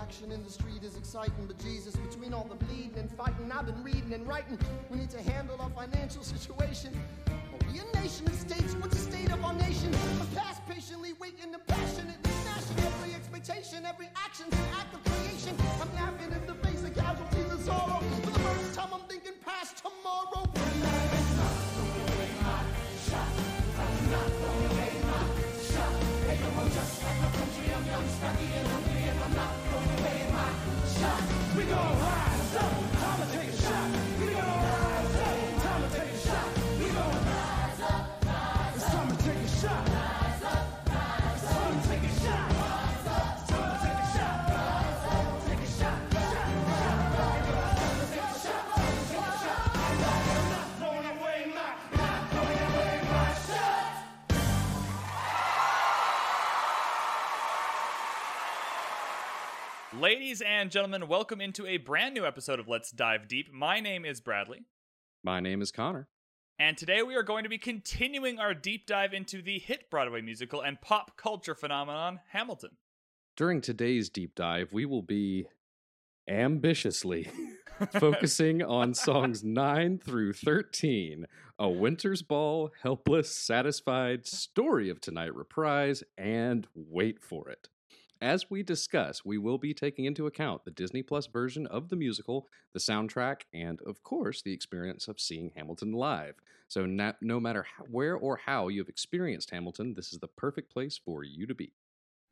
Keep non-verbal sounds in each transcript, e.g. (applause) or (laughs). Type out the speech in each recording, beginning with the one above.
action in the street is exciting, but Jesus, between all the bleeding and fighting, I've been reading and writing. We need to handle our financial situation. Are we a nation of states? What's the state of our nation? A past patiently waiting and passionately smashing every expectation, every action's an act of creation. I'm laughing in the face of casualties and sorrow. For the first time, I'm thinking past tomorrow. We gon' rise up. Ladies and gentlemen, welcome into a brand new episode of Let's Dive Deep. My name is Bradley, My name is Connor. and today we are going to be continuing our deep dive into the hit Broadway musical and pop culture phenomenon Hamilton. During today's deep dive, we will be ambitiously (laughs) focusing on songs (laughs) 9 through 13 A Winter's Ball, Helpless, Satisfied, Story of Tonight Reprise, and Wait for It. As we discuss, we will be taking into account the Disney Plus version of the musical, the soundtrack, and of course, the experience of seeing Hamilton live. So, no matter how, where or how you've experienced Hamilton, this is the perfect place for you to be.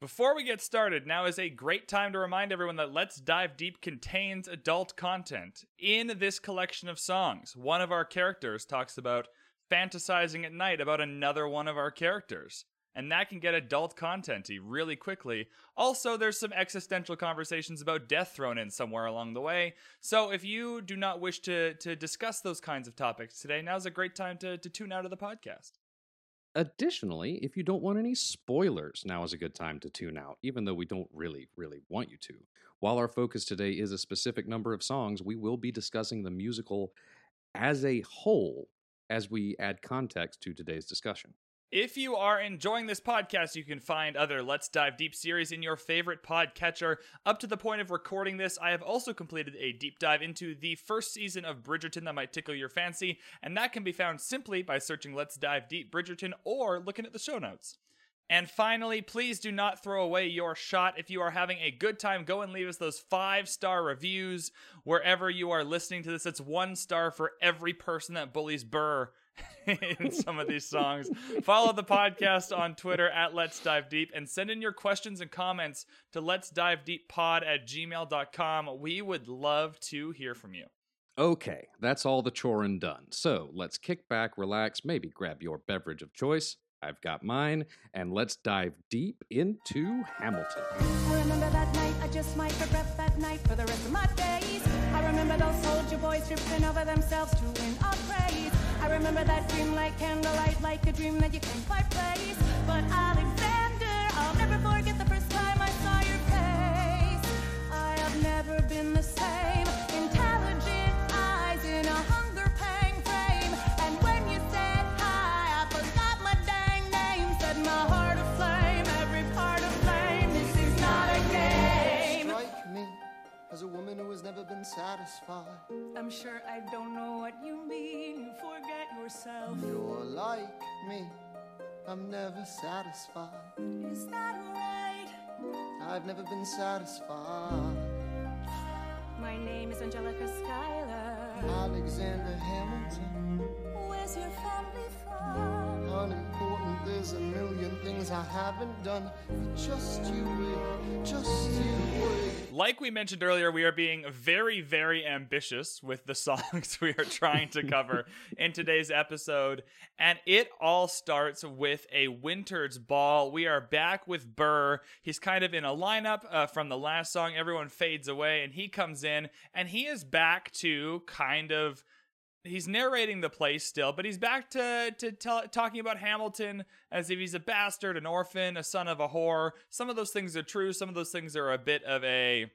Before we get started, now is a great time to remind everyone that Let's Dive Deep contains adult content. In this collection of songs, one of our characters talks about fantasizing at night about another one of our characters. And that can get adult contenty really quickly. Also, there's some existential conversations about death thrown in somewhere along the way. So if you do not wish to to discuss those kinds of topics today, now's a great time to, to tune out of the podcast. Additionally, if you don't want any spoilers, now is a good time to tune out, even though we don't really, really want you to. While our focus today is a specific number of songs, we will be discussing the musical as a whole as we add context to today's discussion. If you are enjoying this podcast, you can find other Let's Dive Deep series in your favorite podcatcher. Up to the point of recording this, I have also completed a deep dive into the first season of Bridgerton that might tickle your fancy, and that can be found simply by searching Let's Dive Deep Bridgerton or looking at the show notes. And finally, please do not throw away your shot. If you are having a good time, go and leave us those five star reviews wherever you are listening to this. It's one star for every person that bullies Burr (laughs) in some of these songs. Follow the podcast on Twitter at Let's Dive Deep and send in your questions and comments to Let's Dive Deep Pod at gmail.com. We would love to hear from you. Okay, that's all the chorin' done. So let's kick back, relax, maybe grab your beverage of choice. I've got mine, and let's dive deep into Hamilton. I remember those soldier boys tripping over themselves to win our praise. I remember that dream like candlelight, like a dream that you can't quite place. But Alexander, I'll never forget the woman who has never been satisfied. I'm sure I don't know what you mean. You forget yourself. You're like me. I'm never satisfied. Is that right? I've never been satisfied. My name is Angelica Schuyler. Alexander Hamilton. Where's your family from? Unimportant, there's a million things I haven't done. Just you wait, just you wait. Like we mentioned earlier, we are being very, very ambitious with the (laughs) songs we are trying to cover in today's episode. And it all starts with a Winter's Ball. We are back with Burr. He's kind of in a lineup uh, from the last song. Everyone fades away, and he comes in, and he is back to kind of he's narrating the play still, but he's back to to tell, talking about Hamilton as if he's a bastard, an orphan, a son of a whore. Some of those things are true. Some of those things are a bit of a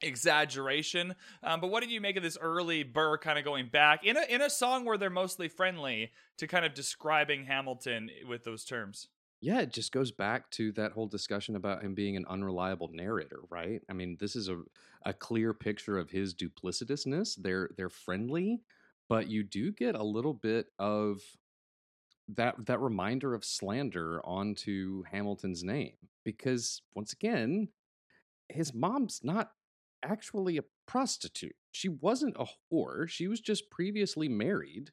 exaggeration. Um, but what did you make of this early Burr kind of going back in a in a song where they're mostly friendly to kind of describing Hamilton with those terms? yeah, it just goes back to that whole discussion about him being an unreliable narrator, right? I mean, this is a a clear picture of his duplicitousness. They're they're friendly, but you do get a little bit of that that reminder of slander onto Hamilton's name because once again, his mom's not actually a prostitute. She wasn't a whore. She was just previously married.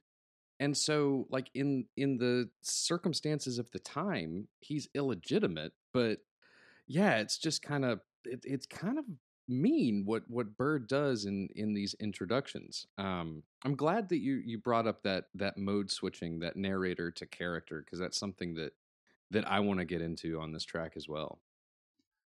And so like in in the circumstances of the time, he's illegitimate, but yeah, it's just kind of it, it's kind of mean what what Burr does in in these introductions. Um, I'm glad that you you brought up that that mode switching, that narrator to character, because that's something that that I want to get into on this track as well.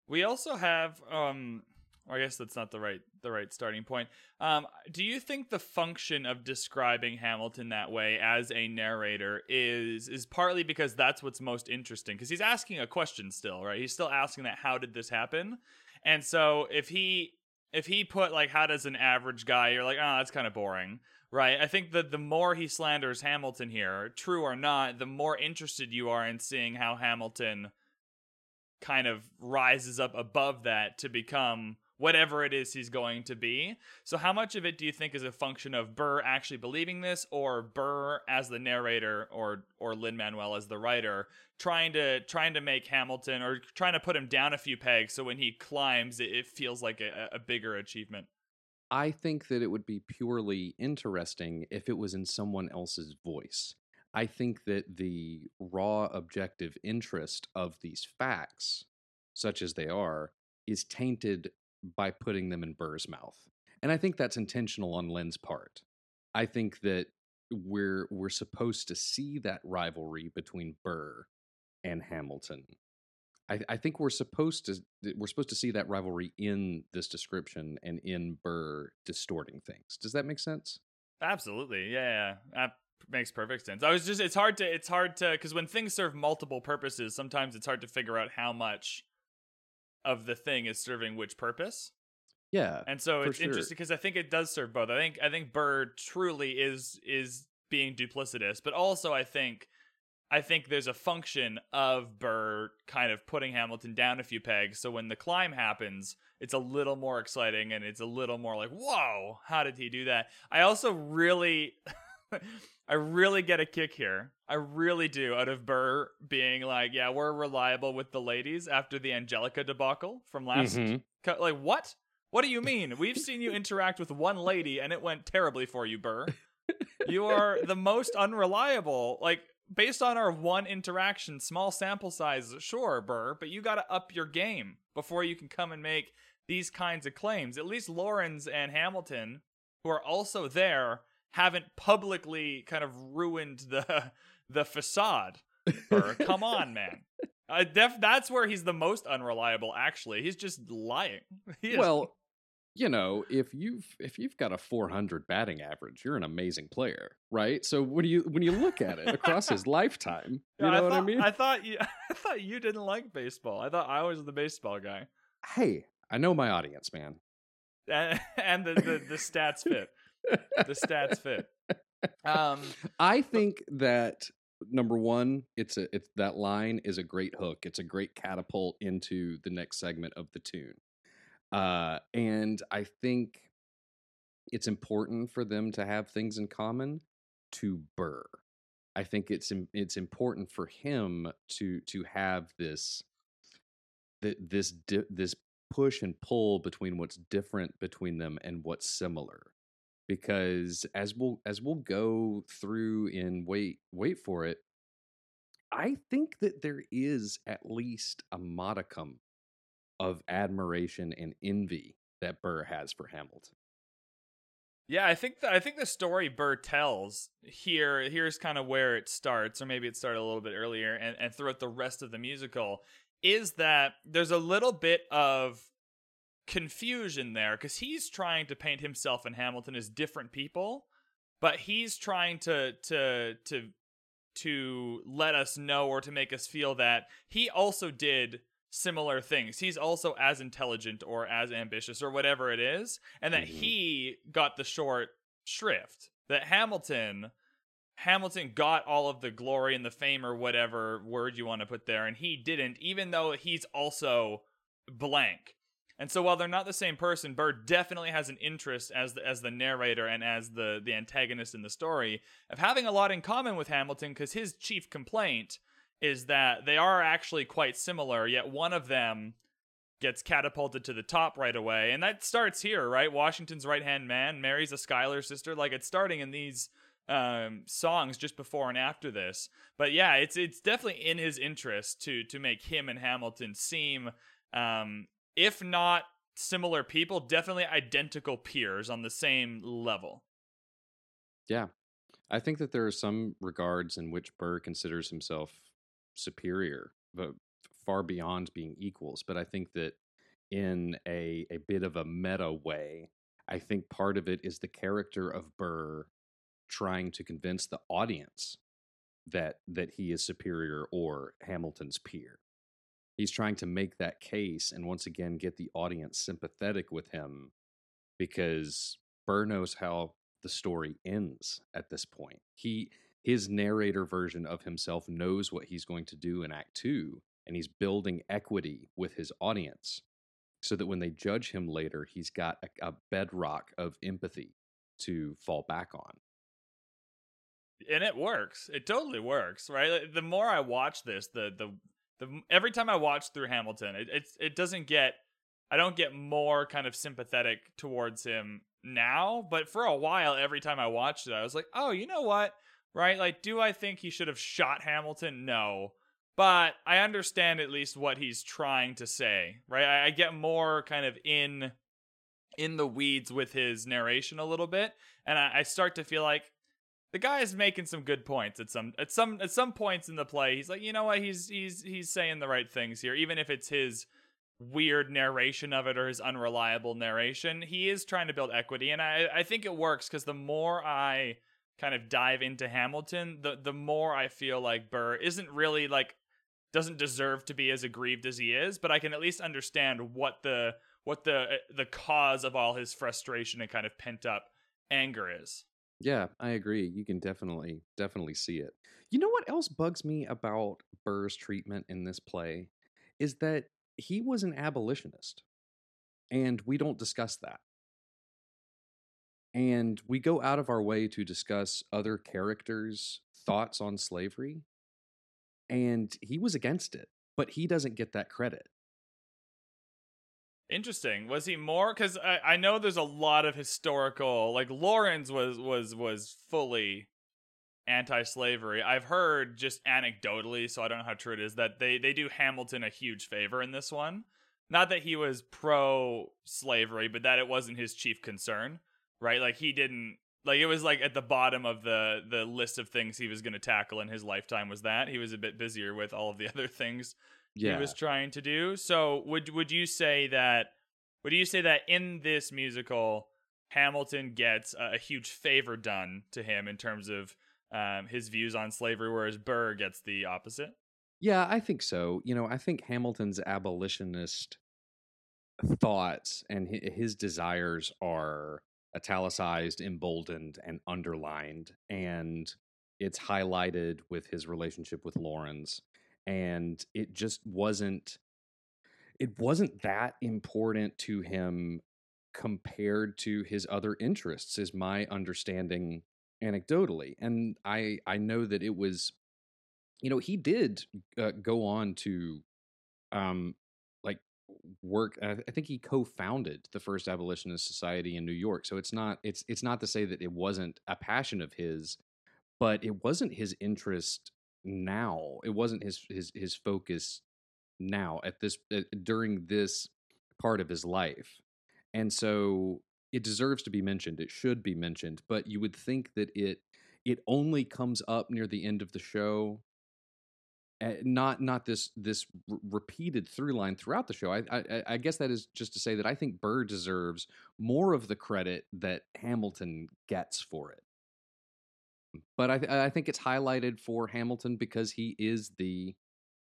We also have um I guess that's not the right the right starting point. Um, do you think the function of describing Hamilton that way as a narrator is is partly because that's what's most interesting? Because he's asking a question still, right? He's still asking that how did this happen? And so if he if he put like how does an average guy, you're like, oh, that's kind of boring. Right. I think that the more he slanders Hamilton here, true or not, the more interested you are in seeing how Hamilton kind of rises up above that to become whatever it is he's going to be. So, how much of it do you think is a function of Burr actually believing this, or Burr as the narrator, or or Lin Manuel as the writer, trying to trying to make Hamilton or trying to put him down a few pegs, so when he climbs, it, it feels like a, a bigger achievement. I think that it would be purely interesting if it was in someone else's voice. I think that the raw objective interest of these facts, such as they are, is tainted by putting them in Burr's mouth. And I think that's intentional on Lin's part. I think that we're we're supposed to see that rivalry between Burr and Hamilton. I, I think we're supposed to we're supposed to see that rivalry in this description and in Burr distorting things. Does that make sense? Absolutely, yeah. That makes perfect sense. I was just it's hard to it's hard to because when things serve multiple purposes, sometimes it's hard to figure out how much of the thing is serving which purpose. Yeah. And so it's sure. interesting because I think it does serve both. I think I think Burr truly is is being duplicitous, but also I think I think there's a function of Burr kind of putting Hamilton down a few pegs. So when the climb happens, it's a little more exciting and it's a little more like, whoa, how did he do that? I also really (laughs) (laughs) I really get a kick here. I really do out of Burr being like, yeah, we're reliable with the ladies after the Angelica debacle from last. Mm-hmm. Co- like, what? What do you (laughs) mean? We've seen you interact with one lady and it went terribly for you, Burr. (laughs) you are the most unreliable. Like, based on our one interaction, small sample size, sure, Burr, but you got to up your game before you can come and make these kinds of claims. At least Laurens and Hamilton, who are also there, haven't publicly kind of ruined the (laughs) the facade. Or, come on, man. Uh, def- that's where he's the most unreliable. Actually, he's just lying. (laughs) He well, you know, if you've if you've got a 400 batting average, you're an amazing player, right? So when you when you look at it across his (laughs) lifetime, you know I what thought, I mean? I thought you I thought you didn't like baseball. I thought I was the baseball guy. Hey, I know my audience, man. And, and the, the the stats fit the stats fit. Um, (laughs) I think that number one, it's a it's that line is a great hook. It's a great catapult into the next segment of the tune. Uh, and I think it's important for them to have things in common to Burr. I think it's it's important for him to to have this this this push and pull between what's different between them and what's similar because as we'll as we'll go through and wait wait for it i think that there is at least a modicum of admiration and envy that burr has for hamilton. Yeah, I think the, I think the story Burr tells here here's kind of where it starts, or maybe it started a little bit earlier, and, and throughout the rest of the musical, is that there's a little bit of confusion there because he's trying to paint himself and Hamilton as different people, but he's trying to to to to let us know or to make us feel that he also did similar things. He's also as intelligent or as ambitious or whatever it is, and that mm-hmm. he got the short shrift. That Hamilton Hamilton got all of the glory and the fame or whatever word you want to put there, and he didn't, even though he's also blank. And so while they're not the same person, Burr definitely has an interest as the, as the narrator and as the the antagonist in the story of having a lot in common with Hamilton because his chief complaint is that they are actually quite similar, yet one of them gets catapulted to the top right away. And that starts here, right? Washington's right hand man marries a Schuyler sister. Like it's starting in these um, songs just before and after this. But yeah, it's it's definitely in his interest to to make him and Hamilton seem um, if not similar people, definitely identical peers on the same level. Yeah. I think that there are some regards in which Burr considers himself superior, but far beyond being equals. But I think that in a, a bit of a meta way, I think part of it is the character of Burr trying to convince the audience that that he is superior or Hamilton's peer he's trying to make that case and once again get the audience sympathetic with him because Burr knows how the story ends at this point. He his narrator version of himself knows what he's going to do in act 2 and he's building equity with his audience so that when they judge him later he's got a, a bedrock of empathy to fall back on and it works. It totally works, right? The more I watch this, the the the every time I watch through Hamilton, it it's, it doesn't get I don't get more kind of sympathetic towards him now, but for a while every time I watched it, I was like, "Oh, you know what? Right? Like do I think he should have shot Hamilton? No. But I understand at least what he's trying to say, right? I, I get more kind of in in the weeds with his narration a little bit, and I, I start to feel like the guy is making some good points at some at some at some points in the play. He's like, you know what, he's he's he's saying the right things here, even if it's his weird narration of it or his unreliable narration. He is trying to build equity, and I I think it works because the more I kind of dive into Hamilton, the the more I feel like Burr isn't really like doesn't deserve to be as aggrieved as he is, but I can at least understand what the what the the cause of all his frustration and kind of pent up anger is. Yeah, I agree. You can definitely definitely see it. You know what else bugs me about Burr's treatment in this play is that he was an abolitionist. And we don't discuss that. And we go out of our way to discuss other characters' thoughts on slavery. And he was against it, but he doesn't get that credit. Interesting. Was he more? Because I, I know there's a lot of historical. Like Laurens was was was fully anti-slavery. I've heard just anecdotally, so I don't know how true it is, that they they do Hamilton a huge favor in this one. Not that he was pro-slavery, but that it wasn't his chief concern, right? Like he didn't like it was like at the bottom of the the list of things he was going to tackle in his lifetime was that he was a bit busier with all of the (laughs) other things yeah. he was trying to do. So would would you say that would you say that in this musical Hamilton gets a, a huge favor done to him in terms of um, his views on slavery, whereas Burr gets the opposite? Yeah, I think so. You know, I think Hamilton's abolitionist thoughts and his desires are italicized, emboldened, and underlined, and it's highlighted with his relationship with Laurens and it just wasn't it wasn't that important to him compared to his other interests is my understanding anecdotally and i i know that it was you know he did uh, go on to um like work I, I think he co-founded the first abolitionist society in new york so it's not it's it's not to say that it wasn't a passion of his but it wasn't his interest now. It wasn't his his his focus now at this uh, during this part of his life. And so it deserves to be mentioned. It should be mentioned, but you would think that it it only comes up near the end of the show uh, not not this this r- repeated through line throughout the show. I, I, I guess that is just to say that I think Burr deserves more of the credit that Hamilton gets for it but I, th- I think it's highlighted for Hamilton because he is the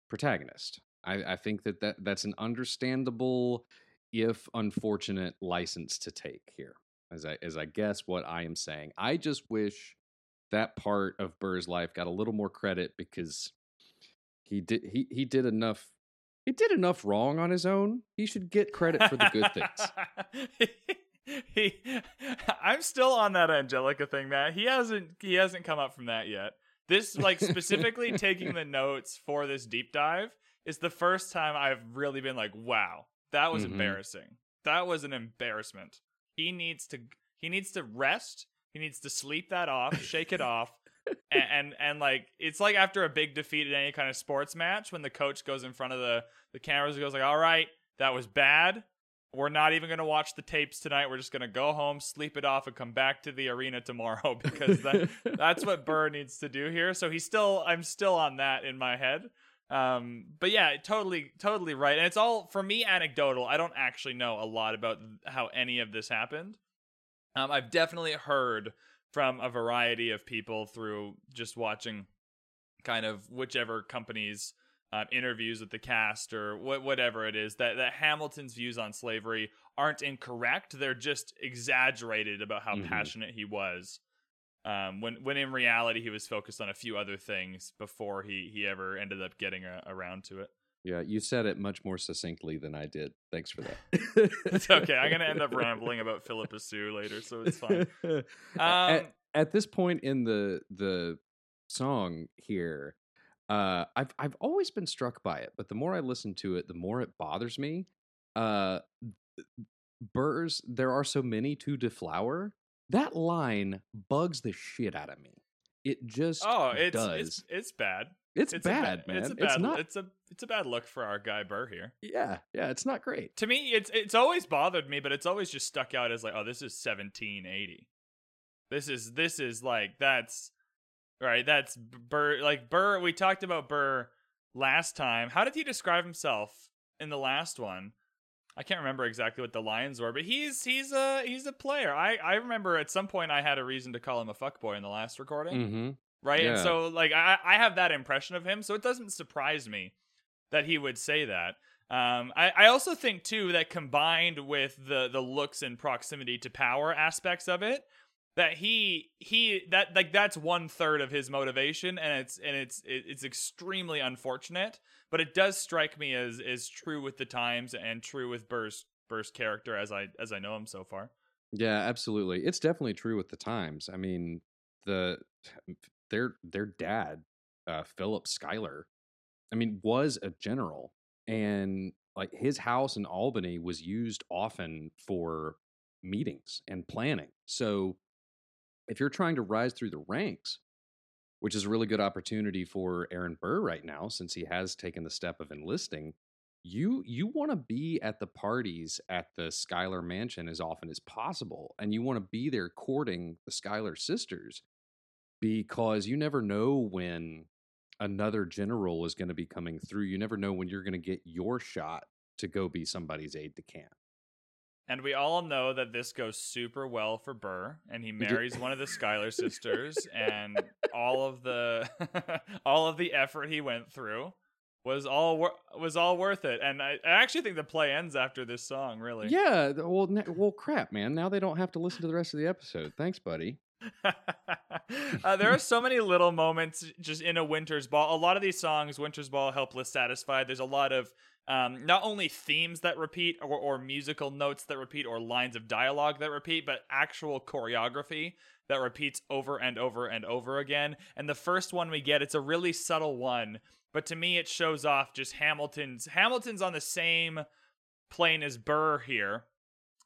protagonist. I, I think that, that that's an understandable, if unfortunate, license to take here. As I as I guess what I am saying, I just wish that part of Burr's life got a little more credit because he did he he did enough he did enough wrong on his own. He should get credit for the good things. (laughs) (laughs) (laughs) he, I'm still on that Angelica thing, Matt. He hasn't he hasn't come up from that yet. This like specifically (laughs) taking the notes for this deep dive is the first time I've really been like, wow, that was Mhm. embarrassing. That was an embarrassment. He needs to he needs to rest. He needs to sleep that off, shake it off. And, (laughs) and and like it's like after a big defeat in any kind of sports match when the coach goes in front of the the cameras and goes like, "All right, that was bad. We're not even going to watch the tapes tonight. We're just going to go home, sleep it off, and come back to the arena tomorrow (laughs) because that, that's what Burr needs to do here. So he's still, I'm still on that in my head. Um, but yeah, totally, totally right. And it's all for me anecdotal. I don't actually know a lot about how any of this happened. Um, I've definitely heard from a variety of people through just watching kind of whichever companies uh, interviews with the cast or wh- whatever it is that, that Hamilton's views on slavery aren't incorrect. They're just exaggerated about how Mhm. passionate he was. Um, when when in reality he was focused on a few other things before he he ever ended up getting a, around to it. yeah, you said it much more succinctly than I did. Thanks for that. It's okay. I'm gonna end up rambling about Phillipa Soo later, so it's fine. (laughs) at, Um, at this point in the the song here, uh, I've I've always been struck by it, but the more I listen to it, the more it bothers me. Uh, Burrs, there are so many to deflower. That line bugs the shit out of me. It just oh, it's does. it's it's bad. It's, It's ba- bad, man. It's a bad. not. It's a it's a bad look for our guy Burr here. yeah, yeah. It's not great. to me it's it's always bothered me but it's always just stuck out as like oh this is 1780 this is this is like that's right that's burr like burr we talked about burr last time how did he describe himself in the last one i can't remember exactly what the lines were but he's he's a he's a player i i remember at some point i had a reason to call him a fuckboy in the last recording Mm-hmm. right? And so like I I have that impression of him, so it doesn't surprise me that he would say that. Um, I, I also think too that combined with the the looks and proximity to power aspects of it, that he he that like that's one third of his motivation, and it's and it's it's extremely unfortunate, but it does strike me as is true with the times and true with Burr's Burr's character as I as I know him so far. Yeah, absolutely. It's definitely true with the times. I mean, the their their dad, uh, Philip Schuyler, I mean, was a general, and like his house in Albany was used often for meetings and planning. So, if you're trying to rise through the ranks, which is a really good opportunity for Aaron Burr right now, since he has taken the step of enlisting, you you want to be at the parties at the Schuyler mansion as often as possible, and you want to be there courting the Schuyler sisters because you never know when another general is going to be coming through. You never know when you're going to get your shot to go be somebody's aide de camp. And we all know that this goes super well for Burr, and he marries one of the Schuyler sisters, and all of the (laughs) all of the effort he went through was all wor- was all worth it. And I, I actually think the play ends after this song. Really, Yeah, well, ne- well, crap, man. Now they don't have to listen to the rest of the episode. Thanks, buddy. (laughs) uh, there are so many little moments just in a Winter's Ball. A lot of these songs, Winter's Ball, Helpless, Satisfied. There's a lot of um, not only themes that repeat or, or musical notes that repeat or lines of dialogue that repeat, but actual choreography that repeats over and over and over again. And the first one we get, it's a really subtle one, but to me, it shows off just Hamilton's. Hamilton's on the same plane as Burr here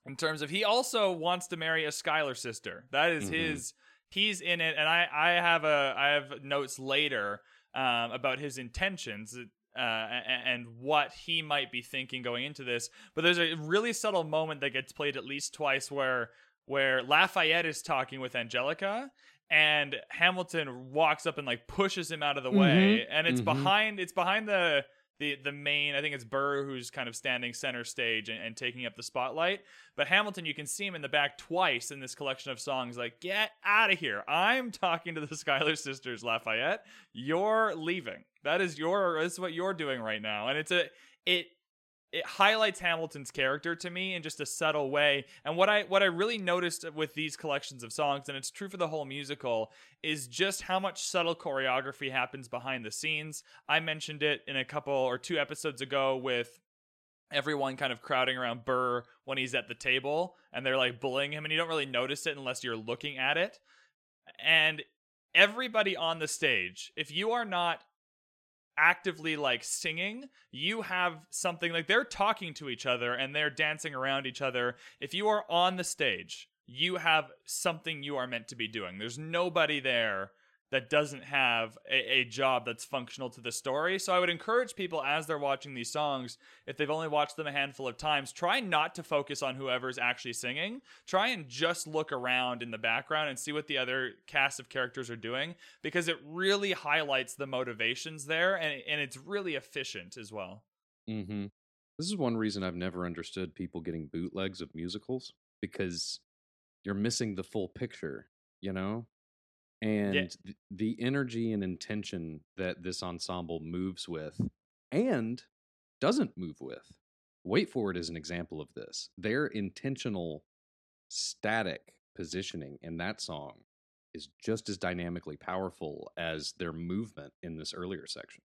in terms of he also wants to marry a Schuyler sister. That is Mhm. his. He's in it, and I I have a I have notes later um, about his intentions. Uh, and what he might be thinking going into this, but there's a really subtle moment that gets played at least twice where where Lafayette is talking with Angelica, and Hamilton walks up and like pushes him out of the way, and it's mhm. behind it's behind the the the main I think it's Burr who's kind of standing center stage and, and taking up the spotlight. But Hamilton, you can see him in the back twice in this collection of songs. Like, get out of here! I'm talking to the (laughs) Schuyler sisters, Lafayette. You're leaving. That is your. This is what you're doing right now, and it's a it. It highlights Hamilton's character to me in just a subtle way. And what I what I really noticed with these collections of songs, and it's true for the whole musical, is just how much subtle choreography happens behind the scenes. I mentioned it in a couple or two episodes ago with everyone kind of crowding around Burr when he's at the table and they're like bullying him and you don't really notice it unless you're looking at it. And everybody on the stage, if you are not actively like singing, you have something like they're talking to each other and they're dancing around each other. If you are on the stage, you have something you are meant to be doing. There's nobody there that doesn't have a, a, job that's functional to the story. So I would encourage people as they're watching these songs, if they've only watched them a handful of times, try not to focus on whoever's actually singing. Try and just look around in the background and see what the other cast of characters are doing because it really highlights the motivations there and, and it's really efficient as well. Mm-hmm. This is one reason I've never understood people getting bootlegs of musicals because you're missing the full picture, you know? And yeah. th- the energy and intention that this ensemble moves with and doesn't move with. Wait for it as an example of this. Their intentional static positioning in that song is just as dynamically powerful as their movement in this earlier section.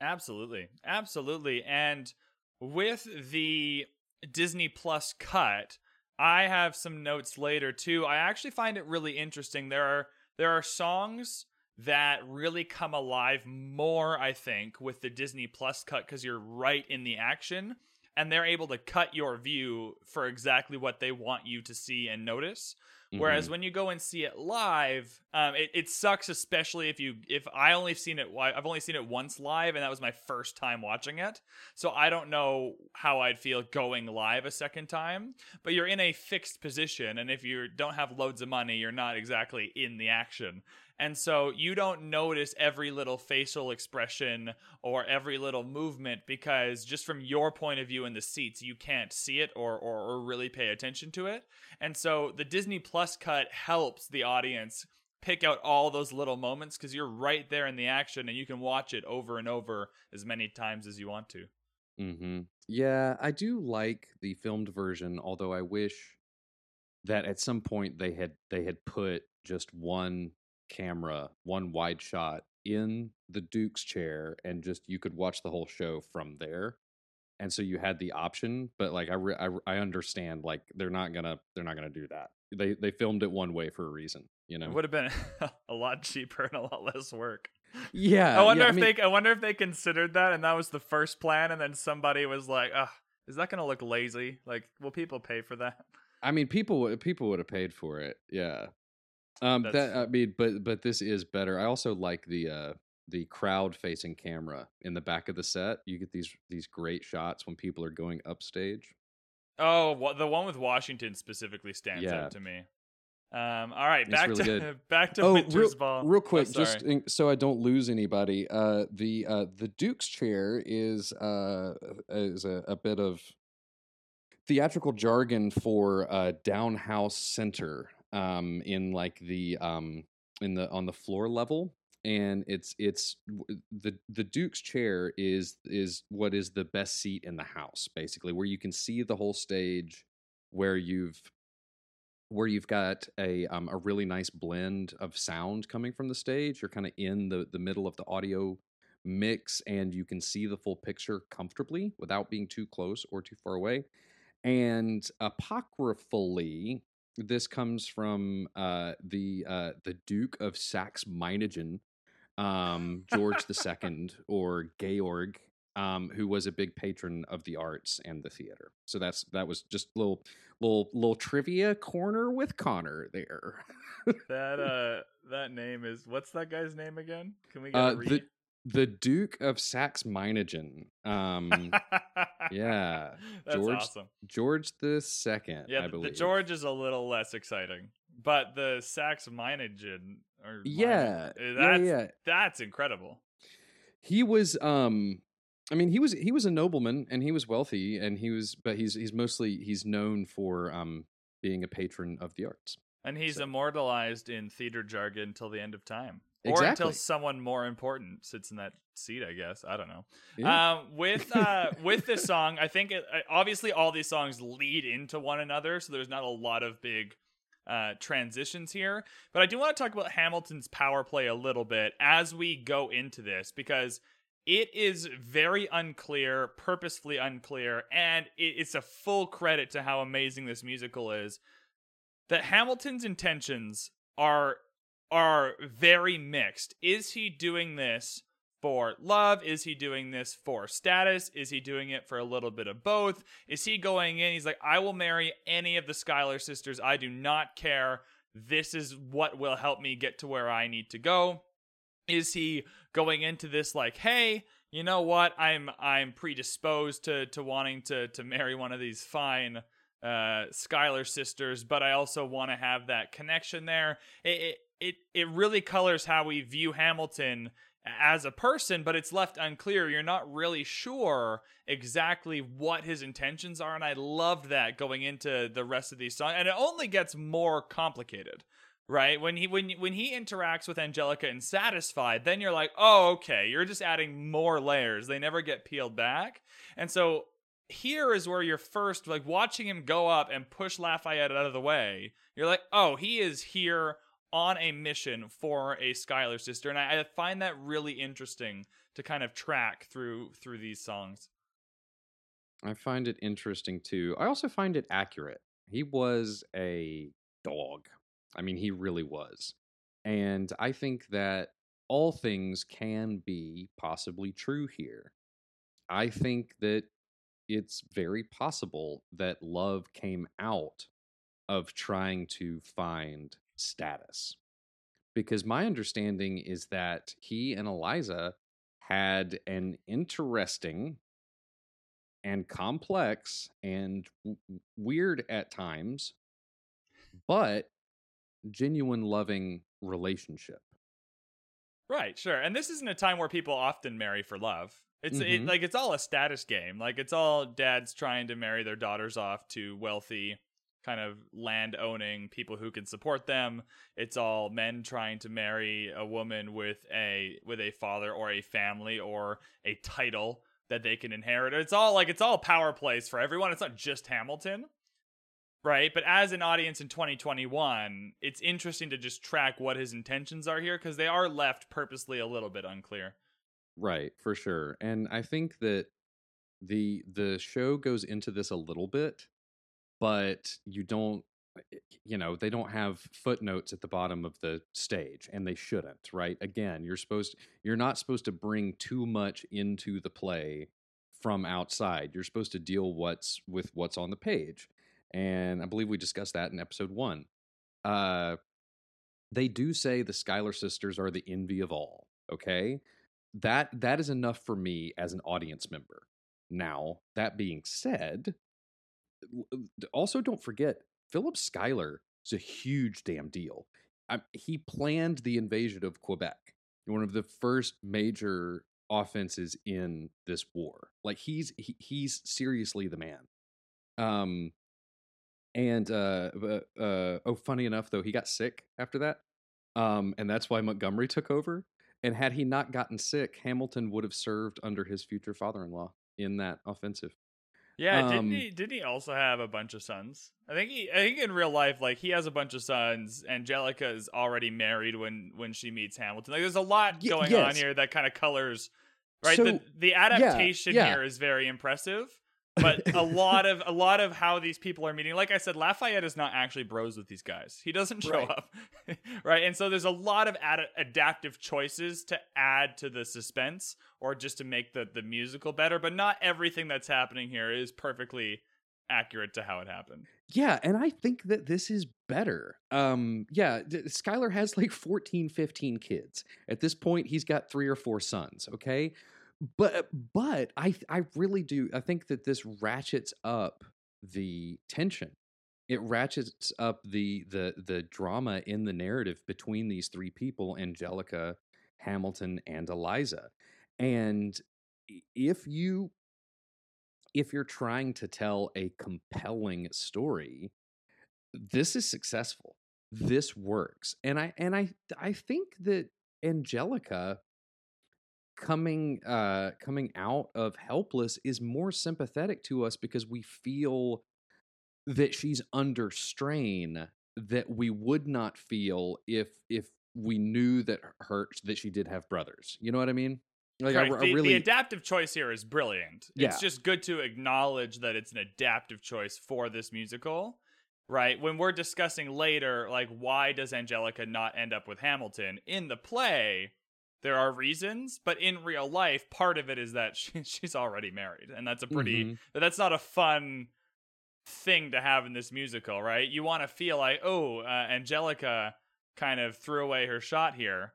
Absolutely. Absolutely. And with the Disney Plus cut, I have some notes later too. I actually find it really interesting. There are there are songs that really come alive more, I think, with the Disney Plus cut because you're right in the action and they're able to cut your view for exactly what they want you to see and notice. Mm-hmm. Whereas when you go and see it live, um, it, it sucks, especially if you if I only seen it. I've only seen it once live, and that was my first time watching it. So I don't know how I'd feel going live a second time. But you're in a fixed position, and if you don't have loads of money, you're not exactly in the action. And so you don't notice every little facial expression or every little movement because just from your point of view in the seats, you can't see it or, or, or really pay attention to it. And so the Disney Plus cut helps the audience pick out all those little moments because you're right there in the action and you can watch it over and over as many times as you want to. Mm-hmm. Yeah, I do like the filmed version, although I wish that at some point they had they had put just one camera, one wide shot in the Duke's chair, and just you could watch the whole show from there. And so you had the option, but like I, re- I, I understand like they're not gonna they're not gonna do that. They they filmed it one way for a reason, you know. It would have been (laughs) a lot cheaper and a lot less work. Yeah, I wonder yeah, if I mean, they I wonder if they considered that and that was the first plan, and then somebody was like, "Ah, is that gonna look lazy? Like, will people pay for that?" I mean, people people would have paid for it. Yeah, um, that I mean, but but this is better. I also like the uh the crowd facing camera in the back of the set. You get these these great shots when people are going upstage. Oh, the one with Washington specifically stands yeah. out to me. Um, all right, back really to good. (laughs) back to oh, Winter's real, Ball. Real quick, oh, just in, so I don't lose anybody. Uh, the uh, the Duke's chair is uh is a, a bit of theatrical jargon for uh, downhouse center um, in like the um, in the on the floor level and it's it's the the duke's chair is is what is the best seat in the house basically where you can see the whole stage where you've where you've got a um, a really nice blend of sound coming from the stage. You're kind of in the the middle of the audio mix and you can see the full picture comfortably without being too close or too far away and apocryphally this comes from uh, the uh, the Duke of Saxe Meiningen, um, George II, (laughs) or Georg, um, who was a big patron of the arts and the theater. So that's that was just little little little trivia corner with Connor there. that (laughs) uh that name is what's that guy's name again? Can we get uh, the the Duke of Saxe Meiningen. Um, (laughs) yeah, That's George awesome. George the Second. Yeah, I believe the George is a little less exciting, but the Saxe Meiningen. Or yeah, that's, yeah, yeah, that's incredible. He was, um, I mean, he was he was a nobleman and he was wealthy and he was, but he's he's mostly he's known for um being a patron of the arts. And he's so. immortalized in theater jargon till the end of time. Or until someone more important sits in that seat, I guess. I don't know. Yeah. Um, with uh, (laughs) with this song, I think it, obviously all these songs lead into one another, so there's not a lot of big uh, transitions here. But I do want to talk about Hamilton's power play a little bit as we go into this because it is very unclear, purposefully unclear, and it, it's a full credit to how amazing this musical is. That Hamilton's intentions are are very mixed. Is he doing this for love? Is he doing this for status? Is he doing it for a little bit of both? Is he going in? He's like, I will marry any of the Schuyler sisters. I do not care. This is what will help me get to where I need to go. Is he going into this like, hey, you know what? I'm I'm predisposed to to wanting to to marry one of these fine uh Schuyler sisters, but I also want to have that connection there. It, it it it really colors how we view Hamilton as a person, but it's left unclear. You're not really sure exactly what his intentions are, and I loved that going into the rest of these songs. And it only gets more complicated, right? When he when when he interacts with Angelica and Satisfied, then you're like, oh, okay, you're just adding more layers. They never get peeled back, and so here is where you're first like watching him go up and push Lafayette out of the way. You're like, oh, he is here on a mission for a Schuyler sister, and I, I find that really interesting to kind of track through through these songs. I find it interesting too. I also find it accurate. He was a dog. I mean, he really was. And I think that all things can be possibly true here. I think that it's very possible that love came out of trying to find status. Because my understanding is that he and Eliza had an interesting and complex and w- weird at times, but genuine loving relationship. Right, sure. And this isn't a time where people often marry for love. It's it, Mhm. like it's all a status game. Like it's all dads trying to marry their daughters off to wealthy kind of land owning people who can support them. It's all men trying to marry a woman with a with a father or a family or a title that they can inherit. It's all like it's all power plays for everyone. It's not just Hamilton. Right? But as an audience in 2021, it's interesting to just track what his intentions are here because they are left purposely a little bit unclear. Right, for sure. And I think that the the show goes into this a little bit, but you don't you know, they don't have footnotes at the bottom of the stage and they shouldn't, right? Again, you're supposed you're not supposed to bring too much into the play from outside. You're supposed to deal what's with what's on the page. And I believe we discussed that in episode 1. Uh they do say the Schuyler sisters are the envy of all, okay? that that is enough for me as an audience member. Now, that being said, also don't forget Philip Schuyler is a huge damn deal. I, he planned the invasion of Quebec, one of the first major offenses in this war. Like he's he, he's seriously the man. Um, and uh, uh, uh, oh, funny enough though, he got sick after that. Um, and that's why Montgomery took over. And had he not gotten sick, Hamilton would have served under his future father-in-law in that offensive. Yeah, Um, didn't he? Didn't he also have a bunch of sons? I think he. I think in real life, like he has a bunch of sons. Angelica is already married when when she meets Hamilton. Like, there's a lot Y- going on here that kind of colors. Right, So, the the adaptation yeah. here is very impressive, but (laughs) a lot of a lot of how these people are meeting. Like I said, Lafayette is not actually bros with these guys. He doesn't show Right. up, (laughs) right? And so there's a lot of ad- adaptive choices to add to the suspense or just to make the the musical better. But not everything that's happening here is perfectly accurate to how it happened. Yeah, and I think that this is better. Um, yeah, d- Schuyler has like 14, 15 kids. At this point, he's got three or four sons, okay? But but I I really do I think that this ratchets up the tension. It ratchets up the the the drama in the narrative between these three people, Angelica, Hamilton, and Eliza. And if you if you're trying to tell a compelling story, this is successful. This works. And I and I I think that Angelica coming uh coming out of helpless is more sympathetic to us because we feel that she's under strain that we would not feel if if we knew that her that she did have brothers. You know what I mean? Like Right, I, I the, really the adaptive choice here is brilliant. Yeah. It's just good to acknowledge that it's an adaptive choice for this musical, right? When we're discussing later, like, why does Angelica not end up with Hamilton? In the play, there are reasons, but in real life, part of it is that (laughs) she, she's already married. And that's a pretty, Mhm. but that's not a fun thing to have in this musical, right? You want to feel like, oh, uh, Angelica kind of threw away her shot here,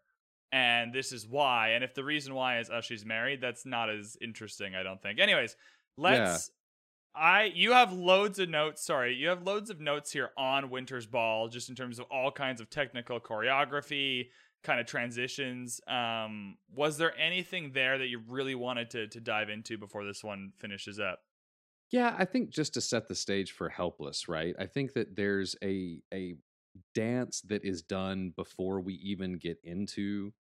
and this is why. And if the reason why is oh she's married, that's not as interesting, I don't think. Anyways, let's. I you have loads of notes. Sorry, you have loads of notes here on Winter's Ball, just in terms of all kinds of technical choreography, kind of transitions. Um, was there anything there that you really wanted to to dive into before this one finishes up? Yeah, I think just to set the stage for Helpless, right? I think that there's a a dance that is done before we even get into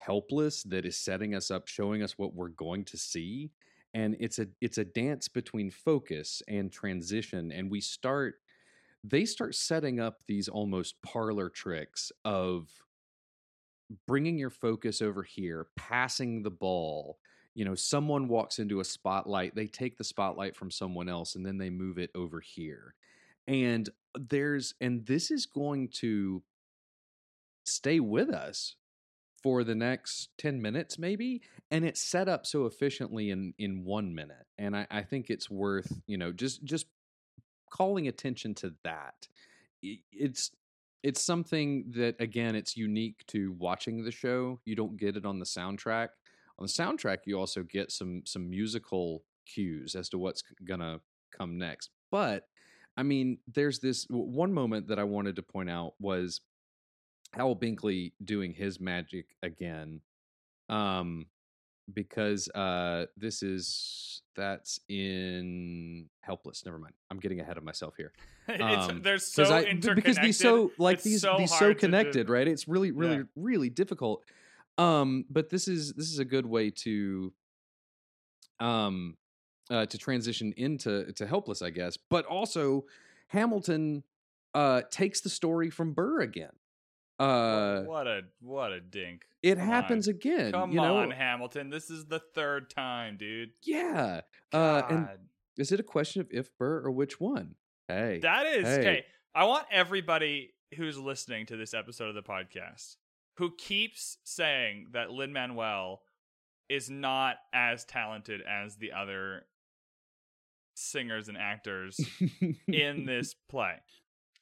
Helpless that is setting us up, showing us what we're going to see. And it's a it's a dance between focus and transition and we start they start setting up these almost parlor tricks of bringing your focus over here, passing the ball, you know someone walks into a spotlight they take the spotlight from someone else and then they move it over here. And there's and this is going to stay with us for the next 10 minutes maybe and it's set up so efficiently in in one minute. And i i think it's worth you know just just calling attention to that. It's it's something that again it's unique to watching the show you don't get it on the soundtrack. On the soundtrack you also get some some musical cues as to what's gonna come next but i mean there's this one moment that i wanted to point out was howell binkley doing his magic again um because uh this is that's in helpless never mind i'm getting ahead of myself here. (laughs) Um, they're so I- interconnected. because these so like It's these so these so connected right? It's really really Yeah. really difficult. Um but this is this is a good way to um uh to transition into to helpless i guess. But also hamilton uh takes the story from burr again uh what a what a dink. it come happens on. again Come you know on, Hamilton. This is the third time, dude. yeah uh and is it a question of if burr or which one hey that is hey. okay. I want everybody who's listening to this episode of the podcast who keeps saying that Lin Manuel is not as talented as the other singers and actors in (laughs) this play.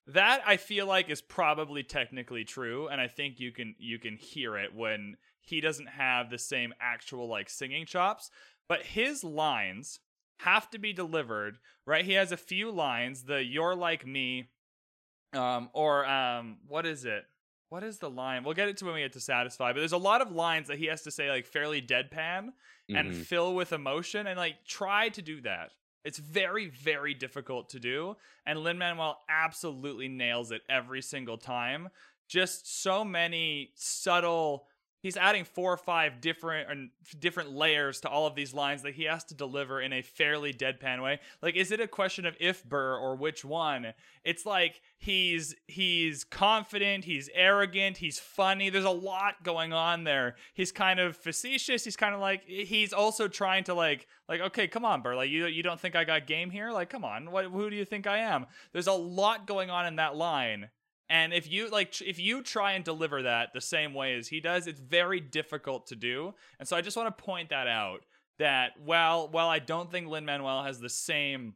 That I feel like is probably technically true, and I think you can you can hear it when he doesn't have the same actual like singing chops, but his lines have to be delivered right. He has a few lines. The "You're like me," um, or um, what is it? What is the line? We'll get it to when we get to satisfy. But there's a lot of lines that he has to say like fairly deadpan and Mhm. fill with emotion and like try to do that. It's very, very difficult to do. And Lin Manuel absolutely nails it every single time. Just so many subtle. He's adding four or five different different layers to all of these lines that he has to deliver in a fairly deadpan way. Like, is it a question of if Burr or which one? It's like he's he's confident, he's arrogant, he's funny. There's a lot going on there. He's kind of facetious. He's kind of like he's also trying to like like okay, come on, Burr. Like you you don't think I got game here? Like come on, what who do you think I am? There's a lot going on in that line. And if you like if you try and deliver that the same way as he does, it's very difficult to do. And so I just want to point that out that while while I don't think Lin Manuel has the same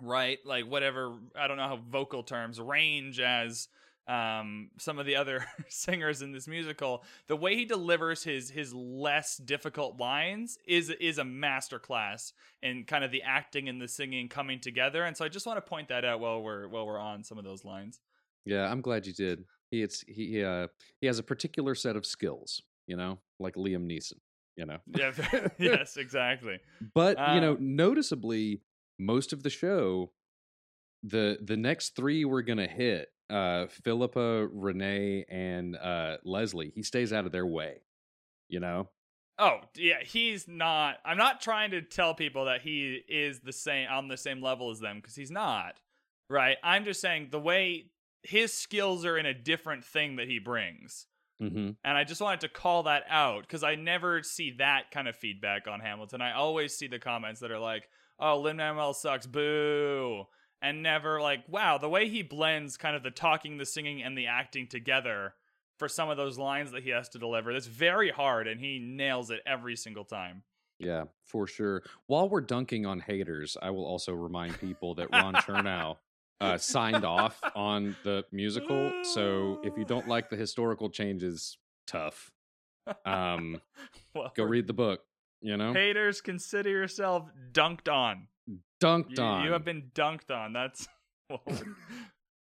right like whatever I don't know how vocal terms range as um some of the other (laughs) singers in this musical the way he delivers his his less difficult lines is is a masterclass in kind of the acting and the singing coming together and so I just want to point that out while we're while we're on some of those lines Yeah, I'm glad you did. He it's he uh he has a particular set of skills, you know, like Liam Neeson, you know. yeah (laughs) (laughs) yes exactly But you know, Um, noticeably, most of the show, the the next three we're gonna hit uh, Phillipa, Renee, and uh, Leslie. He stays out of their way. You know. Oh yeah, he's not. I'm not trying to tell people that he is the same on the same level as them because he's not. Right. I'm just saying the way his skills are in a different thing that he brings. Mm-hmm. And I just wanted to call that out because I never see that kind of feedback on Hamilton. I always see the comments that are like, oh, Lin Manuel sucks, boo. And never like, wow, the way he blends kind of the talking, the singing, and the acting together for some of those lines that he has to deliver. That's very hard, and he nails it every single time. Yeah, for sure. While we're dunking on haters, I will also remind people that Ron (laughs) Chernow uh, signed off (laughs) on the musical. So if you don't like the (laughs) historical changes, tough. Um, (laughs) well, go read the book. You know, haters, consider yourself dunked on. dunked You, on. you have been dunked on. That's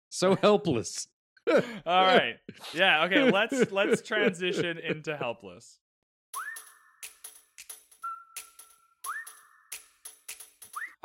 so helpless. all right. Yeah. Okay. Let's let's transition into helpless.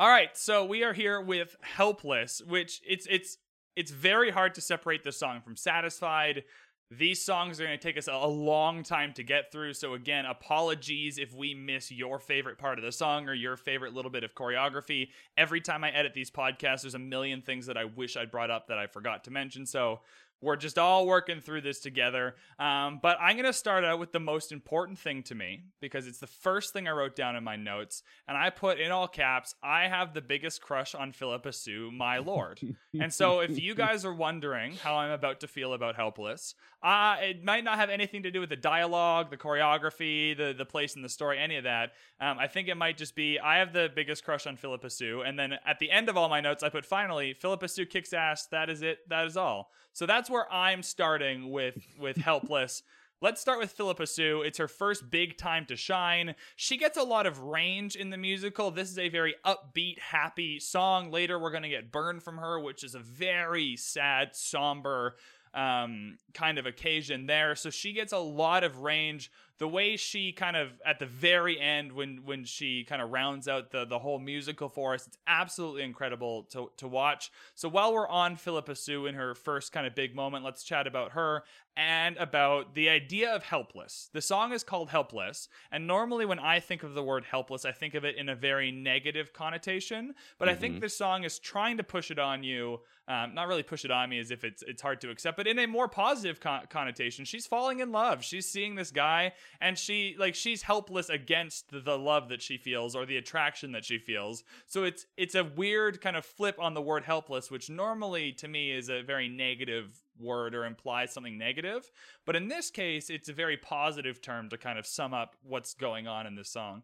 All right, so we are here with Helpless, which it's it's it's very hard to separate the song from Satisfied. These songs are going to take us a, a long time to get through. So again, apologies if we miss your favorite part of the song or your favorite little bit of choreography. Every time I edit these podcasts, there's a million things that I wish I'd brought up that I forgot to mention. So we're just all working through this together. Um, but I'm going to start out with the most important thing to me because it's the first thing I wrote down in my notes. And I put in all caps, I have the biggest crush on Phillipa Soo, my lord. (laughs) and so if you guys are wondering how I'm about to feel about Helpless, uh, it might not have anything to do with the dialogue, the choreography, the, the place in the story, any of that. Um, I think it might just be I have the biggest crush on Phillipa Soo. And then at the end of all my notes, I put finally, Phillipa Soo kicks ass. That is it. That is all. So that's where I'm starting with with (laughs) Helpless. Let's start with Phillipa Soo. It's her first big time to shine. She gets a lot of range in the musical. This is a very upbeat, happy song. Later, we're going to get Burn from Her, which is a very sad, somber um, kind of occasion there. So she gets a lot of range. The way she kind of at the very end when when she kind of rounds out the the whole musical for us, it's absolutely incredible to to watch. So while we're on Phillipa Soo in her first kind of big moment, let's chat about her and about the idea of helpless. The song is called Helpless, and normally when I think of the word helpless, I think of it in a very negative connotation. But I think this song is trying to push it on you. Um, not really push it on me as if it's it's hard to accept, but in a more positive con- connotation. She's falling in love. She's seeing this guy, and she like she's helpless against the, the love that she feels or the attraction that she feels. So it's it's a weird kind of flip on the word helpless, which normally to me is a very negative word or implies something negative. But in this case, it's a very positive term to kind of sum up what's going on in this song.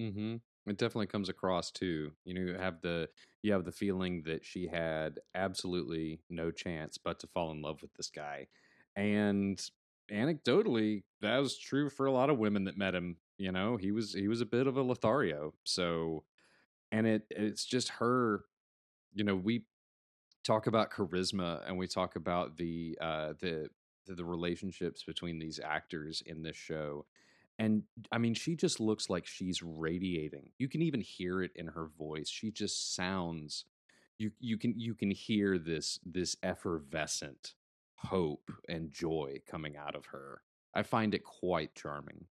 Mm-hmm. It definitely comes across too. You know, you have the you have the feeling that she had absolutely no chance but to fall in love with this guy. And anecdotally, that was true for a lot of women that met him. You know, he was he was a bit of a Lothario. So and it it's just her, you know, we talk about charisma and we talk about the uh the the, relationships between these actors in this show and I mean, she just looks like she's radiating. You can even hear it in her voice. She just sounds you you can you can hear this this effervescent hope and joy coming out of her. I find it quite charming.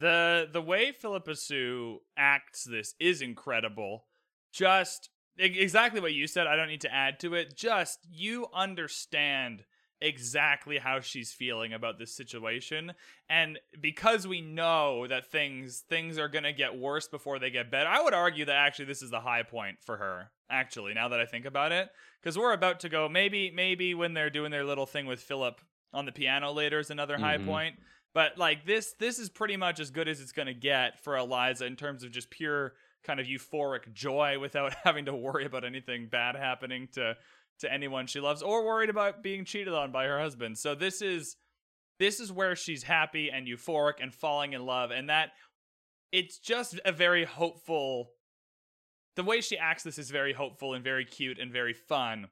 The the way Phillipa Soo acts this is incredible. Just exactly what you said. I don't need to add to it. Just you understand exactly how she's feeling about this situation and because we know that things things are going to get worse before they get better i would argue that actually this is the high point for her actually now that i think about it because we're about to go maybe maybe when they're doing their little thing with philip on the piano later is another high Mhm. point but like this this is pretty much as good as it's going to get for eliza in terms of just pure kind of euphoric joy without (laughs) having to worry about anything bad happening to to anyone she loves or worried about being cheated on by her husband. So this is this is where she's happy and euphoric and falling in love and that it's just a very hopeful the way she acts this is very hopeful and very cute and very fun.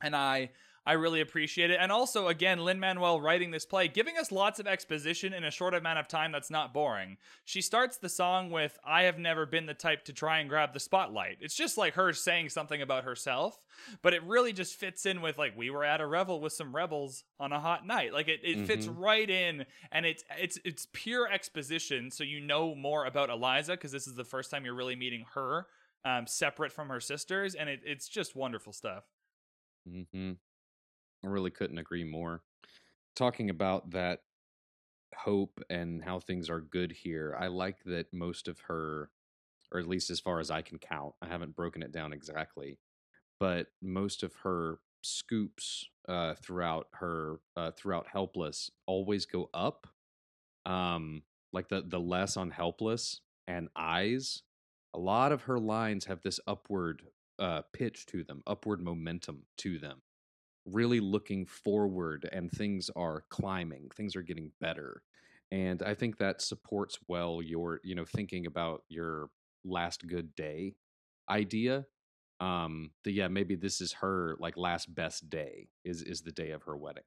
And I I really appreciate it. And also, again, Lin Manuel writing this play, giving us lots of exposition in a short amount of time that's not boring. She starts the song with, I have never been the type to try and grab the spotlight. It's just like her saying something about herself, but it really just fits in with, like, we were at a revel with some rebels on a hot night. Like, it, it fits Mhm. right in, and it's, it's, it's pure exposition, so you know more about Eliza, because this is the first time you're really meeting her. Um, separate from her sisters, and it, it's just wonderful stuff. hmm I really couldn't agree more. Talking about that hope and how things are good here, I like that most of her, or at least as far as I can count, I haven't broken it down exactly, but most of her scoops uh, throughout her uh, throughout helpless always go up. Um, like the the less on helpless and eyes, a lot of her lines have this upward uh, pitch to them, upward momentum to them. Really looking forward, and things are climbing. Things are getting better, and I think that supports well your, you know, thinking about your last good day idea. Um, that yeah, maybe this is her like last best day is is the day of her wedding.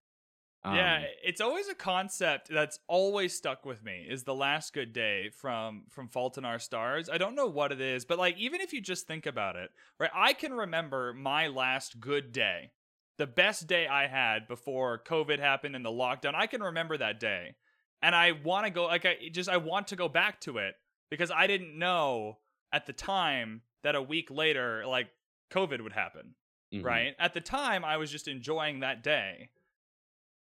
yeah, Um, it's always a concept that's always stuck with me. Is the last good day from from Fault in Our Stars? I don't know what it is, but like even if you just think about it, right? I can remember my last good day, the best day I had before COVID happened and the lockdown. I can remember that day, and I want to go like I just I want to go back to it because I didn't know at the time that a week later like COVID would happen mhm. right? At the time, I was just enjoying that day,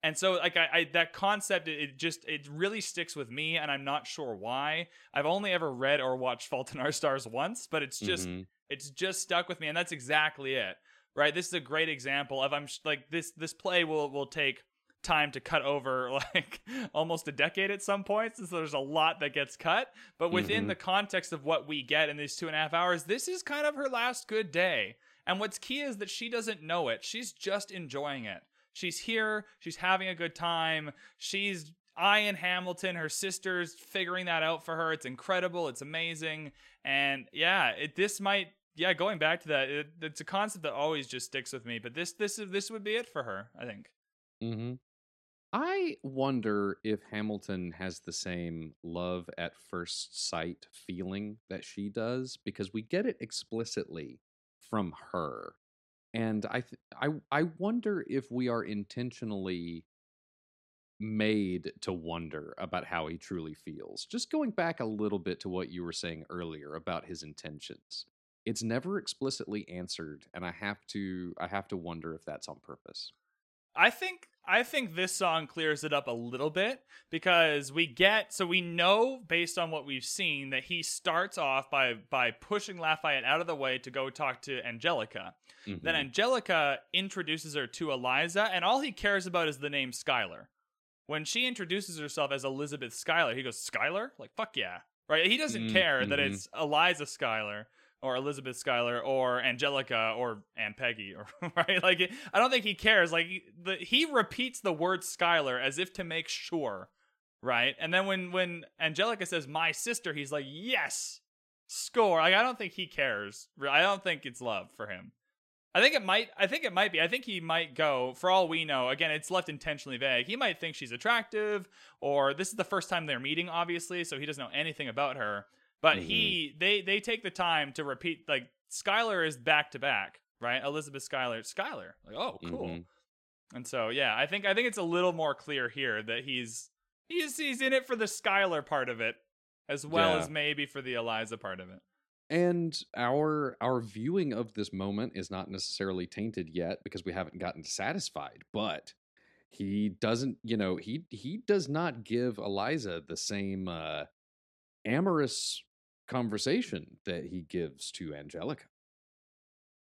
and so like I, I that concept, it, it just it really sticks with me, and I'm not sure why. I've only ever read or watched Fault in Our Stars once, but it's just Mhm. it's just stuck with me, and that's exactly it, right? This is a great example of I'm sh- like this this play will will take time to cut over (laughs) like almost a decade at some points and so there's a lot that gets cut but within Mhm. the context of what we get in these two and a half hours this is kind of her last good day and what's key is that she doesn't know it she's just enjoying it she's here she's having a good time she's I Ian Hamilton, her sister's figuring that out for her. It's incredible. It's amazing. And yeah, it, this might yeah, going back to that, it, it's a concept that always just sticks with me. But this this this would be it for her, I think. hmm I wonder if Hamilton has the same love at first sight feeling that she does because we get it explicitly from her. And I th- I I wonder if we are intentionally made to wonder about how he truly feels. Just going back a little bit to what you were saying earlier about his intentions. It's never explicitly answered and I have to I have to wonder if that's on purpose. I think I think this song clears it up a little bit because we get so we know based on what we've seen that he starts off by by pushing Lafayette out of the way to go talk to Angelica. Then Mhm. Angelica introduces her to Eliza, and all he cares about is the name Schuyler. When she introduces herself as Elizabeth Schuyler, he goes, Schuyler? Like, fuck yeah. Right? He doesn't Mm, care that mhm. it's Eliza Schuyler or Elizabeth Schuyler or Angelica or Aunt Peggy or (laughs) right? Like I don't think he cares. Like he- the, he repeats the word Schuyler as if to make sure right? And then when when Angelica says my sister he's like yes score. Like I don't think he cares. I don't think it's love for him. I think it might I think it might be I think he might go for all we know again it's left intentionally vague. He might think she's attractive or this is the first time they're meeting obviously so he doesn't know anything about her but he they they take the time to repeat like Schuyler is back to back, right? Elizabeth Schuyler, Schuyler. Like, oh, cool. Mhm. And so yeah, I think I think it's a little more clear here that he's he's he's in it for the Schuyler part of it as well Yeah. as maybe for the Eliza part of it. and our our viewing of this moment is not necessarily tainted yet because we haven't gotten satisfied but he doesn't you know he he does not give eliza the same uh amorous conversation that he gives to angelica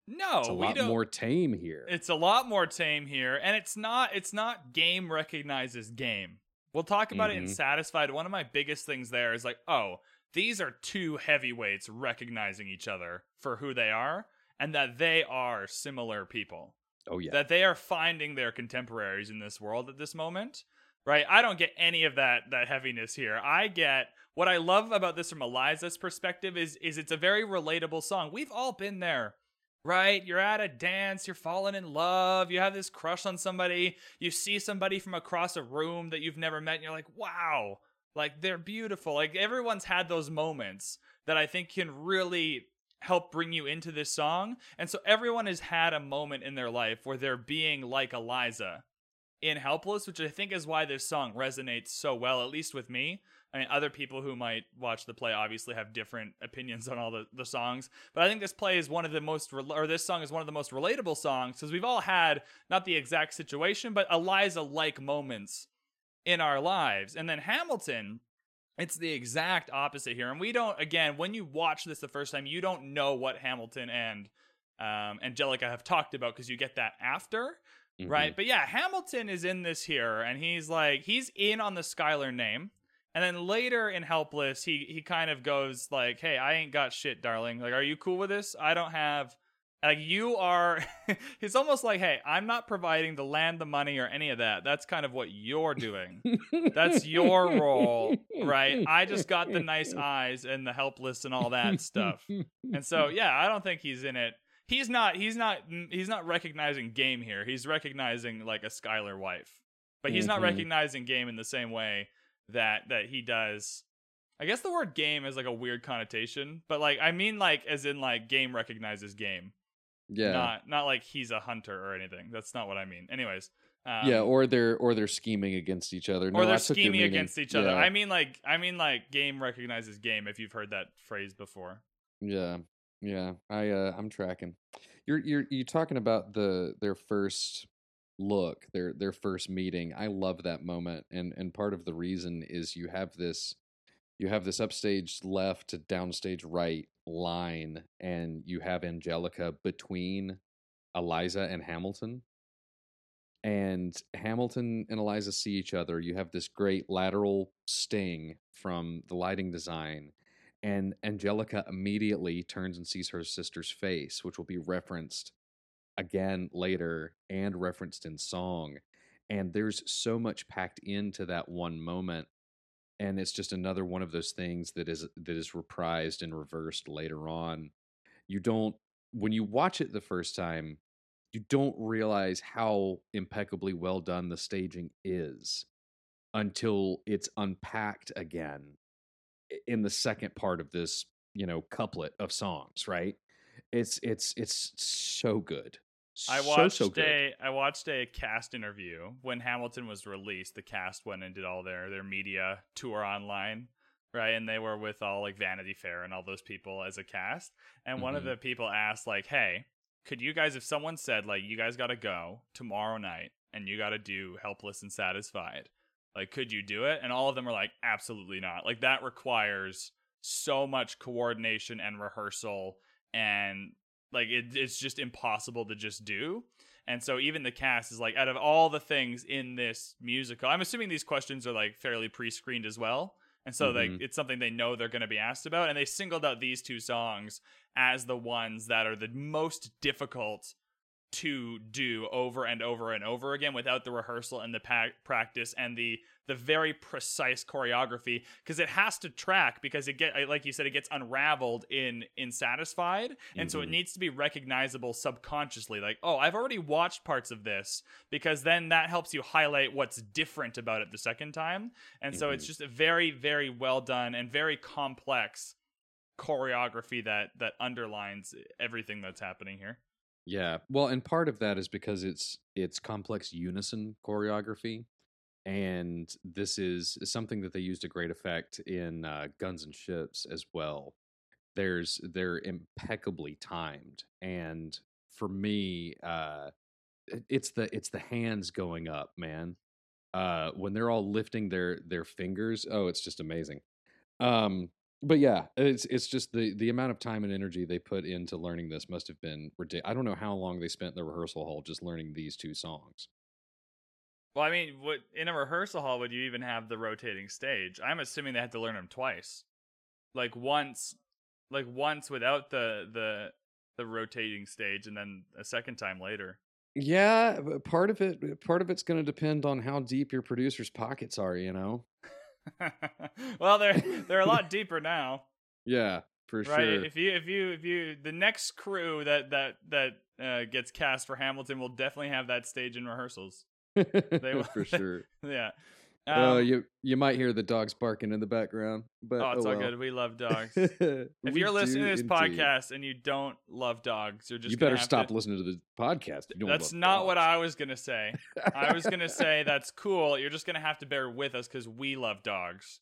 No, it's a lot more tame here It's a lot more tame here, and it's not it's not game recognizes game. We'll talk about it in Mhm. Satisfied. One of my biggest things there is like, oh, these are two heavyweights recognizing each other for who they are, and that they are similar people. oh yeah That they are finding their contemporaries in this world at this moment. Right? I don't get any of that that heaviness here. I get what I love about this from Eliza's perspective is is it's a very relatable song. We've all been there right? You're at a dance, you're falling in love, you have this crush on somebody, you see somebody from across a room that you've never met, and you're like, wow, like they're beautiful. Like everyone's had those moments that I think can really help bring you into this song. And so everyone has had a moment in their life where they're being like Eliza in Helpless, which I think is why this song resonates so well, at least with me. I mean, other people who might watch the play obviously have different (laughs) opinions on all the, the songs, but I think this play is one of the most, or this song is one of the most relatable songs because we've all had not the exact situation, but Eliza like moments in our lives. And then Hamilton, it's the exact opposite here. And we don't, again, when you watch this the first time, you don't know what Hamilton and um, Angelica have talked about because you get that after. Mm-hmm. Right. But yeah, Hamilton is in this here and he's like, he's in on the Schuyler name. And then later in Helpless, he he kind of goes like, "Hey, I ain't got shit, darling. Like, are you cool with this? I don't have like you are (laughs) it's almost like hey i'm not providing the land the money or any of that. That's kind of what you're doing. That's your role right? I just got the nice eyes and the helpless and all that stuff. And so yeah i don't think he's in it. He's not he's not he's not recognizing game here. He's recognizing like a schuyler wife. But he's mm-hmm. not recognizing game in the same way that that he does I guess the word game is like a weird connotation, but like I mean like as in like game recognizes game. Yeah. Not not like he's a hunter or anything. That's not what I mean. Anyways. Um, yeah, or they're or they're scheming against each other. No, or they're scheming against each other. Yeah. I mean like I mean like game recognizes game if you've heard that phrase before. Yeah. Yeah. I uh I'm tracking. You're you're you're talking about the their first look, their their first meeting. I love that moment and and part of the reason is you have this you have this upstage left to downstage right line and you have Angelica between Eliza and Hamilton. And Hamilton and Eliza see each other. You have this great lateral sting from the lighting design. And Angelica immediately turns and sees her sister's face, which will be referenced again later and referenced in song. And there's so much packed into that one moment and it's just another one of those things that is that is reprised and reversed later on you don't when you watch it the first time you don't realize how impeccably well done the staging is until it's unpacked again in the second part of this you know couplet of songs right it's it's it's so good I watched so, so a I watched a cast interview when Hamilton was released. The cast went and did all their their media tour online, right? And they were with all like Vanity Fair and all those people as a cast. And mm-hmm. one of mm-hmm. the people asked like, "Hey, could you guys if someone said like you guys got to go tomorrow night and you got to do Helpless and Satisfied, like could you do it?" And all of them were like, "Absolutely not. Like that requires so much coordination and rehearsal and like it, it's just impossible to just do. And so even the cast is like, out of all the things in this musical, I'm assuming these questions are like fairly pre-screened as well. And so mm-hmm. like it's something they know they're going to be asked about and they singled out these two songs as the ones that are the most difficult to do over and over and over again without the rehearsal and the pa- practice and the the very precise choreography because it has to track because it get like you said it gets unraveled in in satisfied and mm-hmm. so it mm-hmm. needs to be recognizable subconsciously like oh I've already watched parts of this because then that helps you highlight what's different about it the second time and mm-hmm. so it's mm-hmm. just a very very well done and very complex choreography that that underlines everything that's happening here yeah. Well, and part of that is because it's it's complex unison choreography. And this is something that they used to great effect in uh, Guns and Ships as well. There's they're impeccably timed, and for me, uh, it's the it's the hands going up, man. Uh, when they're all lifting their their fingers, oh, it's just amazing. Um, but yeah, it's it's just the the amount of time and energy they put into learning this must have been ridiculous. I don't know how long they spent in the rehearsal hall just learning these two songs. Well, I mean, what in a rehearsal hall would you even have the rotating stage? I'm assuming they had to learn them twice, like once, like once without the the the rotating stage, and then a second time later. Yeah, part of it part of it's going to depend on how deep your producer's pockets are. You know. (laughs) well, they're they're a lot deeper now. (laughs) Yeah, for sure. right? sure. If you if you if you the next crew that that that uh, gets cast for Hamilton will definitely have that stage in rehearsals. (laughs) will- for (laughs) sure. Yeah. Oh, Um, you you might hear the dogs barking in the background, but oh, it's all well. good. We love (laughs) dogs. if you're listening to this podcast and you don't love dogs, you're just you better have stop to- listening to the podcast. if you don't That's not what. I was gonna say. I was gonna say that's cool. You're just gonna have to bear with us because we love dogs.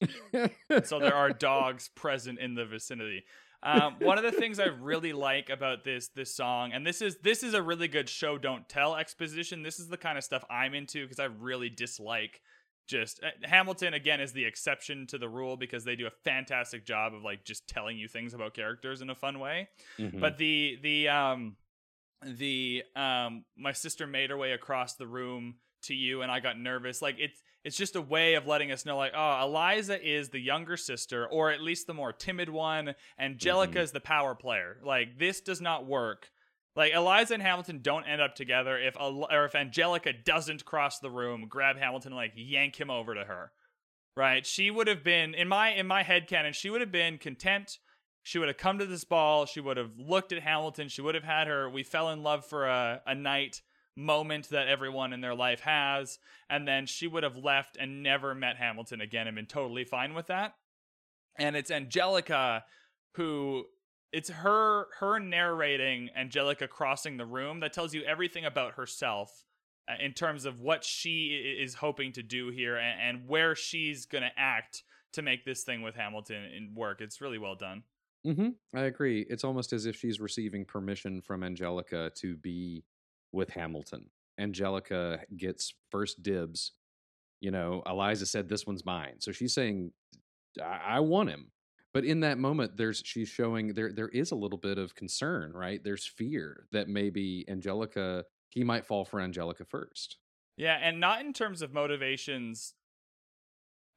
so there are dogs present in the vicinity. Um, one of the things I really like about this this song, and this is this is a really good show don't tell exposition. This is the kind of stuff I'm into because I really dislike just uh, Hamilton again is the exception to the rule because they do a fantastic job of like just telling you things about characters in a fun way. Mhm. But the the um the um my sister made her way across the room to you and I got nervous. Like it's it's just a way of letting us know like oh Eliza is the younger sister or at least the more timid one. Angelica Mhm. is the power player. Like this does not work. Like Eliza and Hamilton don't end up together if Al- or if Angelica doesn't cross the room, grab Hamilton and like yank him over to her. Right? She would have been in my in my head canon, she would have been content she would have come to this ball. She would have looked at Hamilton. She would have had her we fell in love for a, a night moment that everyone in their life has. And then she would have left and never met Hamilton again and been totally fine with that. And it's Angelica who it's her her narrating Angelica crossing the room that tells you everything about herself uh, in terms of what she is hoping to do here and, and where she's going to act to make this thing with Hamilton work. It's really well done. hmm I agree. It's almost as if she's receiving permission from Angelica to be with Hamilton. Angelica gets first dibs. You know, Eliza said this one's mine, so she's saying, "I, I want him." But in that moment, there's she's showing there there is a little bit of concern, right? There's fear that maybe Angelica he might fall for Angelica first. Yeah, and not in terms of motivations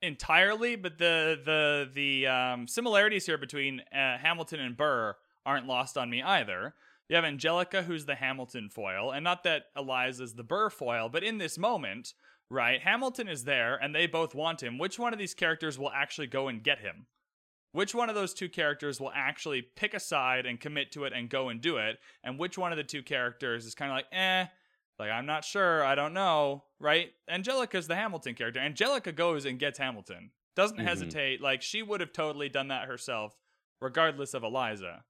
entirely, but the the the um, similarities here between uh, Hamilton and Burr aren't lost on me either. You have Angelica, who's the Hamilton foil, and not that Eliza's the Burr foil, but in this moment, right? Hamilton is there, and they both want him. Which one of these characters will actually go and get him? Which one of those two characters will actually pick a side and commit to it and go and do it? And which one of the two characters is kind of like, eh, like I'm not sure, I don't know, right? Angelica's the Hamilton character. Angelica goes and gets Hamilton. Doesn't Mhm. hesitate. Like she would have totally done that herself, regardless of Eliza.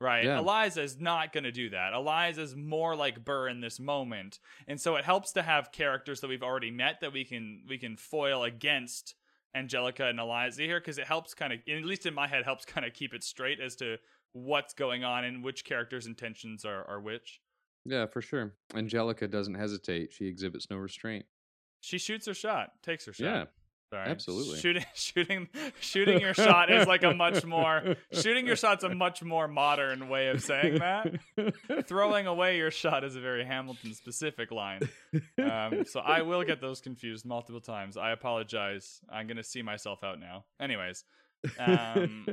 Right? Yeah. Eliza is not going to do that. Eliza is more like Burr in this moment. And so it helps to have characters that we've already met that we can we can foil against Angelica and Eliza here because it helps kind of at least in my head helps kind of keep it straight as to what's going on and which characters' intentions are are which. Yeah, for sure. Angelica doesn't hesitate. She exhibits no restraint. She shoots her shot, takes her shot. Yeah, Sorry. absolutely. Shooting, (laughs) shooting, shooting your shot is like a much more shooting your shot's a much more modern way of saying that. Throwing away your shot is a very Hamilton specific line. Um, so I will get those confused multiple times. I apologize. I'm gonna see myself out now. Anyways, um,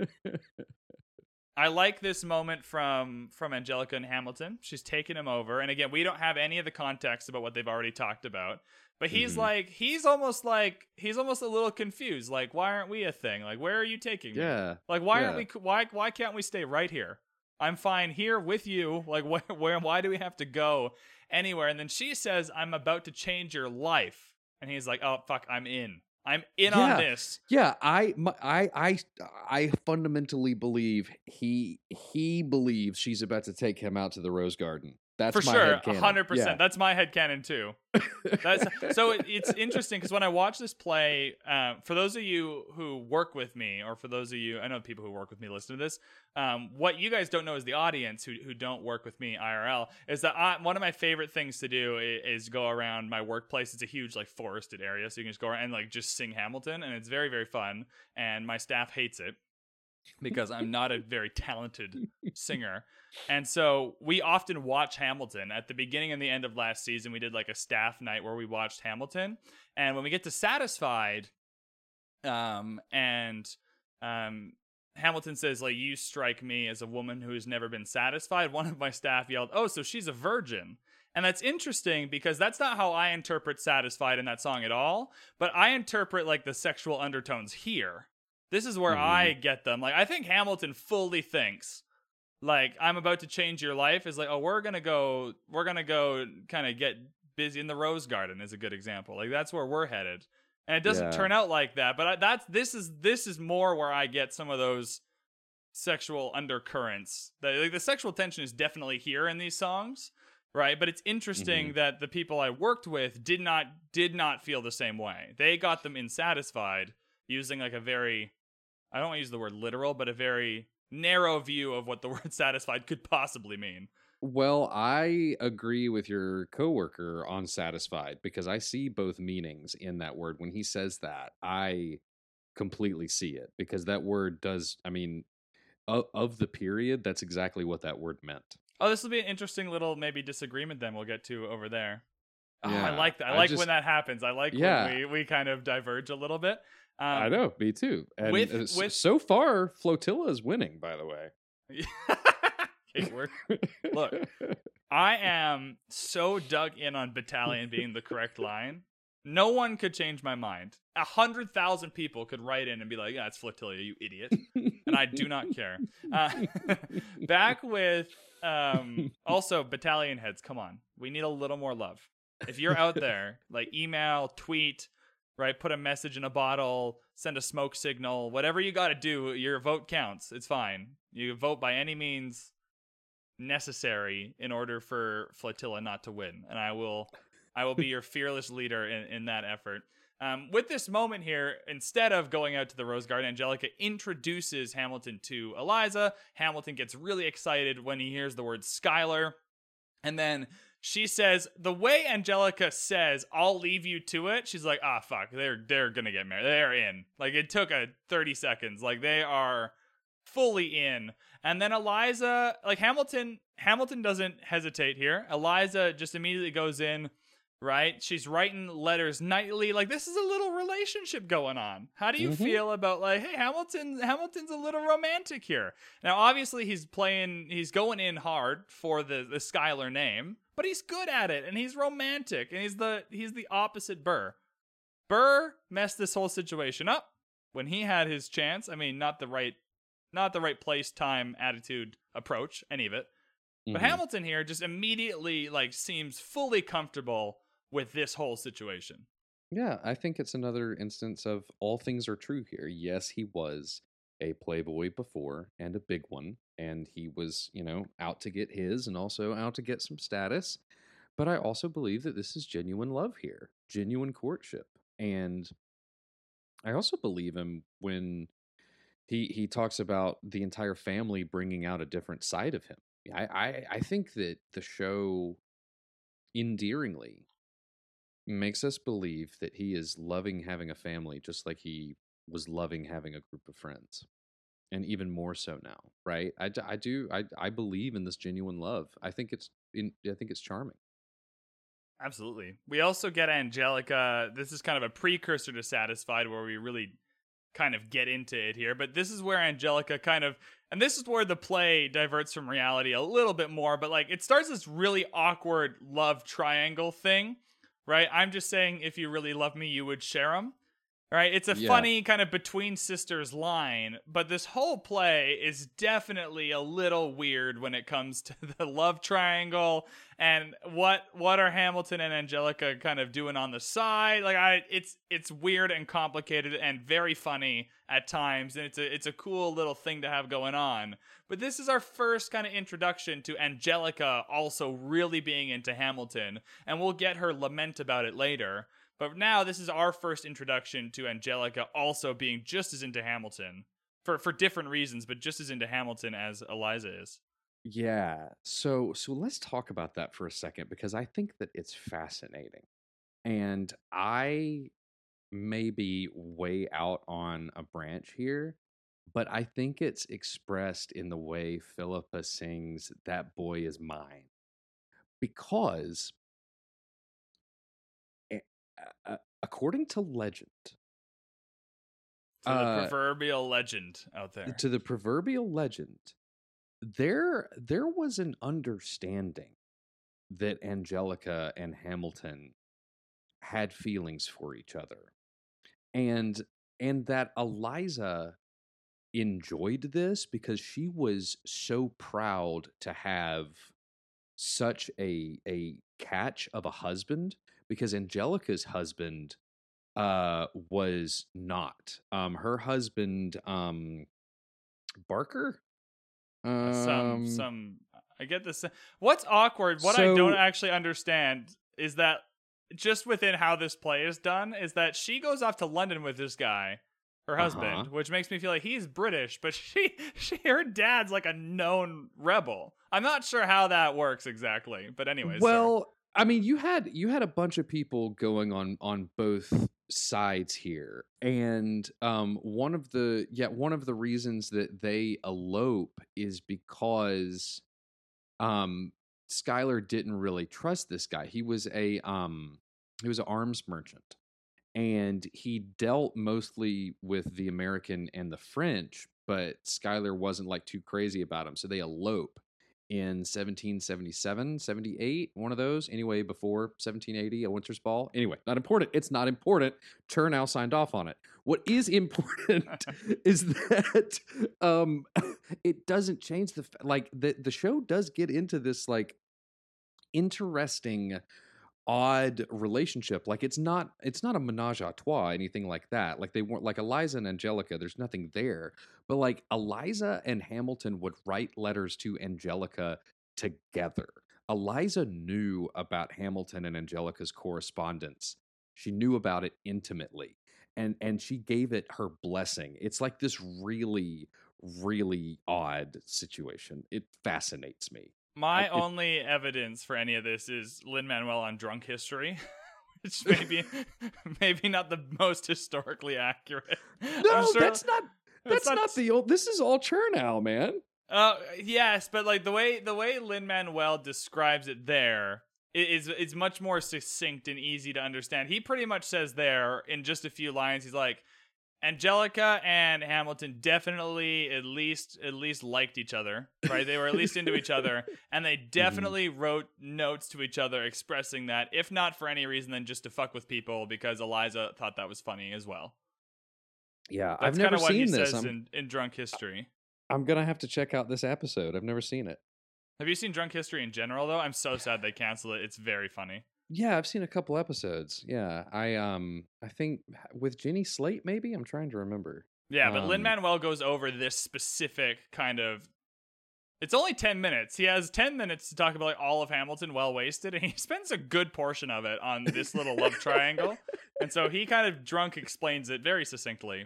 I like this moment from from Angelica and Hamilton. She's taking him over, and again, we don't have any of the context about what they've already talked about. But he's Mhm. like, he's almost like, he's almost a little confused. Like, why aren't we a thing? Like, where are you taking me? yeah. Like, why yeah. aren't we? Why why can't we stay right here? I'm fine here with you. (laughs) Like, where where? Why do we have to go anywhere? And then she says, "I'm about to change your life," and he's like, "Oh fuck, I'm in. I'm in on this." Yeah, I, my, I, I, I fundamentally believe he, he believes she's about to take him out to the rose garden. That's For my sure, hundred percent. Yeah. That's my head headcanon too. That's (laughs) so it, it's interesting because when I watch this play, uh, for those of you who work with me, or for those of you, I know people who work with me listen to this. Um, what you guys don't know is the audience who who don't work with me IRL is that I, one of my favorite things to do is, is go around my workplace. It's a huge like forested area, so you can just go around and like just sing Hamilton, and it's very very fun. And my staff hates it because I'm not a very talented singer. And so we often watch Hamilton. At the beginning and the end of last season, we did like a staff night where we watched Hamilton. And when we get to Satisfied, um, and um, Hamilton says, like, you strike me as a woman who has never been satisfied, one of my staff yelled, Oh, so she's a virgin. And that's interesting because that's not how I interpret satisfied in that song at all. But I interpret like the sexual undertones here This is where Mhm. I get them. Like I think Hamilton fully thinks like I'm about to change your life is like, oh, we're gonna go we're gonna go kind of get busy in the rose garden is a good example. Like that's where we're headed. And it doesn't Yeah. turn out like that. But I, that's this is this is more where I get some of those sexual undercurrents. The, like the sexual tension is definitely here in these songs, right? But it's interesting Mm-hmm. that the people I worked with did not did not feel the same way. They got them insatisfied using like a very I don't want to use the word literal, but a very narrow view of what the (laughs) word satisfied could possibly mean. Well, I agree with your coworker on satisfied because I see both meanings in that word. When he says that, I completely see it because that word does, I mean, of, of the period, that's exactly what that word meant. Oh, this will be an interesting little maybe disagreement then we'll get to over there. Oh, I like that. I I like just- when that happens. I like Yeah. when we, we kind of diverge a little bit. Um, I know, me too. And with- uh, with- so far, Flotilla is winning, by the way. (laughs) Look. (laughs) I am so dug in on battalion being the correct line. No one could change my mind. A hundred thousand people could write in and be like, "Yeah, it's flotilla, you idiot," and I do not care. Uh, (laughs) back with um, also battalion heads. Come on, we need a little more love. If you're out there, like email, tweet, right? Put a message in a bottle, send a smoke signal, whatever you got to do. Your vote counts. It's fine. You vote by any means necessary in order for flotilla not to win and i will i will be your fearless leader in, in that effort um, with this moment here instead of going out to the rose garden angelica introduces hamilton to eliza hamilton gets really excited when he hears the word schuyler and then she says the way angelica says i'll leave you to it she's like ah fuck they're they're gonna get married. They're in. Like it took a 30 seconds. Like they are fully in. And then eliza like hamilton hamilton doesn't hesitate here. Eliza just immediately goes in right? She's writing letters nightly. Like this is a little relationship going on. How do you Mhm. feel about like hey hamilton hamilton's a little romantic here? Now obviously he's playing he's going in hard for the the schuyler name but he's good at it and he's romantic and he's the he's the opposite burr burr messed this whole situation up when he had his chance i mean not the right not the right place, time, attitude, approach, any of it. But Mhm. Hamilton here just immediately like seems fully comfortable with this whole situation. Yeah, I think it's another instance of all things are true here. Yes, he was a playboy before and a big one, and he was, you know, out to get his and also out to get some status. But I also believe that this is genuine love here, genuine courtship. And I also believe him when he he talks about the entire family bringing out a different side of him. I I, I think that the show endearingly makes us believe that he is loving having a family just like he was loving having a group of friends and even more so now right i, I do I, I believe in this genuine love i think it's in i think it's charming Absolutely. We also get Angelica. This is kind of a precursor to Satisfied, where we really kind of get into it here. But this is where Angelica kind of, and this is where the play diverts from reality a little bit more. But like, it starts this really awkward love triangle thing, right? I'm just saying, if you really love me, you would share them. Right? It's a Yeah. funny kind of between sisters line, but this whole play is definitely a little weird when it comes to (laughs) the love triangle and what what are Hamilton and Angelica kind of doing on the side? Like I it's it's weird and complicated and very funny at times and it's a it's a cool little thing to have going on. But this is our first kind of introduction to Angelica also really being into Hamilton and we'll get her lament about it later. But now this is our first introduction to Angelica also being just as into Hamilton for for different reasons, but just as into Hamilton as Eliza is. yeah so so let's talk about that for a second because i think that it's fascinating and i may be way out on a branch here but i think it's expressed in the way phillipa sings that boy is mine because according to legend To the Uh, proverbial legend out there. to the proverbial legend there there was an understanding that angelica and hamilton had feelings for each other and and that eliza enjoyed this because she was so proud to have such a a catch of a husband because Angelica's husband uh was not um her husband um Barker Uh, some Um, some I get this. What's awkward? What I don't actually understand is that just within how this play is done is that she goes off to London with this guy, her husband, Uh-huh. which makes me feel like he's British, but (laughs) she she her dad's like a known rebel. I'm not sure how that works exactly, but anyways. well i mean you had you had a bunch of people going on on both sides here and um one of the yeah one of the reasons that they elope is because um Schuyler didn't really trust this guy. He was a um he was an arms merchant and he dealt mostly with the american and the french but Schuyler wasn't like too crazy about him so they elope in 1777, 78, one of those. Anyway, before 1780, a Winter's Ball. Anyway, not important. It's not important. Chernow signed off on it. What is (laughs) important (laughs) is that um, (laughs) it doesn't change the like the the show does get into this like interesting odd relationship like it's not it's not a menage a trois anything like that like they weren't like eliza and angelica there's nothing there but like eliza and hamilton would write letters to angelica together. Eliza knew about hamilton and angelica's correspondence. She knew about it intimately and and she gave it her blessing. It's like this really really odd situation. It fascinates me My only evidence for any of this is Lin Manuel on Drunk History, (laughs) which maybe (laughs) maybe not the most historically accurate. No sure- that's not that's not, the old this is all chernow man Uh, yes, but like the way the way Lin Manuel describes it there is is much more succinct and easy to understand. He pretty much says there in just a few lines. He's like, Angelica and Hamilton definitely at least at least liked each other, right? They were at least into each (laughs) other, and they mm-hmm. definitely wrote notes to each other expressing that, if not for any reason then just to fuck with people, because Eliza thought that was funny as well. yeah That's i've never what seen he this says in, in Drunk History. I'm gonna have to check out this episode i've never seen it Have you seen Drunk History in general though? I'm so sad they canceled it. It's very funny. Yeah i've seen a couple episodes yeah i um i think with jenny slate maybe i'm trying to remember Yeah, but Um, Lin Manuel goes over this specific kind of. It's only ten minutes. He has ten minutes to talk about like, all of Hamilton well wasted, and he (laughs) spends a good portion of it on this little love triangle. And so he kind of drunk explains it very succinctly.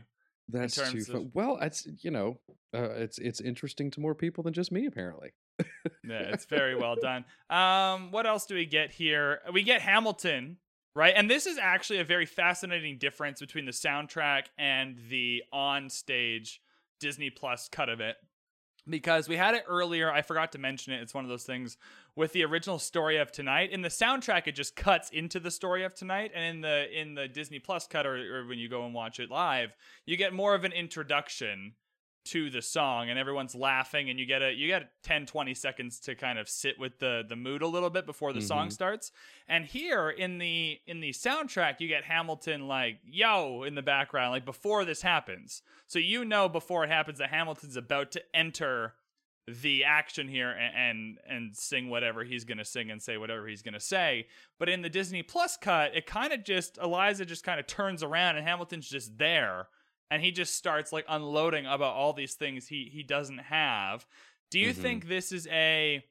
that's too fun. of- well it's you know uh, it's it's interesting to more people than just me apparently Yeah, it's very well done. Um, what else do we get here? We get Hamilton, right? And this is actually a very fascinating difference between the soundtrack and the on-stage Disney Plus cut of it. Because we had it earlier, I forgot to mention it. It's one of those things with the original story of tonight. In the soundtrack, it just cuts into the story of tonight, and in the in the Disney Plus cut, or, or when you go and watch it live, you get more of an introduction to the song and everyone's laughing and you get a you get 10 20 seconds to kind of sit with the the mood a little bit before the song Mhm. starts. And here in the in the soundtrack you get hamilton like yo in the background like before this happens. So you know before it happens that hamilton's about to enter the action here and and, and sing whatever he's going to sing and say whatever he's going to say. But in the disney plus cut it kind of just eliza just kind of turns around and hamilton's just there and he just starts like unloading about all these things he he doesn't have. Do you Mhm. think this is a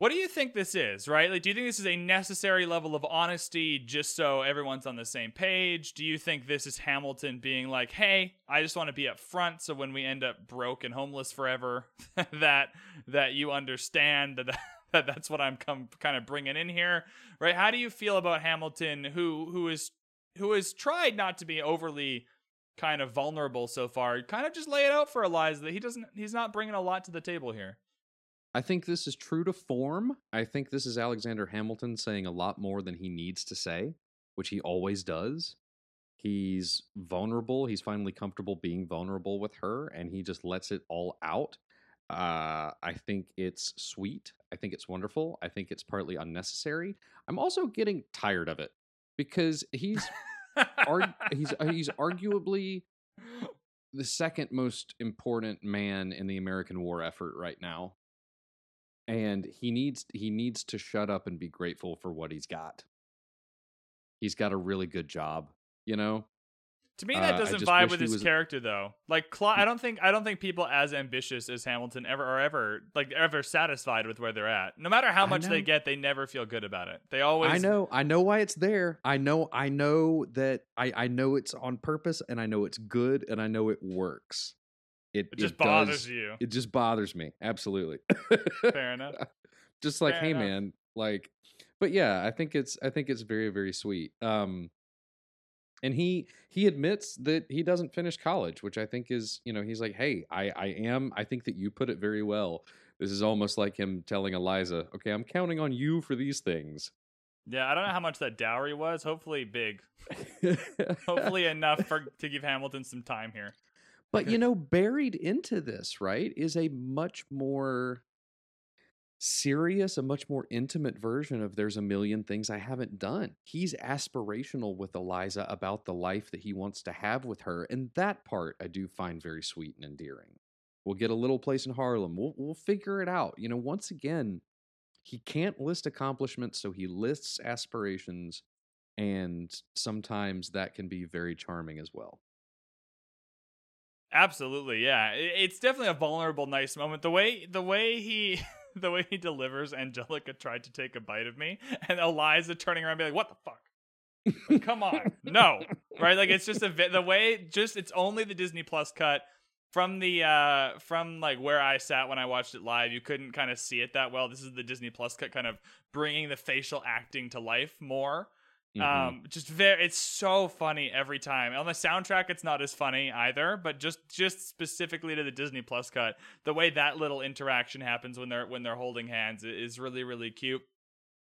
what do you think this is, right? Like do you think this is a necessary level of honesty just so everyone's on the same page? Do you think this is Hamilton being like, "Hey, I just want to be up front so when we end up broke and homeless forever (laughs) that that you understand that (laughs) that that's what I'm come kind of bringing in here." Right? How do you feel about Hamilton who who is who has tried not to be overly kind of vulnerable so far. Kind of just lay it out for Eliza that he doesn't. He's not bringing a lot to the table here. I think this is true to form. I think this is Alexander Hamilton saying a lot more than he needs to say, which he always does. He's vulnerable. He's finally comfortable being vulnerable with her, and he just lets it all out. Uh, I think it's sweet. I think it's wonderful. I think it's partly unnecessary. I'm also getting tired of it because he's arg- (laughs) he's uh, he's arguably the second most important man in the American war effort right now. And he needs he needs to shut up and be grateful for what he's got. He's got a really good job, you know? To me, that Uh, doesn't just vibe with his was- character, though. Like, I don't think I don't think people as ambitious as Hamilton ever are ever like ever satisfied with where they're at. No matter how much they get, they never feel good about it. They always. I know, I know why it's there. I know, I know that I, I know it's on purpose, and I know it's good, and I know it works. It, It just does- bothers you. It just bothers me. Absolutely. Fair enough. (laughs) just like, Fair hey, enough. man, like, but yeah, I think it's, I think it's very, very sweet. Um, and he he admits that he doesn't finish college, which I think is, you know, he's like, hey, I I am. I think that you put it very well. This is almost like him telling Eliza, okay, I'm counting on you for these things. Yeah, I don't know how much that dowry was. Hopefully, big. (laughs) Hopefully, enough for to give Hamilton some time here. But you (laughs) know, buried into this, right, is a much more serious, a much more intimate version of There's a Million Things I Haven't Done. He's aspirational with Eliza about the life that he wants to have with her. And that part I do find very sweet and endearing. We'll get a little place in Harlem. We'll, we'll figure it out. You know, once again, he can't list accomplishments, so he lists aspirations. And sometimes that can be very charming as well. Absolutely, yeah. It's definitely a vulnerable, nice moment. The way the way he (laughs) (laughs) the way he delivers Angelica tried to take a bite of me, and Eliza turning around and be like, "What the fuck." Like, come on, no, (laughs) right? Like it's just a vi- the way. Just it's only the Disney Plus cut from the uh from like where I sat when I watched it live. You couldn't kind of see it that well. This is the Disney Plus cut, kind of bringing the facial acting to life more. Mhm. Um, just very, it's so funny every time. On the soundtrack, it's not as funny either, but just just specifically to the Disney Plus cut, the way that little interaction happens when they're when they're holding hands is really really cute.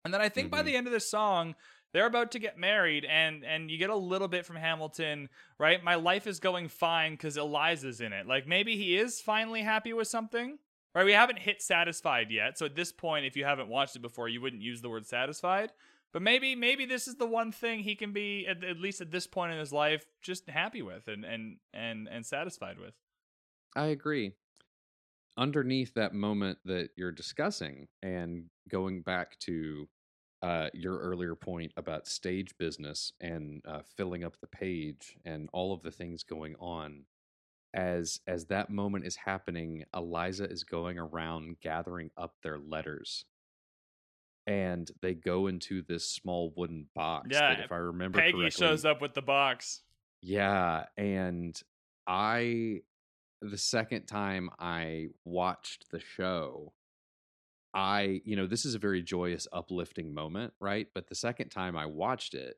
And then I think by Mhm. the end of this song, they're about to get married, and and you get a little bit from Hamilton, right? My life is going fine because Eliza's in it. Like maybe he is finally happy with something. Right, we haven't hit satisfied yet. So at this point, if you haven't watched it before, you wouldn't use the word satisfied. But maybe maybe this is the one thing he can be at, at least at this point in his life just happy with and and and and satisfied with. I agree. Underneath that moment that you're discussing, and going back to uh, your earlier point about stage business and uh, filling up the page and all of the things going on, as as that moment is happening, Eliza is going around gathering up their letters, and they go into this small wooden box. Yeah, if I remember Peggy correctly, shows up with the box. yeah, and I the second time I watched the show, I, you know, this is a very joyous, uplifting moment, right? But the second time I watched it,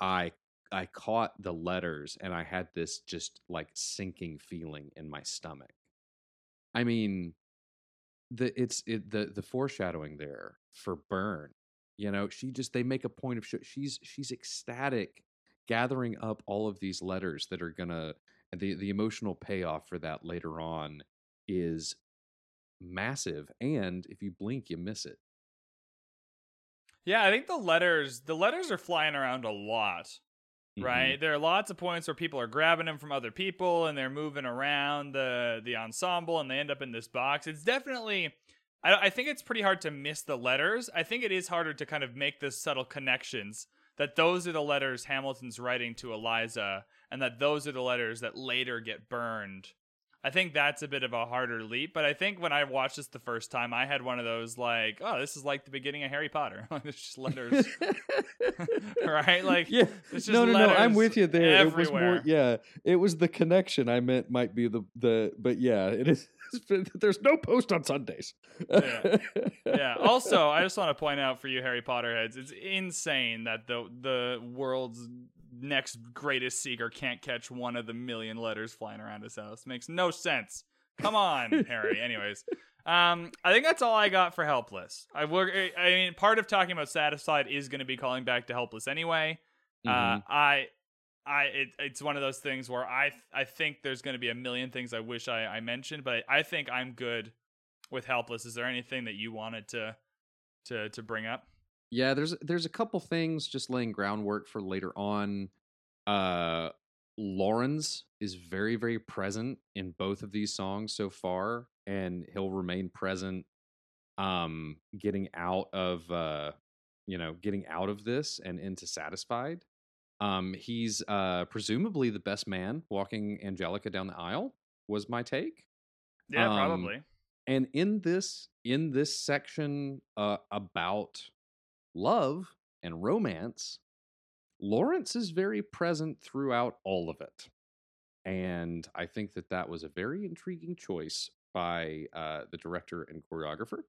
I I caught the letters and I had this just like sinking feeling in my stomach. I mean, the it's it the the foreshadowing there for Burn. You know, she just they make a point of sh- she's she's ecstatic gathering up all of these letters that are gonna the the emotional payoff for that later on is massive and if you blink you miss it Yeah, I think the letters the letters are flying around a lot. Mhm. Right? There are lots of points where people are grabbing them from other people and they're moving around the the ensemble and they end up in this box. It's definitely I, I think it's pretty hard to miss the letters. I think it is harder to kind of make the subtle connections that those are the letters Hamilton's writing to Eliza and that those are the letters that later get burned. I think that's a bit of a harder leap, but I think when I watched this the first time, I had one of those like, oh, this is like the beginning of Harry Potter. (laughs) Like there's just letters, (laughs) right? Like yeah it's no just no no i'm with you there it was more everywhere. yeah it was the connection i meant might be the the but yeah it is (laughs) there's no post on sundays Yeah. yeah. Also, I just want to point out for you Harry Potter heads, it's insane that the the world's next greatest seeker can't catch one of the million letters flying around his house. Makes no sense. Come on, (laughs) Harry. Anyways, um, I think that's all I got for Helpless. I work. I mean, part of talking about Satisfied is going to be calling back to Helpless anyway. Uh, Mhm. I. I it, it's one of those things where I I think there's going to be a million things I wish I, I mentioned, but I think I'm good with helpless is there anything that you wanted to to to bring up Yeah, there's there's a couple things just laying groundwork for later on. Uh Laurens is very, very present in both of these songs so far, and he'll remain present um getting out of uh you know getting out of this and into satisfied um he's uh presumably the best man walking angelica down the aisle was my take Yeah, Um, probably. and in this in this section uh, about love and romance laurens is very present throughout all of it. And i think that that was a very intriguing choice by uh, the director and choreographer.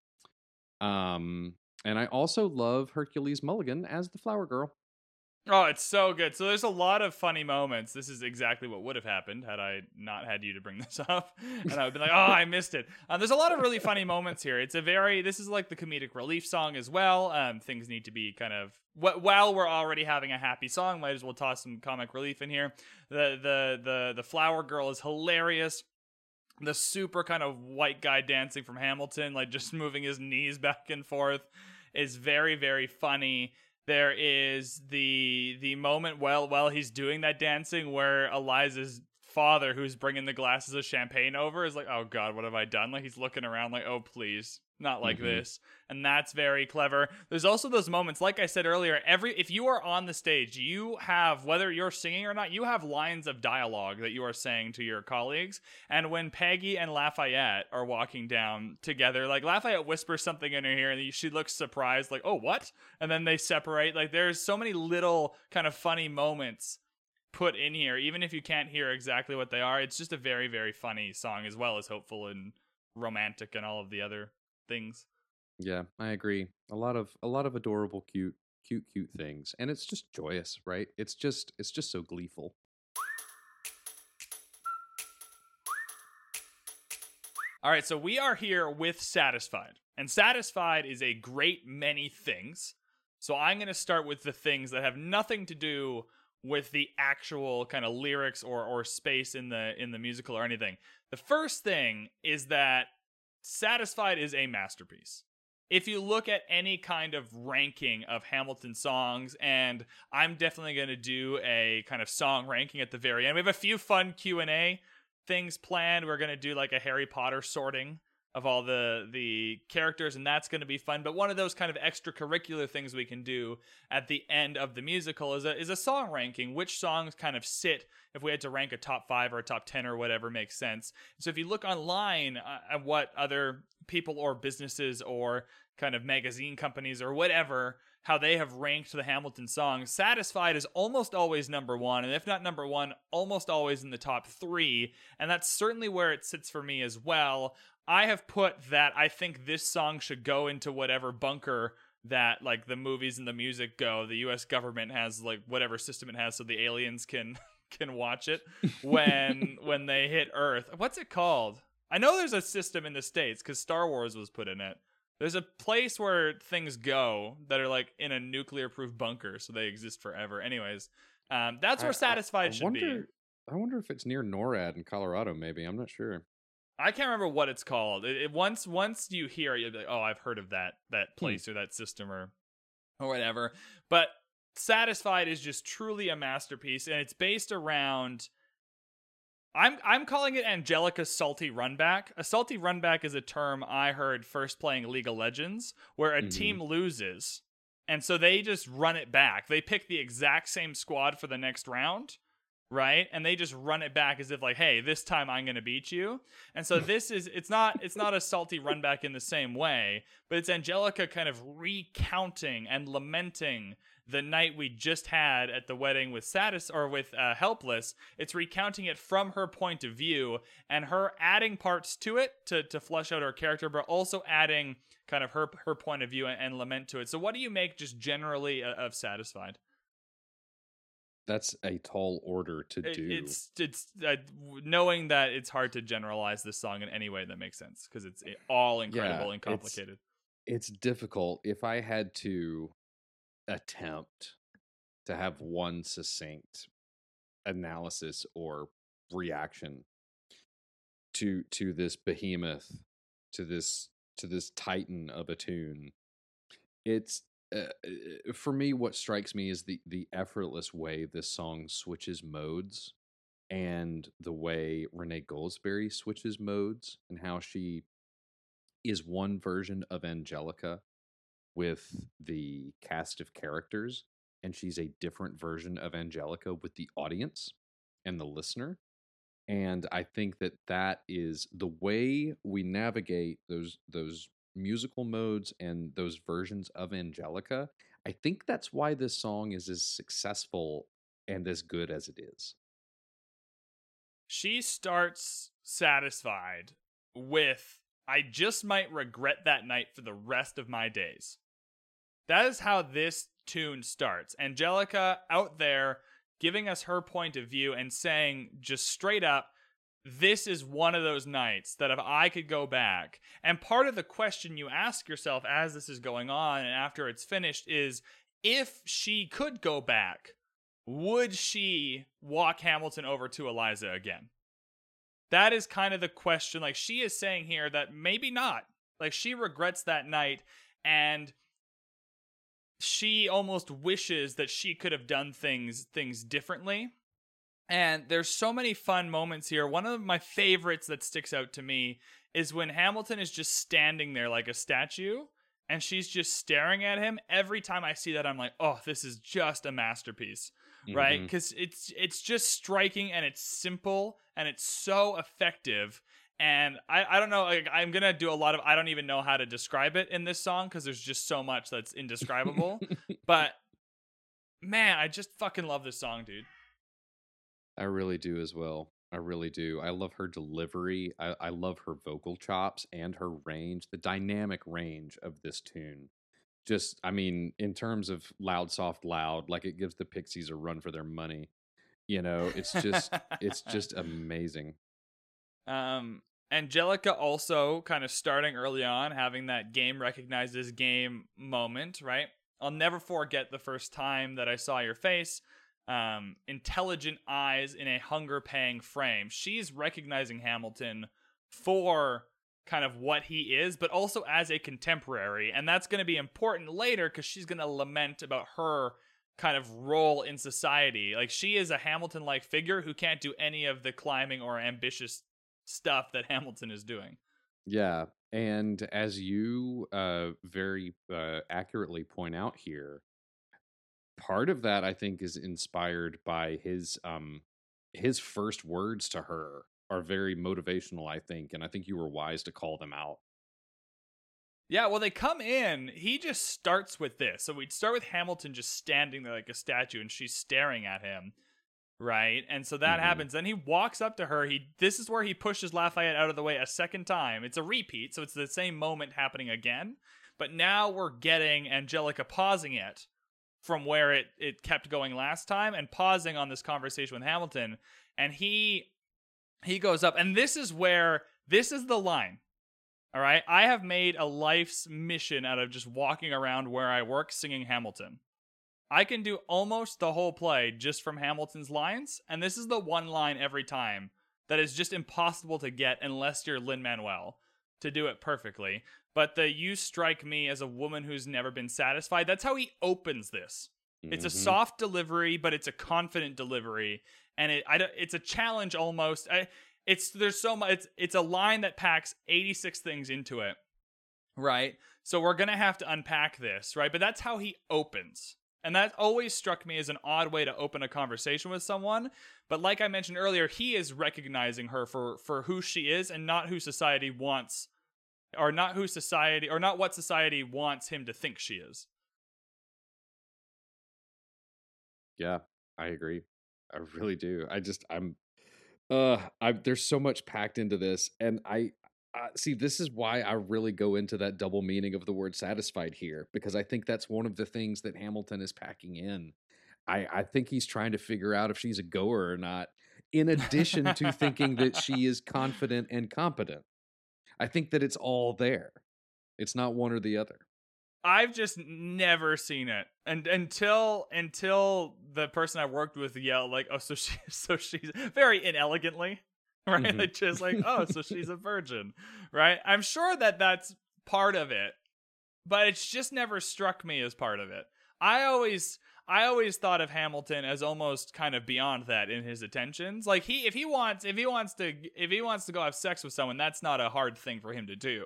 Um and i also love hercules mulligan as the flower girl Oh, it's so good. So there's a lot of funny moments. This is exactly what would have happened had I not had you to bring (laughs) this up, and I would be like, "Oh, I missed it." Um, there's a lot of really funny moments here. It's a very this is like the comedic relief song as well. Um, things need to be kind of wh- while we're already having a happy song, might as well toss some comic relief in here. The the the the flower girl is hilarious. The super kind of white guy dancing from Hamilton, like just (laughs) moving his knees back and forth, is very very funny there is the the moment while while he's doing that dancing where Eliza's father, who's bringing the glasses of champagne over, is like, "Oh God, what have I done?" Like he's looking around, like, "Oh please, not like Mhm. this." And that's very clever. There's also those moments, like I said earlier. Every if you are on the stage, you have whether you're singing or not, you have lines of dialogue that you are saying to your colleagues. And when Peggy and Lafayette are walking down together, like Lafayette whispers something in her ear, and she looks surprised, like, "Oh, what?" And then they separate. Like there's so many little kind of funny moments put in here, even if you can't hear exactly what they are. It's just a very, very funny song, as well as hopeful and romantic and all of the other things. yeah i agree a lot of a lot of adorable cute cute cute things and it's just joyous right it's just it's just so gleeful All right, so we are here with Satisfied. And Satisfied is a great many things. So I'm going to start with the things that have nothing to do with the actual kind of lyrics or or space in the in the musical or anything. The first thing is that Satisfied is a masterpiece. If you look at any kind of ranking of Hamilton songs, and I'm definitely going to do a kind of song ranking at the very end. We have a few fun Q and A things planned. We're gonna do like a Harry Potter sorting of all the the characters, and that's gonna be fun. But one of those kind of extracurricular things we can do at the end of the musical is a is a song ranking. Which songs kind of sit if we had to rank a top five or a top ten or whatever makes sense. So if you look online uh, at what other people or businesses or kind of magazine companies or whatever how they have ranked the Hamilton songs. Satisfied is almost always number one, and if not number one, almost always in the top three. And that's certainly where it sits for me as well. I have put that I think this song should go into whatever bunker that like the movies and the music go. The US government has like whatever system it has so the aliens can (laughs) can watch it when (laughs) when they hit Earth. What's it called? I know there's a system in the States because Star Wars was put in it. There's a place where things go that are like in a nuclear proof bunker, so they exist forever. Anyways, um, that's where I- Satisfied I should wonder, be. I wonder if it's near NORAD in Colorado. Maybe I'm not sure. I can't remember what it's called. It, it- once once you hear it, you'll be like, oh, I've heard of that that Hmm. place or that system or or whatever. But Satisfied is just truly a masterpiece, and it's based around. I'm I'm calling it Angelica's salty runback. A salty runback is a term I heard first playing League of Legends, where a Mhm. team loses, and so they just run it back. They pick the exact same squad for the next round, right? And they just run it back as if like, hey, this time I'm gonna beat you. And so (laughs) this is it's not it's not a salty run back in the same way, but it's Angelica kind of recounting and lamenting the night we just had at the wedding with Satis or with uh, Helpless. It's recounting it from her point of view and her adding parts to it to to flesh out her character, but also adding kind of her her point of view and, and lament to it. So what do you make just generally uh, of Satisfied? That's a tall order to It- do. It's it's uh, knowing that it's hard to generalize this song in any way that makes sense because it's all incredible and it's- complicated. it's difficult if I had to attempt to have one succinct analysis or reaction to to this behemoth to this to this titan of a tune. It's uh, uh, for me what strikes me is the the effortless way this song switches modes and the way Renee Goldsberry switches modes and how she is one version of Angelica with the cast of characters, and she's a different version of Angelica with the audience and the listener. And I think that that is the way we navigate those those musical modes and those versions of Angelica. I think that's why this song is as successful and as good as it is. She starts satisfied with I just might regret that night for the rest of my days. That is how this tune starts. Angelica out there giving us her point of view and saying just straight up, this is one of those nights that if I could go back, and part of the question you ask yourself as this is going on and after it's finished is if she could go back, would she walk Hamilton over to Eliza again? That is kind of the question. Like she is saying here that maybe not. Like she regrets that night and she almost wishes that she could have done things things differently. And there's so many fun moments here. One of my favorites that sticks out to me is when Hamilton is just standing there like a statue and she's just staring at him. Every time I see that I'm like, "Oh, this is just a masterpiece." Mm-hmm. Right? Cuz it's it's just striking and it's simple and it's so effective and I, I don't know like, i'm gonna do a lot of i don't even know how to describe it in this song because there's just so much that's indescribable. (laughs) But man i just fucking love this song dude. I really do as well. I really do. I love her delivery. I, I love her vocal chops and her range the dynamic range of this tune. Just i mean in terms of loud soft loud like it gives the pixies a run for their money. You know it's just it's just (laughs) amazing um, Angelica also kind of starting early on, having that game recognizes game moment, right? I'll never forget the first time that I saw your face. Um, intelligent eyes in a hunger pang frame. She's recognizing Hamilton for kind of what he is, but also as a contemporary. And that's going to be important later because she's going to lament about her kind of role in society. Like she is a Hamilton like figure who can't do any of the climbing or ambitious stuff that Hamilton is doing. Yeah, and as you uh, very uh, accurately point out here, part of that I think is inspired by his um his first words to her are very motivational. I think, and I think you were wise to call them out. Yeah, well, they come in. He just starts with this. So we'd start with Hamilton just standing there like a statue, and she's staring at him right? And so that mm-hmm. happens. Then he walks up to her. He this is where he pushes Lafayette out of the way a second time. It's a repeat, so it's the same moment happening again. But now we're getting Angelica pausing it from where it it kept going last time and pausing on this conversation with Hamilton. And he he goes up, and this is where this is the line. All right, I have made a life's mission out of just walking around where I work singing Hamilton. I can do almost the whole play just from Hamilton's lines, and this is the one line every time that is just impossible to get unless you're Lin Manuel to do it perfectly. But the you strike me as a woman who's never been satisfied, that's how he opens this. Mm-hmm. It's a mm-hmm. soft delivery, but it's a confident delivery, and it I, it's a challenge almost. I, it's there's so much. It's it's a line that packs 86 things into it, right? So we're gonna have to unpack this, right? But that's how he opens. And that always struck me as an odd way to open a conversation with someone. But like I mentioned earlier, he is recognizing her for for who she is and not who society wants or not who society or not what society wants him to think she is. Yeah, I agree. I really do. I just I'm uh I there's so much packed into this and I uh, see, this is why I really go into that double meaning of the word satisfied here, because I think that's one of the things that Hamilton is packing in. I, I think he's trying to figure out if she's a goer or not, in addition to thinking that (laughs) she is confident and competent. I think that it's all there. It's not one or the other. I've just never seen it, and until until the person I worked with yelled like, "Oh, so she, (laughs) so she's very inelegantly." (laughs) right? Mm-hmm. Like just like, oh, so (laughs) she's a virgin, right? I'm sure that that's part of it, but it's just never struck me as part of it. I always I always thought of Hamilton as almost kind of beyond that in his attentions. Like he if he wants if he wants to if he wants to go have sex with someone, that's not a hard thing for him to do.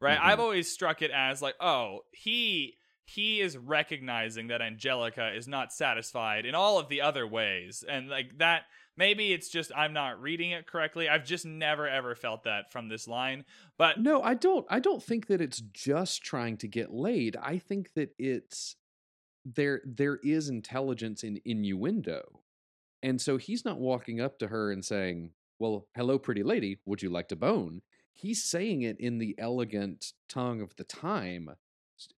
Right? Mhm. I've always struck it as like, oh, he he is recognizing that Angelica is not satisfied in all of the other ways. And like that maybe it's just I'm not reading it correctly. I've just never ever felt that from this line. But No, I don't. I don't think that it's just trying to get laid. I think that it's there. There is intelligence in innuendo, and so he's not walking up to her and saying, "Well, hello, pretty lady. Would you like to bone?" He's saying it in the elegant tongue of the time,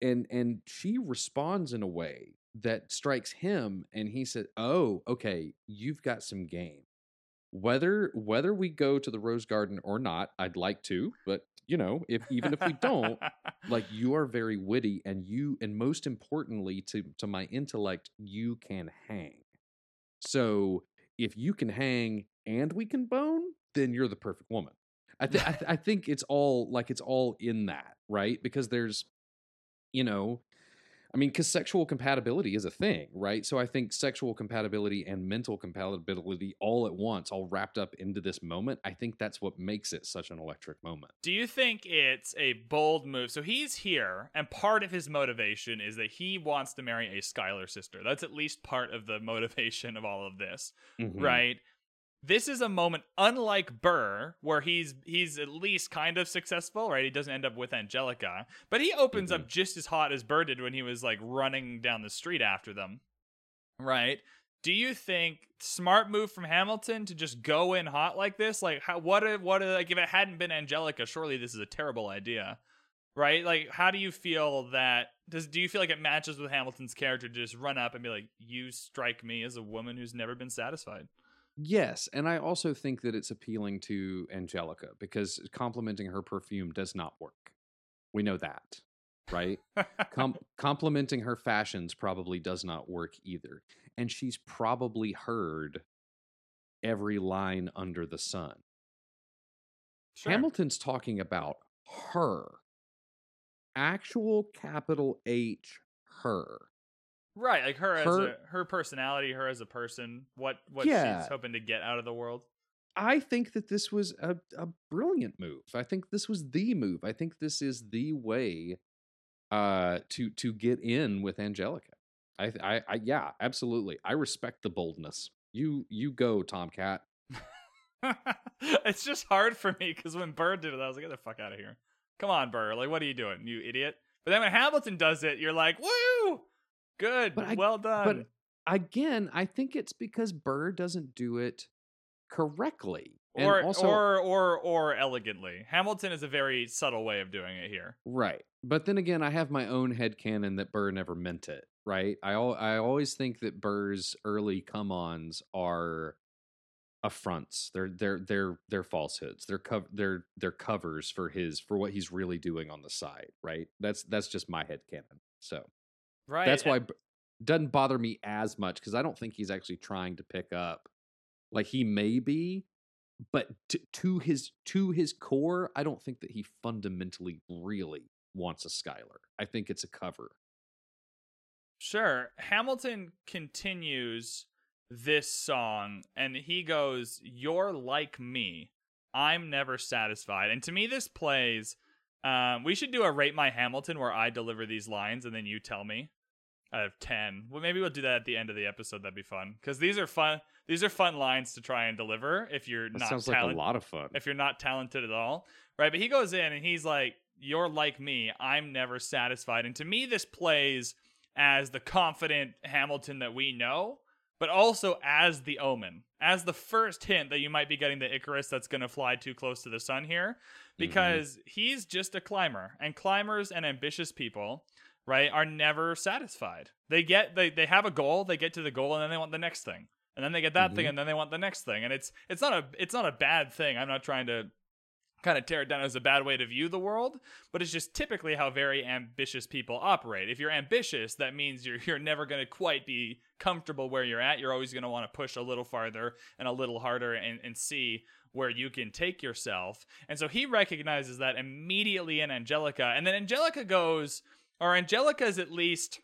and and she responds in a way that strikes him, and he said, "Oh, okay, you've got some game." whether whether we go to the rose garden or not i'd like to but you know if even if we don't like (laughs) you are very witty and you and most importantly to to my intellect you can hang. So if you can hang and we can bone then you're the perfect woman. I th- I, th- I (laughs) think it's all like it's all in that right? Because there's you know I mean, because sexual compatibility is a thing, right? So I think sexual compatibility and mental compatibility all at once, all wrapped up into this moment, I think that's what makes it such an electric moment. Do you think it's a bold move? So he's here, and part of his motivation is that he wants to marry a Schuyler sister. That's at least part of the motivation of all of this, Mhm. right? This is a moment unlike Burr, where he's he's at least kind of successful, right? He doesn't end up with Angelica, but he opens up mm-hmm. just as hot as Burr did when he was like running down the street after them, right? Do you think smart move from Hamilton to just go in hot like this? Like, how, what if, what if, like if it hadn't been Angelica, surely this is a terrible idea, right? Like, how do you feel that? Does do you feel like it matches with Hamilton's character to just run up and be like, "You strike me as a woman who's never been satisfied"? Yes, and I also think that it's appealing to Angelica because complimenting her perfume does not work. We know that, right? Com- (laughs) complimenting her fashions probably does not work either. And she's probably heard every line under the sun. Sure. Hamilton's talking about her. Actual capital H her. Right, like her, as Her- a her personality, her as a person, what what Yeah. she's hoping to get out of the world. I think that this was a, a brilliant move. I think this was the move. I think this is the way uh to to get in with Angelica. I I, I yeah, absolutely. I respect the boldness. You you go, Tomcat. (laughs) it's just hard for me because when Burr did it, I was like, "Get the fuck out of here! Come on, Burr! Like, what are you doing, you idiot?" But then when Hamilton does it, you're like, "Woo! Good, I- well done." But again, I think it's because Burr doesn't do it correctly. And or also, or or or elegantly. Hamilton is a very subtle way of doing it here. Right. But then again, I have my own head canon that Burr never meant it, right? I al- I always think that Burr's early come-ons are affronts. They're they're they're they're falsehoods. They're cov- they're they're covers for his for what he's really doing on the side, right? That's that's just my head canon. So, Right. that's why B- doesn't bother me as much cuz I don't think he's actually trying to pick up like he may be but to, to his to his core, I don't think that he fundamentally really wants a Schuyler. I think it's a cover. Sure. Hamilton continues this song and he goes, You're like me. I'm never satisfied. And to me, this plays. Um, we should do a rate my Hamilton where I deliver these lines and then you tell me out of 10. Well, maybe we'll do that at the end of the episode. That'd be fun. Because these are fun. These are fun lines to try and deliver if you're That not sounds talent- like a lot of fun. if you're not talented at all, right? But he goes in and he's like, "You're like me. I'm never satisfied." And to me, this plays as the confident Hamilton that we know, but also as the omen, as the first hint that you might be getting the Icarus that's going to fly too close to the sun here, mm-hmm. because he's just a climber, and climbers and ambitious people. Right, are never satisfied. They get they they have a goal, they get to the goal, and then they want the next thing. And then they get that thing Mhm. and then they want the next thing. And it's it's not a it's not a bad thing. I'm not trying to kind of tear it down as a bad way to view the world but it's just typically how very ambitious people operate. If you're ambitious that means you're you're never going to quite be comfortable where you're at. You're always going to want to push a little farther and a little harder and, and see where you can take yourself. And so he recognizes that immediately in angelica. And then angelica goes or angelica is at least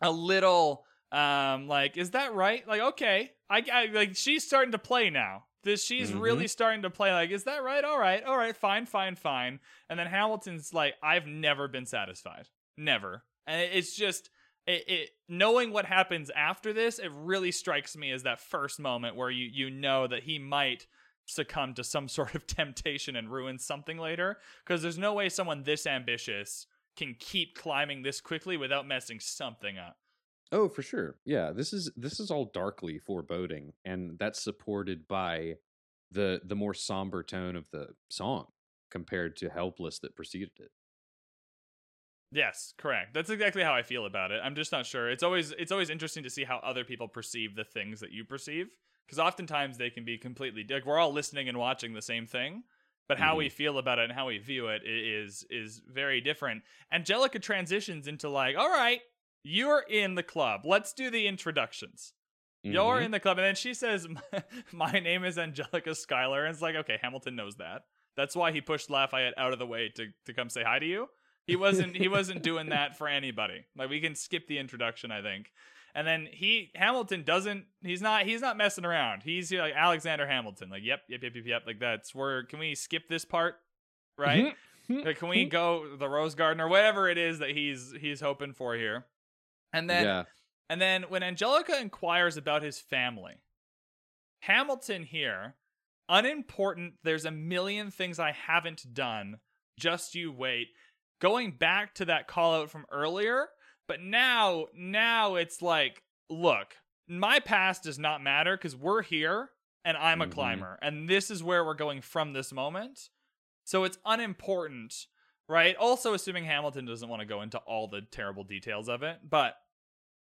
a little Um, like, is that right? Like, okay, I, I like she's starting to play now. This she's Mhm. really starting to play. Like, is that right? All right, all right, fine, fine, fine. And then Hamilton's like, I've never been satisfied, never. And it's just it, it knowing what happens after this. It really strikes me as that first moment where you you know that he might succumb to some (laughs) sort of temptation and ruin something later. Because there's no way someone this ambitious can keep climbing this quickly without messing something up. Oh, for sure. Yeah, this is this is all darkly foreboding, and that's supported by the the more somber tone of the song compared to "Helpless" that preceded it. Yes, correct. That's exactly how I feel about it. I'm just not sure. It's always it's always interesting to see how other people perceive the things that you perceive because oftentimes they can be completely like we're all listening and watching the same thing, but how we feel about it and how we view it is is very different. Angelica transitions into like, "All right, you're in the club. Let's do the introductions." You're Mhm. in the club, and then she says, (laughs) "My name is Angelica Schuyler," and it's like, okay, Hamilton knows that. That's why he pushed Lafayette out of the way to to come say hi to you. He wasn't he wasn't doing (laughs) that for anybody. Like we can skip the introduction, I think. And then he Hamilton doesn't he's not he's not messing around. He's like Alexander Hamilton. Like yep yep yep yep yep. Like that's where can we skip this part, right? Mhm. Like, can we go the Rose Garden or whatever it is that he's he's hoping for here? And then yeah, and then when Angelica inquires about his family, Hamilton here, unimportant, there's a million things I haven't done. Just you wait. Going back to that call out from earlier, but now now it's like, look, my past does not matter because we're here and I'm a Mhm. climber. And this is where we're going from this moment. So it's unimportant, right? Also assuming Hamilton doesn't want to go into all the terrible details of it, but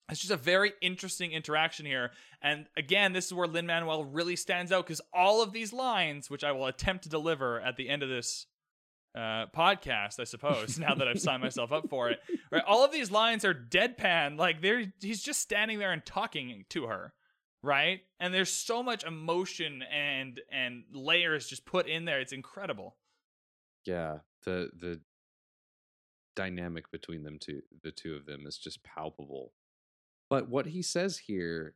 it's just a very interesting interaction here. And again, this is where Lin Manuel really stands out because all of these lines, which I will attempt to deliver at the end of this uh, podcast, I suppose, now that I've signed (laughs) myself up for it, right? All of these lines are deadpan. Like they're he's just standing there and talking to her, right? And there's so much emotion and and layers just put in there. It's incredible. yeah. The the dynamic between them two, the two of them, is just palpable. But what he says here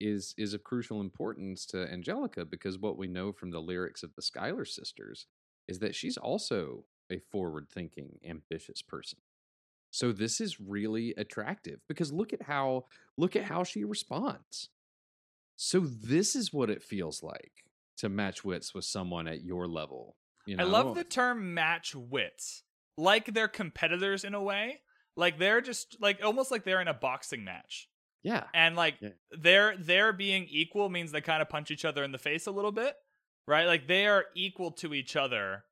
is is of crucial importance to Angelica because what we know from the lyrics of the Schuyler sisters is that she's also a forward-thinking, ambitious person. So this is really attractive because look at how look at how she responds. So this is what it feels like to match wits with someone at your level. You know? I love the term match wits. Like they're competitors in a way. Like they're just like almost like they're in a boxing match. yeah. And like Yeah. they're being equal means they kind of punch each other in the face a little bit. Right? Like they are equal to each other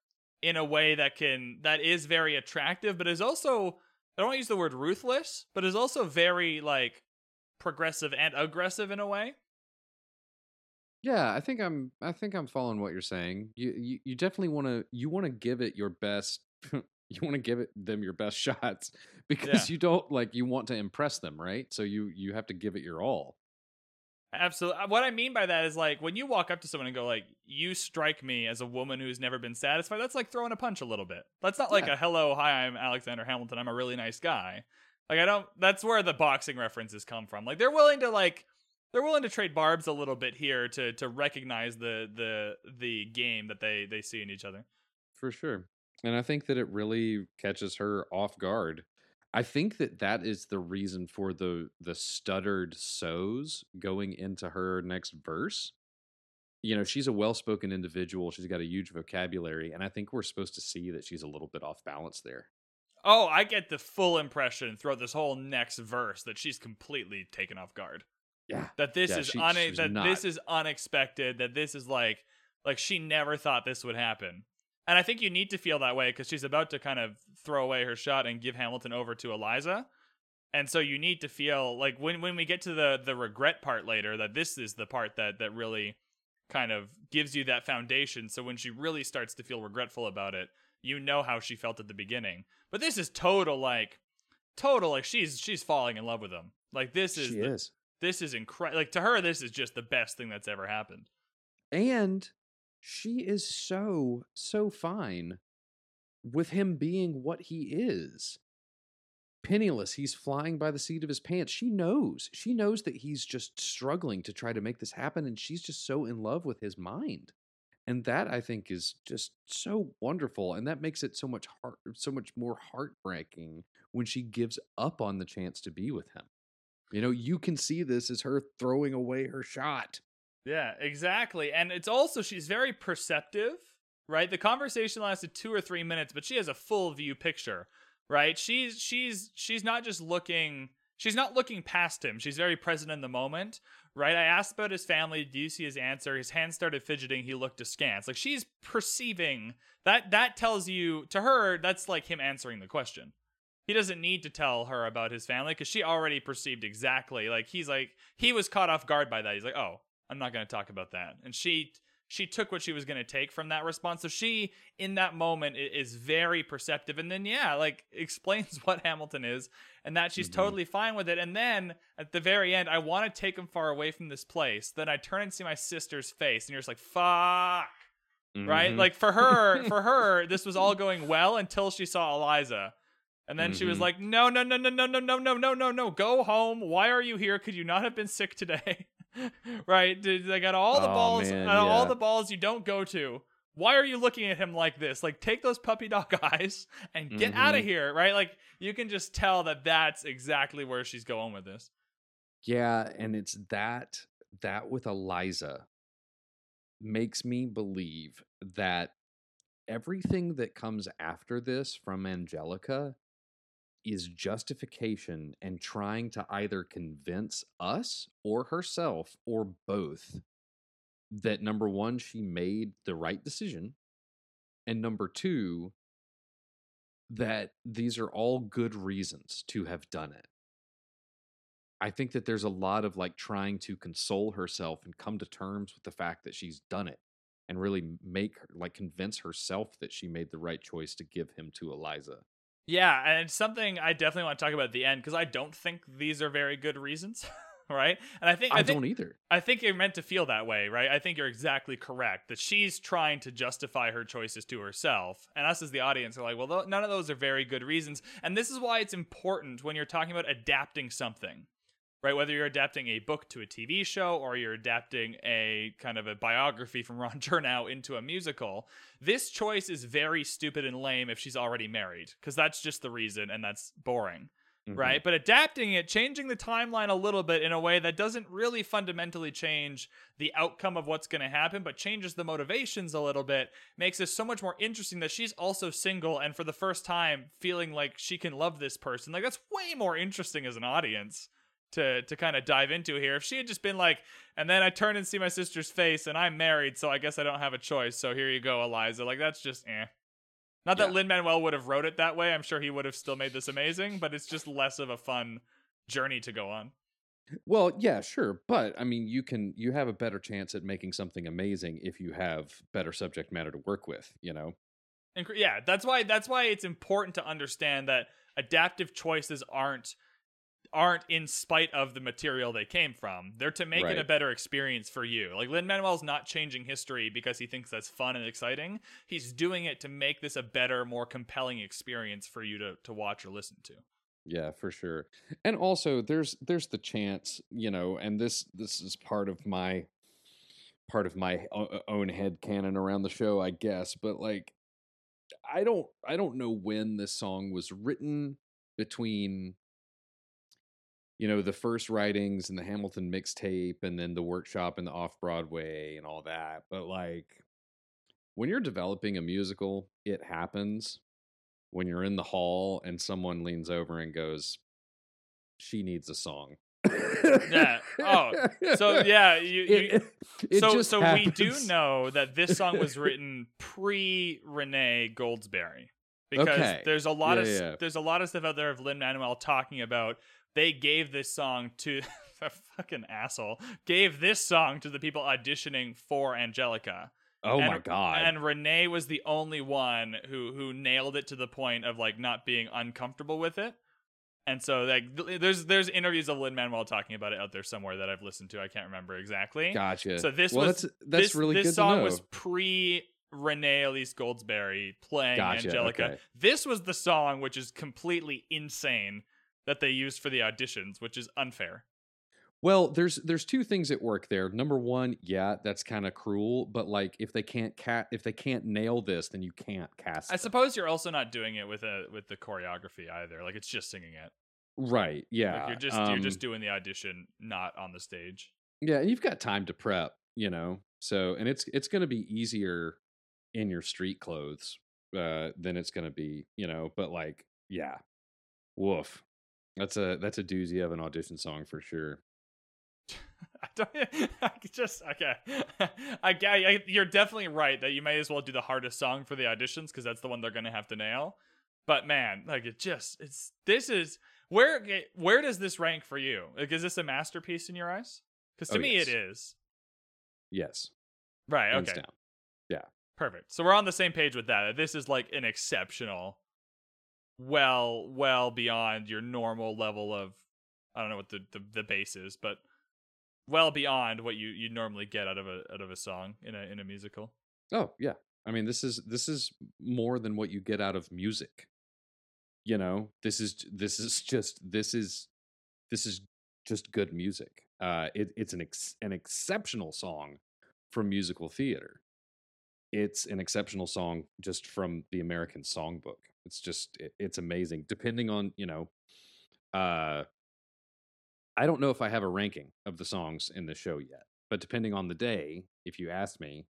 in a way that can that is very attractive, but is also I don't want to use the word ruthless, but is also very like progressive and aggressive in a way. Yeah, I think I'm I think I'm following what you're saying. You you, you definitely want to you want to give it your best (laughs) you want to give it them your best (laughs) shots because you don't like you want to impress them, right? So you you have to give it your all. Absolutely. What I mean by that is like when you walk up to someone and go like, "You strike me as a woman who's never been satisfied." That's like throwing a punch a little bit. That's not like Yeah. a "Hello, hi, I'm Alexander Hamilton. I'm a really nice guy." Like I don't. That's where the boxing references come from. Like they're willing to like they're willing to trade barbs a little bit here to to recognize the the the game that they they see in each other. For sure. And I think that it really catches her off guard. I think that that is the reason for the the stuttered so's going into her next verse. You know, she's a well-spoken individual. She's got a huge vocabulary, and I think we're supposed to see that she's a little bit off balance there. Oh, I get the full impression throughout this whole next verse that she's completely taken off guard. Yeah. that this Yeah, is she- une- that not. this is unexpected that this is like like she never thought this would happen and i think you need to feel that way because she's about to kind of throw away her shot and give hamilton over to eliza and so you need to feel like when when we get to the the regret part later that this is the part that that really kind of gives you that foundation so when she really starts to feel regretful about it you know how she felt at the beginning but this is total like total like she's she's falling in love with him like this is she the, is. this is incredible. Like to her, this is just the best thing that's ever happened. And she is so, so fine with him being what he is. penniless. He's flying by the seat of his pants. She knows. She knows that he's just struggling to try to make this happen, and she's just so in love with his mind. And that I think is just so wonderful, and that makes it so much heart, so much more heartbreaking when she gives up on the chance to be with him. You know, you can see this as her throwing away her shot. Yeah, exactly. And it's also she's very perceptive, right? The conversation lasted 2 or 3 minutes, but she has a full view picture, right? She's she's she's not just looking she's not looking past him. She's very present in the moment, right? I asked about his family. Do you see his answer? His hands started fidgeting. He looked askance. Like she's perceiving that. That tells you to her that's like him answering the question. He doesn't need to tell her about his family because she already perceived exactly. Like he's like he was caught off guard by that. He's like, oh, I'm not going to talk about that. And she she took what she was going to take from that response. So she, in that moment, is very perceptive. And then, yeah, like (laughs) explains what Hamilton is and that she's mm-hmm. totally fine with it. And then at the very end, I want to take him far away from this place. Then I turn and see my sister's face, and you're just like, fuck. Mm-hmm. Right? Like for her, (laughs) for her, this was all going well until she saw Eliza. And then mm-hmm. she was mm-hmm. like, no, no, no, no, no, no, no, no, no, no, no, go home. Why are you here? Could you not have been sick today? (laughs) (laughs) right? They got all the oh, balls, man, yeah. all the balls you don't go to. Why are you looking at him like this? Like, take those puppy dog (laughs) eyes and get mm-hmm. out of here, right? Like, you can just tell that that's exactly where she's going with this. Yeah, and it's that that with Eliza makes me believe that everything that comes after this from Angelica is justification and trying to either convince us or herself or both that number one, she made the right decision, and number two, that these are all good reasons to have done it. I think that there's a lot of like trying to console herself and come to terms with the fact that she's done it and really make her like convince herself that she made the right choice to give him to Eliza. Yeah, and something I definitely want to talk about at the end because I don't think these are very good reasons. (laughs) right? And I think I, I think, don't either. I think you're meant to feel that way, right? I think you're exactly correct that she's trying to justify her choices to herself, and us as the audience are like, well, th- none of those are very good reasons. And this is why it's important when you're talking about adapting something right? Whether you're adapting a book to a TV show or you're adapting a kind of a biography from Ron (laughs) Chernow into a musical, this choice is very stupid and lame if she's already married, because that's just the reason and that's boring. Mm-hmm. Right. But adapting it, changing the timeline a little bit in a way that doesn't really fundamentally change the outcome of what's going to happen, but changes the motivations a little bit, makes it so much more interesting that she's also single and for the first time feeling like she can love this person. Like, that's way more interesting as an audience to to kind of dive into here. If she had just been like, and then I turn and see my sister's face, and I'm married, so I guess I don't have a choice. So here you go, Eliza. Like that's just eh. Not that yeah. Lin Manuel would have wrote it that way. I'm sure he would have still made this amazing, but it's just less of a fun journey to go on. Well, yeah, sure, but I mean, you can you have a better chance at making something amazing if you have better subject matter to work with. You know. And yeah, that's why that's why it's important to understand that adaptive choices aren't aren't in spite of the material they came from. They're to make right. it a better experience for you. Like Lin Manuel's not changing history because he thinks that's fun and exciting. He's doing it to make this a better, more compelling experience for you to to watch or listen to. Yeah, for sure. And also there's there's the chance, you know, and this this is part of my part of my own head canon around the show, I guess, but like I don't I don't know when this song was written between you know the first writings and the Hamilton mixtape and then the workshop and the off Broadway and all that. But like when you're developing a musical, it happens when you're in the hall and someone leans over and goes, "She needs a song." yeah. Oh, so (laughs) yeah. You, you it, it so so happens. we do know that this song was (laughs) written pre Renee Goldsberry because okay. there's a lot yeah, of yeah. there's a lot of stuff out there of Lin Manuel talking about they gave this song to (laughs) a fucking asshole gave this song to the people auditioning for Angelica. Oh and, my god! And Renee was the only one who who nailed it to the point of like not being uncomfortable with it. And so like there's there's interviews of Lin Manuel talking about it out there somewhere that I've listened to. I can't remember exactly. Gotcha. So this well, was that's, that's this, really this song was pre Renee Elise Goldsberry playing gotcha, Angelica. okay. This was the song which is completely insane that they used for the auditions, which is unfair. Well, there's there's two things at work there. Number one, yeah, that's kind of cruel, but like if they can't cat if they can't nail this, then you can't cast. I them. suppose you're also not doing it with a with the choreography either. Like it's just singing it. Right. Yeah. Like you're just you're um, just doing the audition, not on the stage. Yeah, and you've got time to prep, you know. So, and it's it's going to be easier in your street clothes uh than it's going to be, you know, but like yeah. Woof. That's a that's a doozy of an audition song for sure. (laughs) I don't (laughs) I just okay. (laughs) I, I, you're definitely right that you may as well do the hardest song for the auditions because that's the one they're gonna have to nail. But man, like it just it's this is where okay, where does this rank for you? Like, is this a masterpiece in your eyes? Because to Oh, me yes. it is. Yes. Right. hands Okay. down. Perfect. So we're on the same page with that. This is like an exceptional, well, well beyond your normal level of, I don't know what the, the, the is, but well beyond what you you normally get out of a out of a song in a in a musical. Oh, yeah. I mean, this is this is more than what you get out of music. You know, this is (laughs) this is just this is this is just good music. Uh it, it's an ex, an exceptional song from musical theater. It's an exceptional song just from the American Songbook. It's just it, it's amazing. Depending on, you know, uh I don't know if I have a ranking of the songs in the show yet, but depending on the day, if you ask me,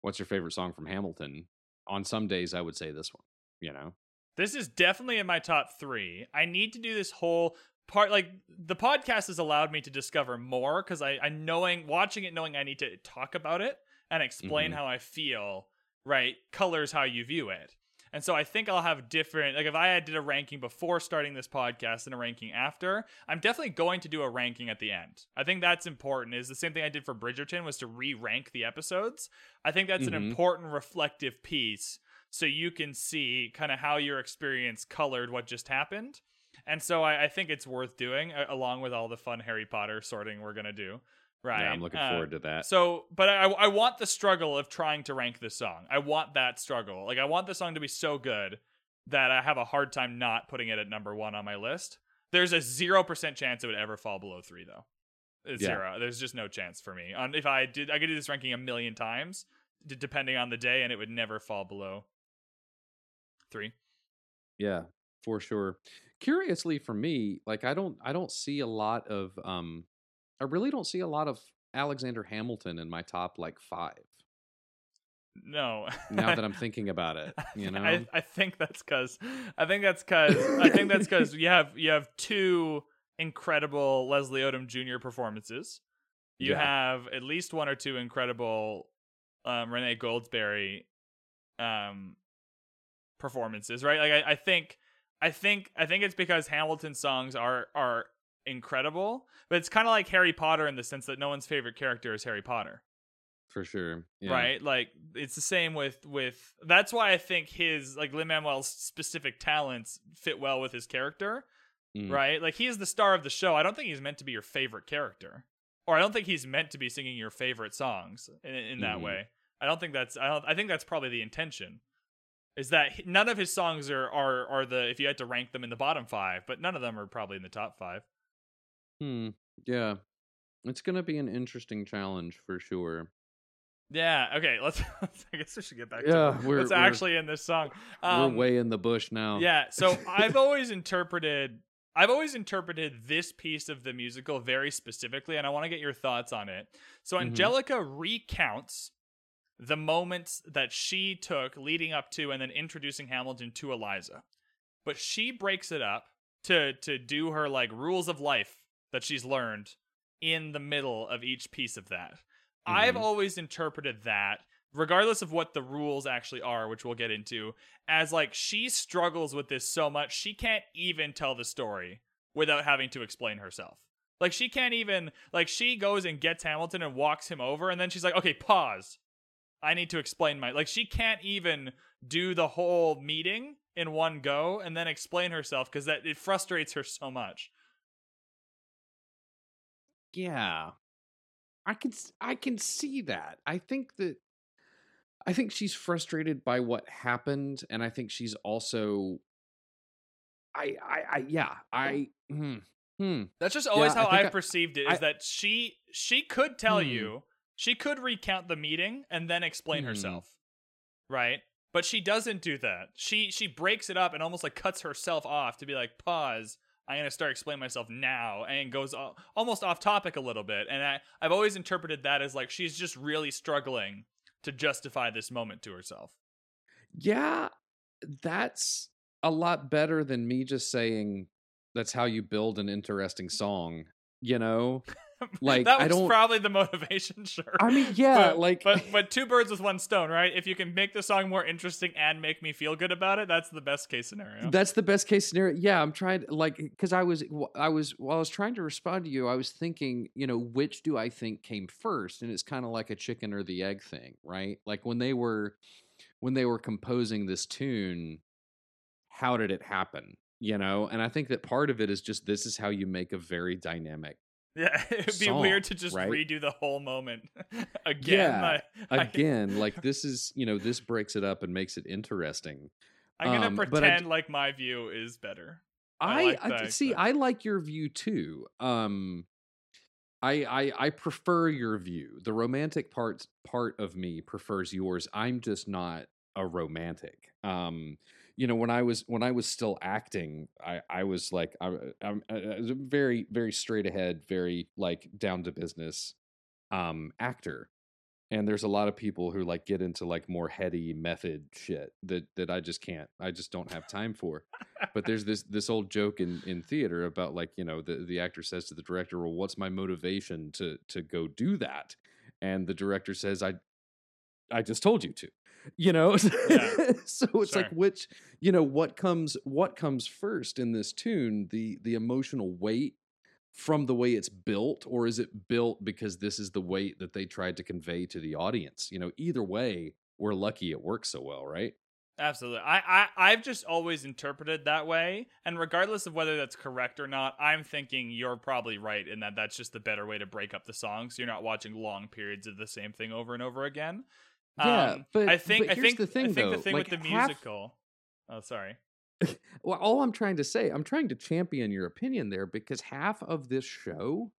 what's your favorite song from Hamilton? On some days, I would say this one. You know, This is definitely in my top three. I need to do this whole part. Like the podcast has allowed me to discover more because I, I knowing watching it, knowing I need to talk about it and explain Mhm. how I feel. Right, colors how you view it. And so I think I'll have different like if I did a ranking before starting this podcast and a ranking after, I'm definitely going to do a ranking at the end. I think that's important. Is the same thing I did for Bridgerton was to re-rank the episodes. I think that's an Mhm. important reflective piece so you can see kind of how your experience colored what just happened. And so I, I think it's worth doing along with all the fun Harry Potter sorting we're gonna do. Right. yeah, I'm looking Uh, forward to that. so, but I, I want the struggle of trying to rank this song. I want that struggle. Like, I want the song to be so good that I have a hard time not putting it at number one on my list. There's a zero percent chance it would ever fall below three, though. It's Yeah. Zero. There's just no chance for me. On if I did, I could do this ranking a million times, d- depending on the day, and it would never fall below three. Yeah, for sure. Curiously for me, like I don't I don't see a lot of um I really don't see a lot of Alexander Hamilton in my top like 5. No. Now that I'm (laughs) thinking about it, you know. I, I think that's because I think that's because I think that's because (laughs) you have you have two incredible Leslie Odom Jr. performances. You Yeah. have at least one or two incredible um, Renee Goldsberry um, performances, right? Like I, I think I think I think it's because Hamilton songs are are incredible, but it's kind of like Harry Potter in the sense that no one's favorite character is Harry Potter for sure. Yeah. right like it's the same with with that's why i think his like lin manuel's specific talents fit well with his character Mm. right like he is the star of the show i don't think he's meant to be your favorite character or i don't think he's meant to be singing your favorite songs in, in that Mhm. way i don't think that's i don't i think that's probably the intention is that none of his songs are are are the if you had to rank them in the bottom five but none of them are probably in the top five Hmm. Yeah. It's going to be an interesting challenge for sure. yeah okay let's (laughs) i guess we should get back Yeah, to (laughs) we're- what's we're- actually in this song Um, We're way in the bush now. Yeah, so I've (laughs) always interpreted I've always interpreted this piece of the musical very specifically and I want to get your thoughts on it. So Mhm. Angelica recounts the moments that she took leading up to and then introducing Hamilton to Eliza. But she breaks it up to to do her like rules of life that she's learned in the middle of each piece of that. I've Mhm. always interpreted that regardless of what the rules actually are, which we'll get into, as like she struggles with this so much she can't even tell the story without having to explain herself. Like she can't even like she goes and gets Hamilton and walks him over and then she's like, "Okay, pause. I need to explain my like she can't even do the whole meeting in one go and then explain herself because that it frustrates her so much. Yeah. I can I can see that. I think that I think she's frustrated by what happened and I think she's also I, I, I yeah, I, hmm, hmm. That's just always Yeah, how I've I- perceived it. Is I- that she she could tell Hmm. you, she could recount the meeting and then explain Hmm. herself, right? But she doesn't do that. She she breaks it up and almost like cuts herself off to be like, pause. I'm gonna start explaining myself now, and goes al- almost off topic a little bit. And I I've always interpreted that as like she's just really struggling to justify this moment to herself. Yeah, that's a lot better than me just saying that's how you build an interesting song. You know, (laughs) Like, that was probably the motivation, (laughs) sure. I mean, yeah, but, like, but but two birds with one stone, right? If you can make the song more interesting and make me feel good about it, that's the best case scenario. That's the best case scenario. Yeah, I'm trying to like because I was I was while I was trying to respond to you, I was thinking, you know, which do I think came first? And it's kind of like a chicken or the egg thing, right? Like when they were when they were composing this tune, how did it happen? You know, and I think that part of it is just this is how you make a very dynamic yeah, (laughs) it'd be song, weird to just right? redo the whole moment (laughs) again. Yeah, I, (laughs) I, again. like this is you know this breaks it up and makes it interesting. I'm gonna um, but I pretend like my view is better. I I, like see. I like your view too. Um, I, I I prefer your view. The romantic part part of me prefers yours. I'm just not a romantic. Um, you know, when I was when I was still acting, I I was like I, I'm I was a very very straight ahead, very like down to business, um, actor. And there's a lot of people who like get into like more heady method shit that that I just can't. I just don't have time for but there's this this old joke in in theater about like you know the the actor says to the director well what's my motivation to to go do that and the director says i i just told you to you know? (laughs) Yeah, so it's like which you know what comes what comes first in this tune the the emotional weight from the way it's built or is it built because this is the weight that they tried to convey to the audience? You know either way we're lucky it works so well right? Absolutely. I, I I've just always interpreted that way, and regardless of whether that's correct or not, I'm thinking you're probably right in that that's just the better way to break up the song, so you're not watching long periods of the same thing over and over again. Yeah, Um, but- I think but I here's think the thing, I think though, the thing like, with the half- musical. Oh, sorry. (laughs) Well, all I'm trying to say, I'm trying to champion your opinion there because half of this show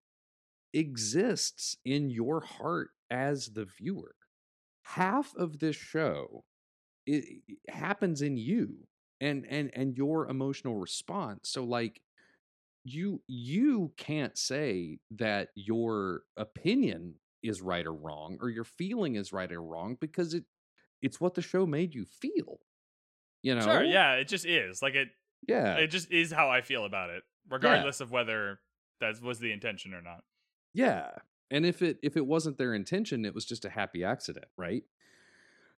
exists in your heart as the viewer. Half of this show it, it happens in you and and and your emotional response. So like you you can't say that your opinion is right or wrong or your feeling is right or wrong because it it's what the show made you feel. You know? Sure. Yeah, it just is like it. Yeah. It just is how I feel about it, regardless of whether that was the intention or not. Yeah. And if it if it wasn't their intention, it was just a happy accident, right?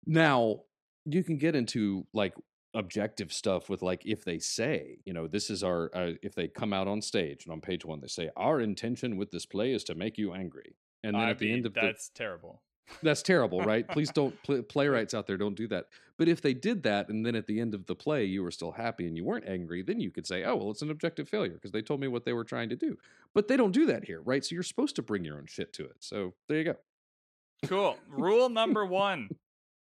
Now, you can get into like objective stuff with like if they say, you know, this is our uh, if they come out on stage and on page 1 they say our intention with this play is to make you angry. And then I at the mean, end of the that's terrible. (laughs) that's terrible, right? Please (laughs) don't pl- playwrights out there don't do that. But if they did that and then at the end of the play you were still happy and you weren't angry, then you could say, "Oh, well, it's an objective failure because they told me what they were trying to do." But they don't do that here, right? So you're supposed to bring your own shit to it. So there you go. Cool. Rule number one. (laughs)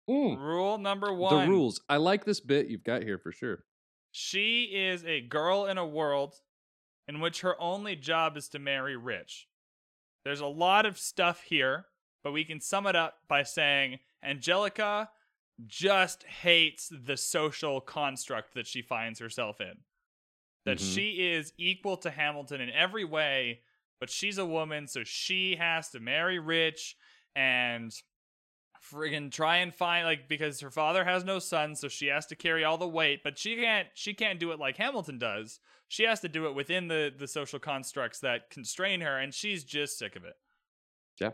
Mm. Rule number one. The rules. I like this bit you've got here for sure. She is a girl in a world in which her only job is to marry rich. There's a lot of stuff here, but we can sum it up by saying Angelica just hates the social construct that she finds herself in. That Mhm. she is equal to Hamilton in every way, but she's a woman, so she has to marry rich and friggin' try and find like because her father has no sons, so she has to carry all the weight, but she can't she can't do it like Hamilton does. She has to do it within the the social constructs that constrain her, and she's just sick of it. Yeah.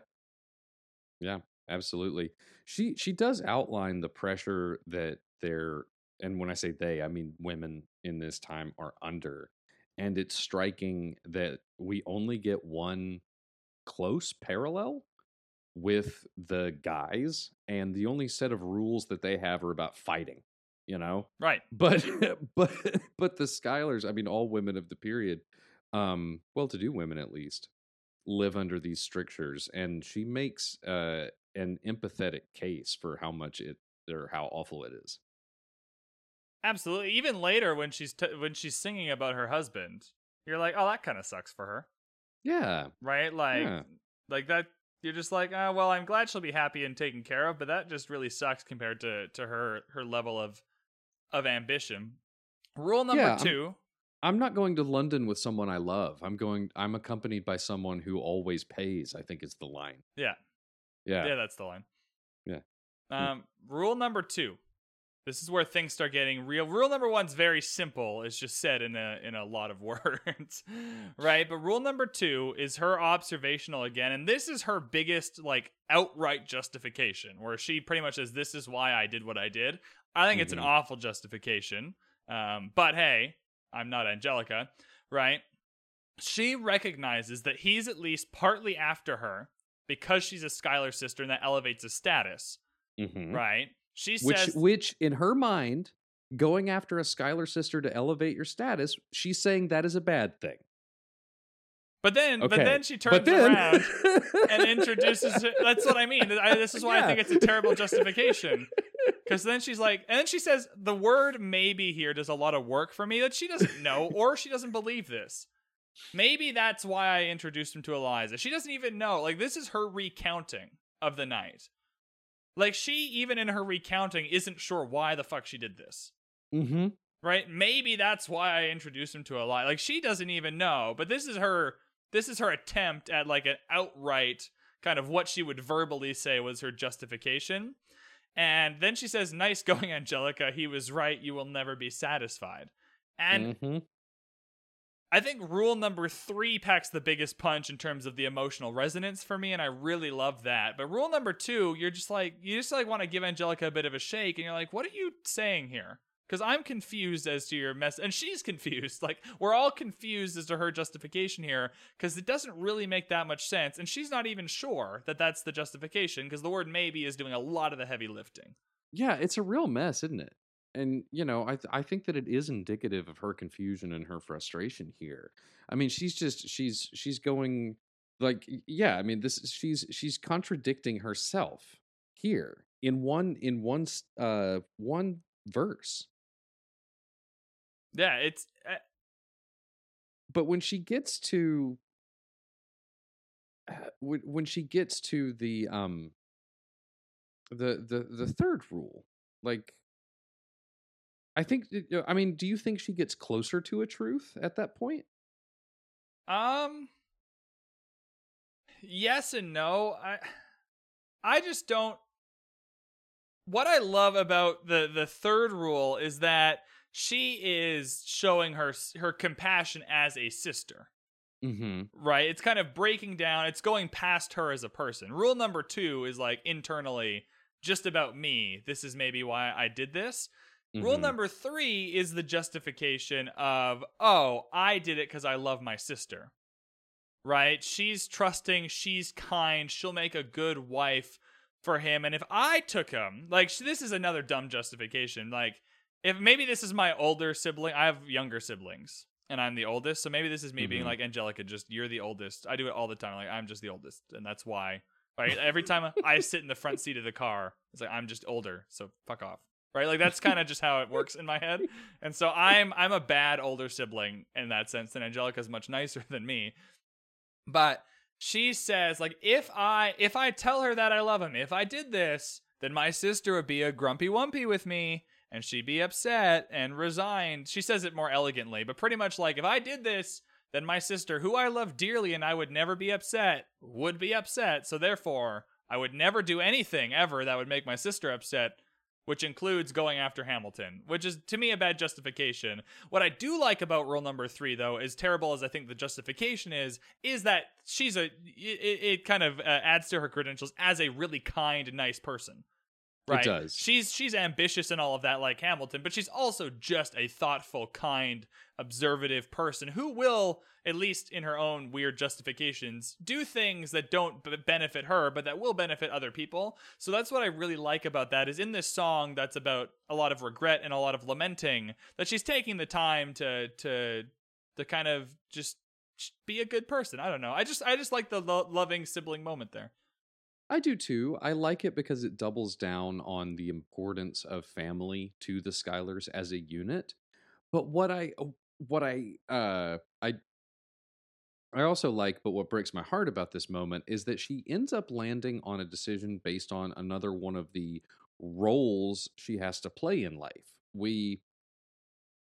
Yeah, absolutely. She she does outline the pressure that they're and when I say they, I mean women in this time are under. And it's striking that we only get one close parallel with the guys and the only set of rules that they have are about fighting, you know? Right. (laughs) But but but the Schuylers, I mean all women of the period, um well-to-do women at least, live under these strictures and she makes uh an empathetic case for how much it or how awful it is Absolutely. Even later when she's t- when she's singing about her husband, you're like, "Oh, that kind of sucks for her." Yeah. Right? Like Yeah. like that you're just like, "Oh, well, I'm glad she'll be happy and taken care of, but that just really sucks compared to to her her level of of ambition." Rule number Yeah, I'm- 2. I'm not going to London with someone I love. I'm going I'm accompanied by someone who always pays, I think is the line. Yeah. Yeah. Yeah, that's the line. Yeah. Um, rule number two. This is where things start getting real. Rule number one's very simple. It's just said in a in a lot of (laughs) words, right? But rule number two is her observational again, and this is her biggest like outright justification, where she pretty much says, "This is why I did what I did." I think it's an Mhm. awful justification, um, but hey, I'm not Angelica, right? She recognizes that he's at least partly after her because she's a Schuyler sister, and that elevates his status Mhm. right? She Which says, which in her mind, going after a Schuyler sister to elevate your status, she's saying that is a bad thing. but then, Okay. but then she turns then around and introduces. it- That's what I mean. I, this is why I think it's a terrible justification. (laughs) Because then she's like, and then she says the word maybe here does a lot of work for me that she doesn't know or she doesn't believe this. Maybe that's why I introduced him to Eliza. She doesn't even know. Like this is her recounting of the night. Like she even in her recounting isn't sure why the fuck she did this. hmm right? Maybe that's why I introduced him to a lie. Like she doesn't even know, but this is her this is her attempt at like an outright kind of what she would verbally say was her justification. And then she says, "Nice going, Angelica. He was right. You will never be satisfied." And hmm I think rule number three packs the biggest punch in terms of the emotional resonance for me, and I really love that. But rule number two, you're just like you just like want to give Angelica a bit of a shake, and you're like, what are you saying here? Because I'm confused as to your mess, and she's (laughs) confused. Like we're all confused as to her justification here, because it doesn't really make that much sense, and she's not even sure that that's the justification, because the word maybe is doing a lot of the heavy lifting. Yeah, it's a real mess, isn't it? And you know, I th- I think that it is indicative of her confusion and her frustration here. I mean, she's just she's she's going like yeah, I mean, this she's she's contradicting herself here in one in one uh one verse. Yeah, it's uh, But when she gets to uh, when when she gets to the um the the the third rule, like I think I mean, do you think she gets closer to a truth at that point? Um yes and no. I I just don't what I love about the the third rule is that she is showing her her compassion as a sister. Mm-hmm. Right? It's kind of breaking down, it's going past her as a person. Rule number 2 is like internally just about me. This is maybe why I did this. Rule Mhm. number three is the justification of, oh, I did it because I love my sister. Right? She's trusting, she's kind, she'll make a good wife for him. And if I took him, like, this is another dumb justification. Like, if maybe this is my older sibling, I have younger siblings and I'm the oldest. So maybe this is me being Mhm. like, Angelica, just you're the oldest. I do it all the time. Like, I'm just the oldest. And that's why. Right? Every time I (laughs) sit in the front seat of the car, it's like, I'm just older. So fuck off right? Like that's kind of just how it works in my head. And so i'm i'm a bad older sibling in that sense and angelica's much nicer (laughs) than me. But she says like if i if i tell her that i love him if i did this then my sister would be a grumpy wumpy with me and she'd be upset and resigned. She says it more elegantly but pretty much like if i did this then my sister who i love dearly and i would never be upset would be upset. So therefore i would never do anything ever that would make my sister upset which includes going after Hamilton, which is to me a bad justification. What I do like about rule number three, though, as terrible as I think the justification is, is that she's a. It, it kind of uh, adds to her credentials as a really kind, nice person. It Right? does. She's she's ambitious and all of that, like Hamilton, but she's also just a thoughtful, kind, observative person who will, at least in her own weird justifications, do things that don't b- benefit her, but that will benefit other people. So that's what I really like about that. Is in this song that's about a lot of regret and a lot of lamenting that she's taking the time to to to kind of just be a good person. I don't know. I just I just like the lo- loving sibling moment there. I do too. I like it because it doubles down on the importance of family to the Schuylers as a unit. But what I uh, what I uh I I also like, but what breaks my heart about this moment is that she ends up landing on a decision based on another one of the roles she has to play in life. We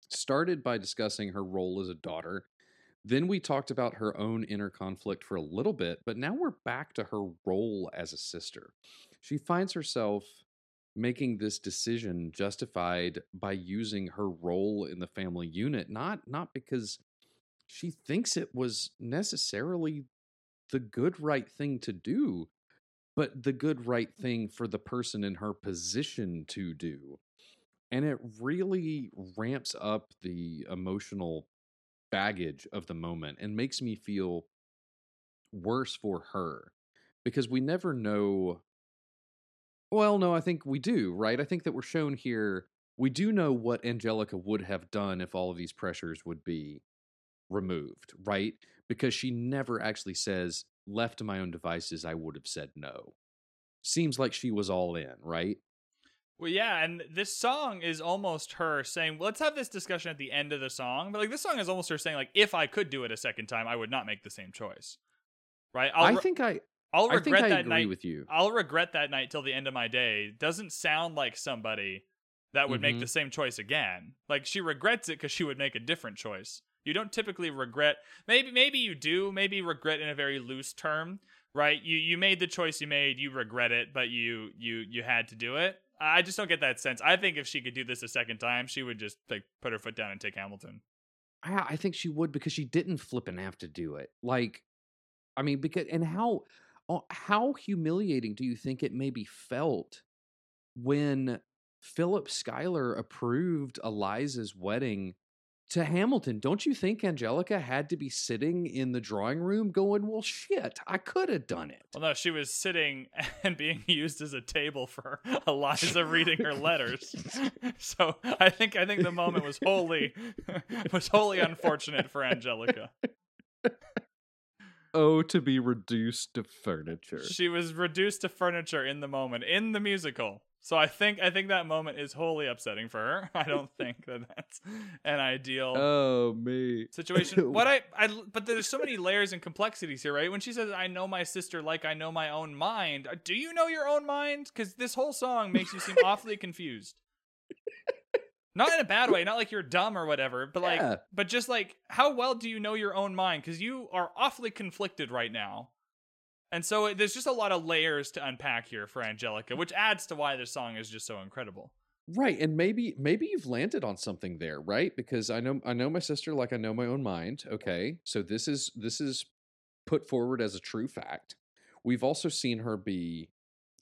started by discussing her role as a daughter. Then we talked about her own inner conflict for a little bit, but now we're back to her role as a sister. She finds herself making this decision justified by using her role in the family unit, not not because she thinks it was necessarily the good right thing to do, but the good right thing for the person in her position to do. And it really ramps up the emotional baggage of the moment and makes me feel worse for her because we never know. Well, no, I think we do, right? I think that we're shown here. We do know what Angelica would have done if all of these pressures would be removed, right? Because she never actually says, left to my own devices, I would have said no. Seems like she was all in, right? Well, yeah, and this song is almost her saying, "Let's have this discussion at the end of the song." But like this song is almost her saying, "Like if I could do it a second time, I would not make the same choice." Right? i I'll re- think I I'll I regret think I that agree night. with you. I'll regret that night till the end of my day. Doesn't sound like somebody that would make Mhm. the same choice again. Like she regrets it because she would make a different choice. You don't typically regret. Maybe maybe you do. Maybe regret in a very loose term, right? You you made the choice you made. You regret it, but you you you had to do it. I just don't get that sense. I think if she could do this a second time, she would just like put her foot down and take Hamilton. I, I think she would because she didn't flip and have to do it. Like, I mean, because and how uh, how humiliating do you think it maybe felt when Philip Schuyler approved Eliza's wedding to Hamilton? Don't you think Angelica had to be sitting in the drawing room going, "Well, shit, I could have done it." Well, no, she was sitting (laughs) and being used as a table for (laughs) Eliza reading her letters. (laughs) So I think I think the moment was wholly was wholly unfortunate for Angelica. Oh, to be reduced to furniture. She was reduced to furniture in the moment in the musical. So I think I think that moment is wholly upsetting for her. (laughs) I don't think that that's an ideal Oh me. situation. (laughs) What I, I, but there's so many layers and complexities here, right? When she says, "I know my sister like I know my own mind," uh, do you know your own mind? Because this whole song makes you seem (laughs) awfully confused. Not in a bad way, not like you're dumb or whatever, but like, Yeah. but just like, how well do you know your own mind? Because you are awfully conflicted right now. And so it- there's just a lot of layers to unpack here for Angelica, which adds to why this song is just so incredible. Right, and maybe maybe you've landed on something there, right? Because I know I know my sister like I know my own mind. Okay, so this is this is put forward as a true fact. We've also seen her be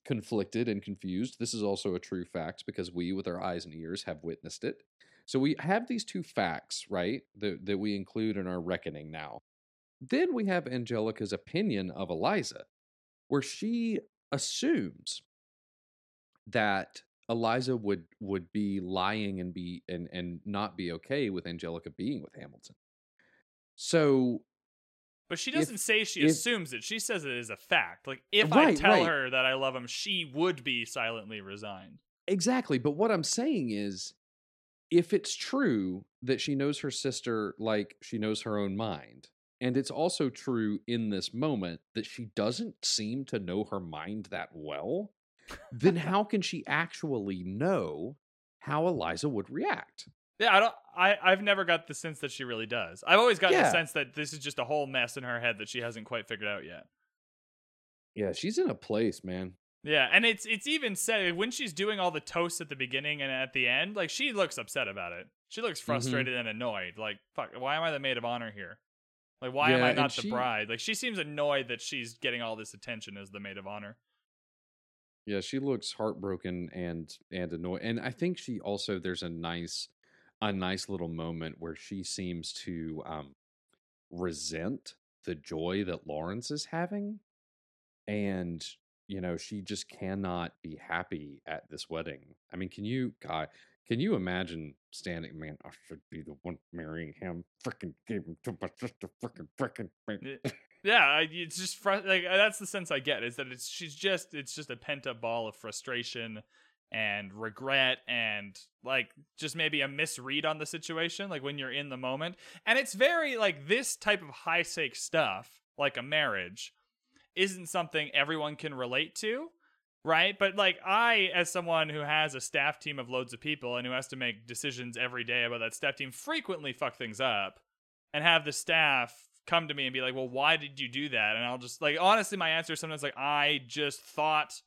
conflicted and confused. This is also a true fact because we, with our eyes and ears, have witnessed it. So we have these two facts, right, that that we include in our reckoning now. Then we have Angelica's opinion of Eliza, where she assumes that Eliza would would be lying and be and and not be okay with Angelica being with Hamilton. So But she doesn't say she if- assumes it. She says it is a fact. Like if I tell right. her that I love him, she would be silently resigned. exactly, but what I'm saying is if it's true that she knows her sister like she knows her own mind, and it's also true in this moment that she doesn't seem to know her mind that well, then (laughs) how can she actually know how Eliza would react? Yeah, I don't. I I've never got the sense that she really does. I've always gotten the sense that this is just a whole mess in her head that she hasn't quite figured out yet. Yeah, she's in a place, man. Yeah, and it's it's even said when she's doing all the toasts at the beginning and at the end, like she looks upset about it. She looks Mm-hmm. frustrated and annoyed. Like, fuck, why am I the maid of honor here? Like, why am I not the she- bride? Like, she seems annoyed that she's getting all this attention as the maid of honor. Yeah, she looks heartbroken and and annoyed. And I think she also there's a nice a nice little moment where she seems to um resent the joy that Laurens is having. And you know, she just cannot be happy at this wedding. I mean, can you God, can you imagine standing man, I should be the one marrying him. Freaking gave him to my sister freaking freaking Yeah. (laughs) Yeah, I, it's just fr- like uh, that's the sense I get is that it's she's just it's just a pent up ball of frustration and regret and like just maybe a misread on the situation like when you're in the moment and it's very like this type of high stakes stuff like a marriage isn't something everyone can relate to right? But like i as someone who has a staff team of loads of people and who has to make decisions every day about that staff team frequently fuck things up and have the staff come to me and be like well why did you do that? And i'll just like honestly my answer is sometimes like i just thought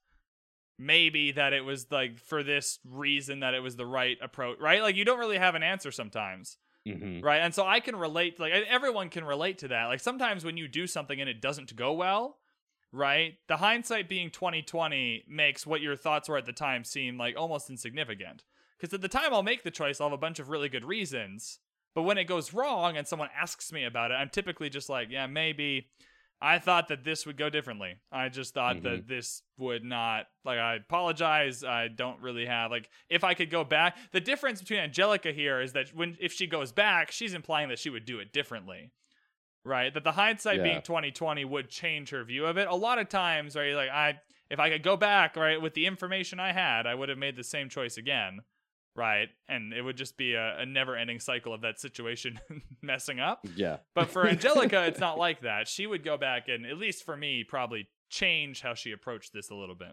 maybe that it was like for this reason that it was the right approach right? Like you don't really have an answer sometimes Mhm. right? And so i can relate like everyone can relate to that. Like sometimes when you do something and it doesn't go well right? The hindsight being 2020 makes what your thoughts were at the time seem like almost insignificant. Because at the time i'll make the choice i'll have a bunch of really good reasons. But when it goes wrong and someone asks me about it i'm typically just like yeah maybe. I thought that this would go differently. I just thought that mm-hmm. this would not like i apologize. I don't really have like if i could go back the difference between angelica here is that when if she goes back she's implying that she would do it differently right that the hindsight Yeah. being 2020 would change her view of it a lot of times right like i if i could go back right with the information i had i would have made the same choice again right and it would just be a, a never ending cycle of that situation (laughs) messing up Yeah. but for (laughs) Angelica, it's not like that. She would go back and, at least for me, probably change how she approached this a little bit.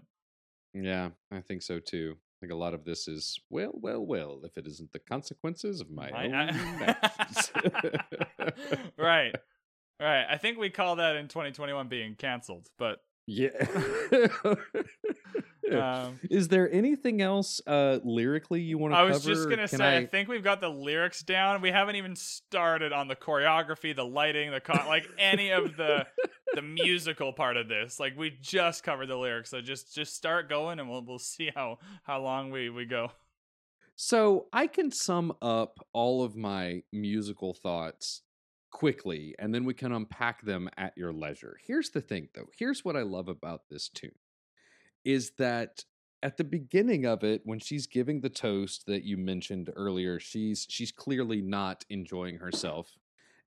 Yeah, I think so too. I think a lot of this is well, well, well. If it isn't the consequences of my, My- own I- (laughs) actions. right. Right. I think we call that in 2021 being canceled, but (laughs) yeah. um, is there anything else uh lyrically you want to I cover? was just gonna say, I... I- think we've got the lyrics down. We haven't even started on the choreography, the lighting, the con- like any of the the (laughs) musical part of this. Like we just covered the lyrics, so just just start going, and we'll we'll see how how long we we go. So I can sum up all of my musical thoughts quickly, and then we can unpack them at your leisure. Here's the thing, though. Here's what I love about this tune is that at the beginning of it, when she's giving the toast that you mentioned earlier, she's she's clearly not enjoying herself.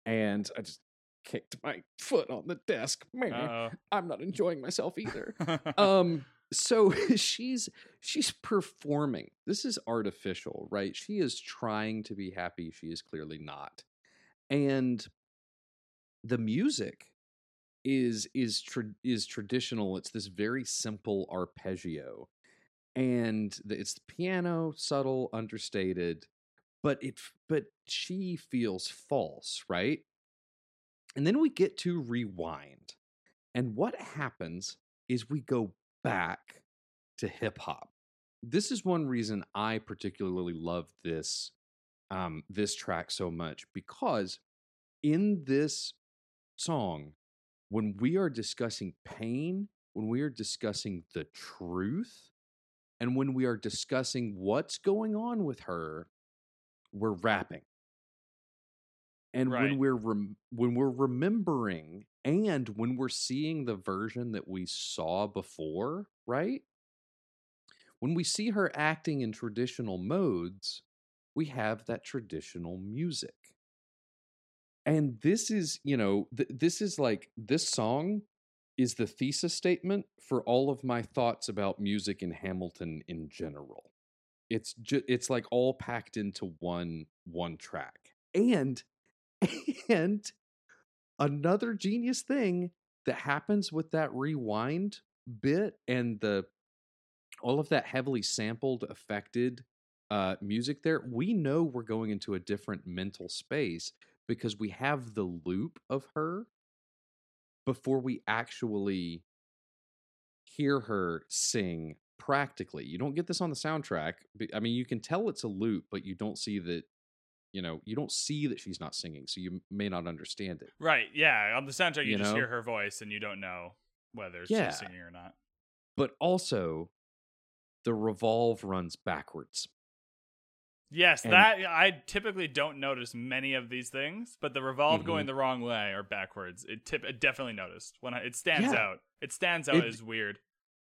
And I just kicked my foot on the desk. Man, Uh I'm not enjoying myself either (laughs) um so (laughs) she's she's performing this is artificial right she is trying to be happy she is clearly not and the music is is tra- is traditional it's this very simple arpeggio and the, it's the piano subtle understated but it but she feels false right and then we get to rewind and what happens is we go back to hip hop. This is one reason I particularly love this um, this track so much because in this song, when we are discussing pain, when we are discussing the truth, and when we are discussing what's going on with her, we're rapping. And Right. when we're rem- when we're remembering and when we're seeing the version that we saw before, right? When we see her acting in traditional modes, we have that traditional music. And this is, you know, th- this is like this song is the thesis statement for all of my thoughts about music in Hamilton in general. It's just it's like all packed into one one track. And (laughs) and another genius thing that happens with that rewind bit and the all of that heavily sampled affected uh music there we know we're going into a different mental space because we have the loop of her before we actually hear her sing practically you don't get this on the soundtrack i mean you can tell it's a loop but you don't see that you know you don't see that she's not singing so you may not understand it right. Yeah. On the soundtrack, you, You just know? hear her voice, and you don't know whether Yeah. she's singing or not. but also the revolve runs backwards Yes, And- that I typically don't notice many of these things, but the revolve Mhm. going the wrong way or backwards, it tip it definitely noticed when I, it stands Yeah. out. It stands out It- as weird.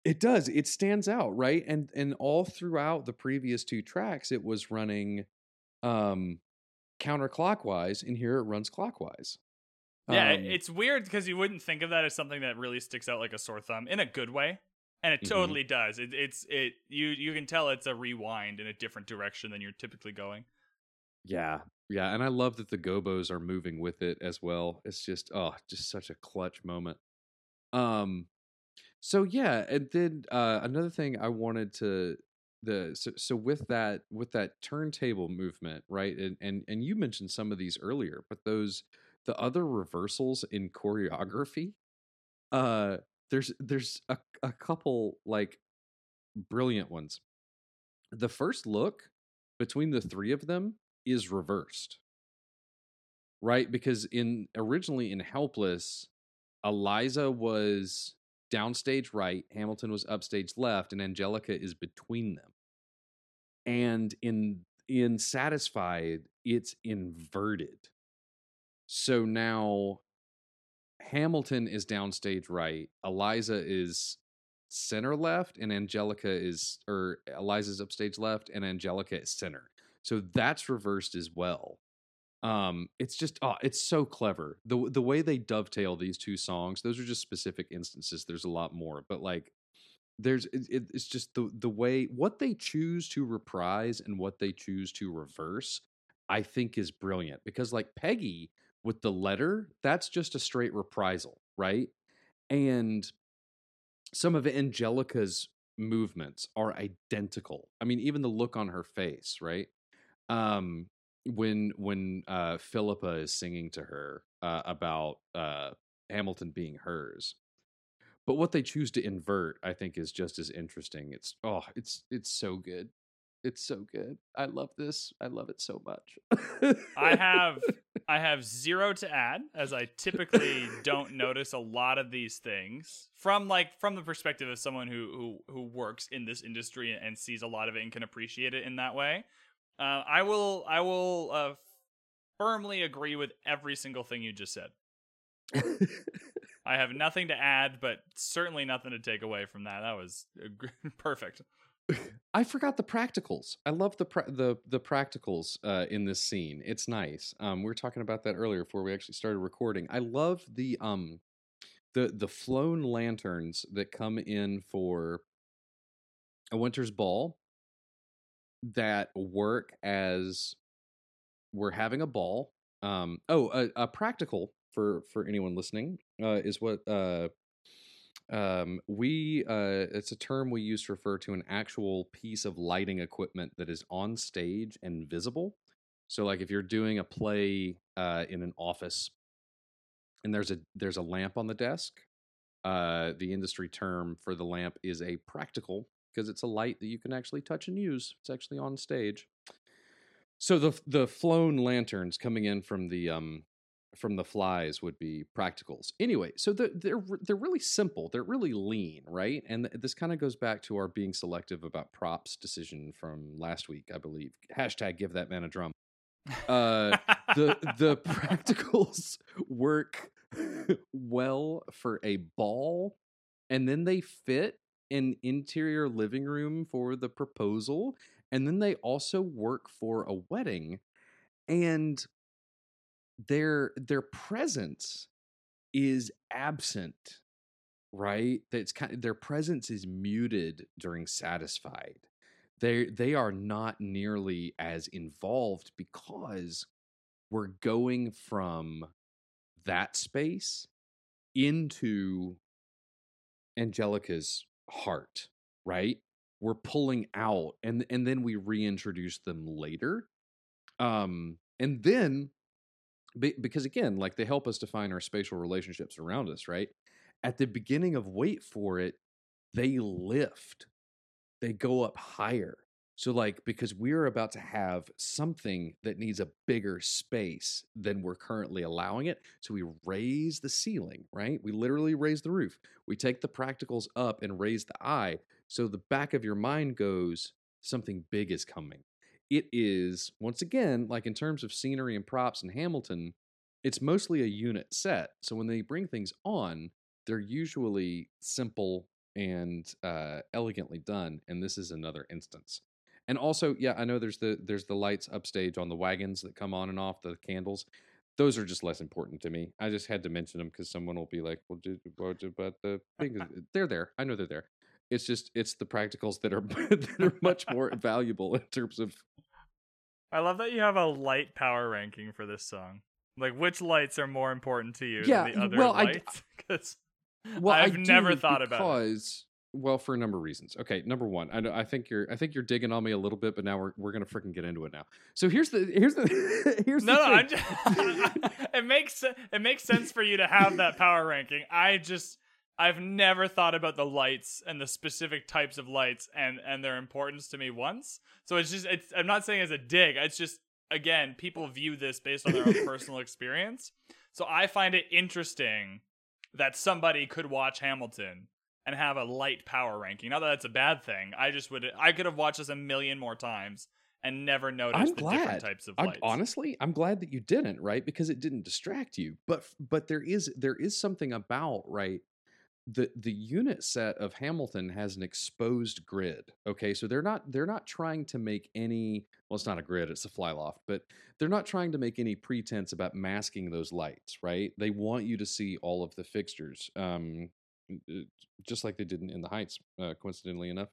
it does it stands out right and and all throughout the previous two tracks it was running um counterclockwise and here it runs clockwise Yeah, Um, it's weird because you wouldn't think of that as something that really sticks out like a sore thumb in a good way, and it Mhm. totally does. It, it's it you you can tell it's a rewind in a different direction than you're typically going. Yeah, yeah, and I love that the gobos are moving with it as well. It's just oh, just such a clutch moment. Um, so yeah, and then uh, another thing I wanted to the so, so with that with that turntable movement, right? And and and you mentioned some of these earlier, but those the other reversals in choreography, uh, there's there's a a couple like brilliant ones. The first look between the three of them is reversed. Right? Because in originally in Helpless, Eliza was downstage right, Hamilton was upstage left, and Angelica is between them. And in in Satisfied, it's inverted. So now Hamilton is downstage right, Eliza is center left, and Angelica is or Eliza's upstage left, and Angelica is center. So that's reversed as well. Um, it's just oh, it's so clever. The the way they dovetail these two songs, those are just specific instances. There's a lot more, but like there's it, it- it's just the the way what they choose to reprise and what they choose to reverse, I think is brilliant because like Peggy with the letter, that's just a straight reprisal, right? And some of Angelica's movements are identical. I mean, even the look on her face, right? Um, when when uh, Phillipa is singing to her uh, about uh, Hamilton being hers, but what they choose to invert, I think, is just as interesting. It's oh, it's it's so good. It's so good. I love this. I love it so much. I have (laughs) I have zero to add as I typically don't notice a lot of these things from like from the perspective of someone who who who works in this industry and sees a lot of it and can appreciate it in that way. Uh, I will I will uh, firmly agree with every single thing you just said. (laughs) I have nothing to add, but certainly nothing to take away from that. That was uh, (laughs) perfect. I forgot the practicals. I love the pra- the the practicals uh, in this scene. It's nice. Um, we were talking about that earlier before we actually started recording. I love the um the the flown lanterns that come in for a winter's ball that work as we're having a ball. Um, oh, a, a practical for for anyone listening uh, is what uh, um, we uh, it's a term we use to refer to an actual piece of lighting equipment that is on stage and visible. So, like if you're doing a play uh, in an office, and there's a there's a lamp on the desk, uh, the industry term for the lamp is a practical because it's a light that you can actually touch and use. It's actually on stage. So the the flown lanterns coming in from the um from the flies would be practicals. Anyway, so they're they're, they're really simple. They're really lean, right? And th- this kind of goes back to our being selective about props decision from last week, I believe. Hashtag give that man a drum. Uh, the the (laughs) practicals (laughs) work (laughs) well for a ball, and then they fit an interior living room for the proposal, and then they also work for a wedding, and their their presence is absent right? That's kind of, their presence is muted during satisfied. They they are not nearly as involved because we're going from that space into angelica's heart right? We're pulling out and and then we reintroduce them later. Um and then be- because again like they help us define our spatial relationships around us right? At the beginning of wait for it they lift. They go up higher. So like because we're about to have something that needs a bigger space than we're currently allowing it so we raise the ceiling right? We literally raise the roof. We take the practicals up and raise the eye so the back of your mind goes something big is coming it is once again like in terms of scenery and props in hamilton it's mostly a unit set so when they bring things on they're usually simple and uh, elegantly done and this is another instance and also yeah i know there's the there's the lights upstage on the wagons that come on and off the candles those are just less important to me. I just had to mention them because someone will be like, "Well, did, what about the thing?" (laughs) They're there. I know they're there. It's just it's the practicals that are (laughs) that are much more valuable in terms of. I love that you have a light power ranking for this song. Like, which lights are more important to you Yeah, than the other well, lights? (laughs) Because Well, I I've never thought about it. because well, for a number of reasons. Okay, number one, I know I think you're I think you're digging on me a little bit, but now we're we're gonna freaking get into it now. So here's the here's the (laughs) here's no, the no, I'm just, it makes it makes sense for you to have that power ranking. I just I've never thought about the lights and the specific types of lights and and their importance to me once. So it's just it's I'm not saying as a dig. It's just again people view this based on their own (laughs) personal experience. So I find it interesting that somebody could watch Hamilton and have a light power ranking. Not that that's a bad thing. I just would I could have watched this a million more times and never noticed I'm the different types of I'm, lights. honestly, I'm glad that you didn't, right? Because it didn't distract you. But but there is there is something about right the the unit set of Hamilton has an exposed grid. Okay, so they're not they're not trying to make any well, it's not a grid, it's a fly loft, but they're not trying to make any pretense about masking those lights, right? They want you to see all of the fixtures, um, uh, just like they did in, in the Heights, uh, coincidentally enough.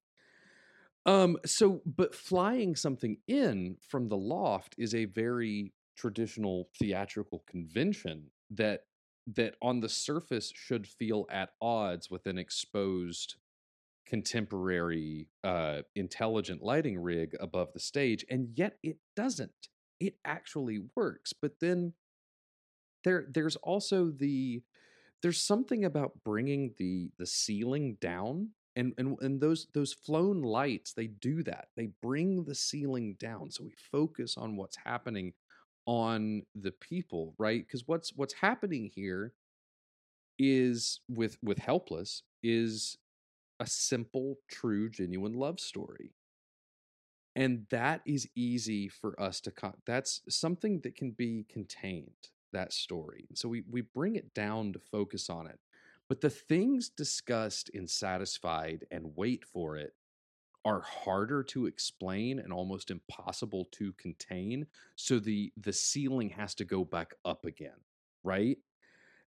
Um, so, but flying something in from the loft is a very traditional theatrical convention that that on the surface should feel at odds with an exposed contemporary uh intelligent lighting rig above the stage and yet it doesn't. It actually works but then there there's also the there's something about bringing the the ceiling down and and and those those flown lights they do that. They bring the ceiling down so we focus on what's happening on the people right? Because what's what's happening here is with with helpless is a simple true genuine love story. And that is easy for us to con- that's something that can be contained that story. So we we bring it down to focus on it. But the things discussed in satisfied and wait for it are harder to explain and almost impossible to contain so the the ceiling has to go back up again right?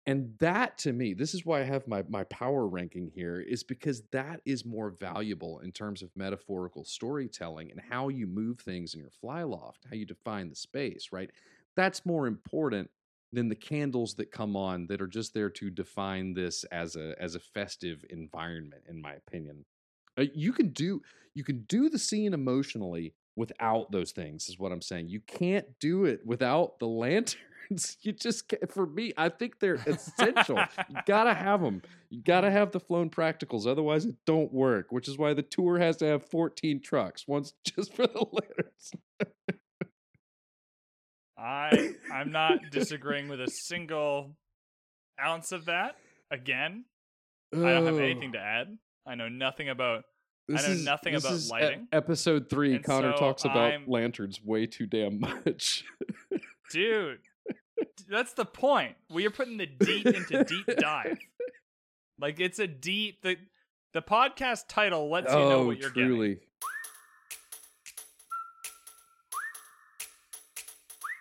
And that to me this is why i have my my power ranking here is because that is more valuable in terms of metaphorical storytelling and how you move things in your fly loft how you define the space right? That's more important than the candles that come on that are just there to define this as a as a festive environment in my opinion Uh, you can do you can do the scene emotionally without those things is what i'm saying. You can't do it without the (laughs) lanterns. You just can't, for me i think they're essential. You (laughs) gotta have them you gotta have the flown practicals otherwise it don't work which is why the tour has to have 14 trucks once (laughs) just for the lanterns. I I'm not disagreeing with a single ounce of that. Again, I don't have anything to add. I know nothing about I know nothing this about is e- lighting. episode three And connor so talks about I'm- lanterns way too damn much (laughs) dude. That's the point. We are putting the deep into deep dive. (laughs) Like it's a deep the the podcast title lets you know oh, what you're getting. Oh,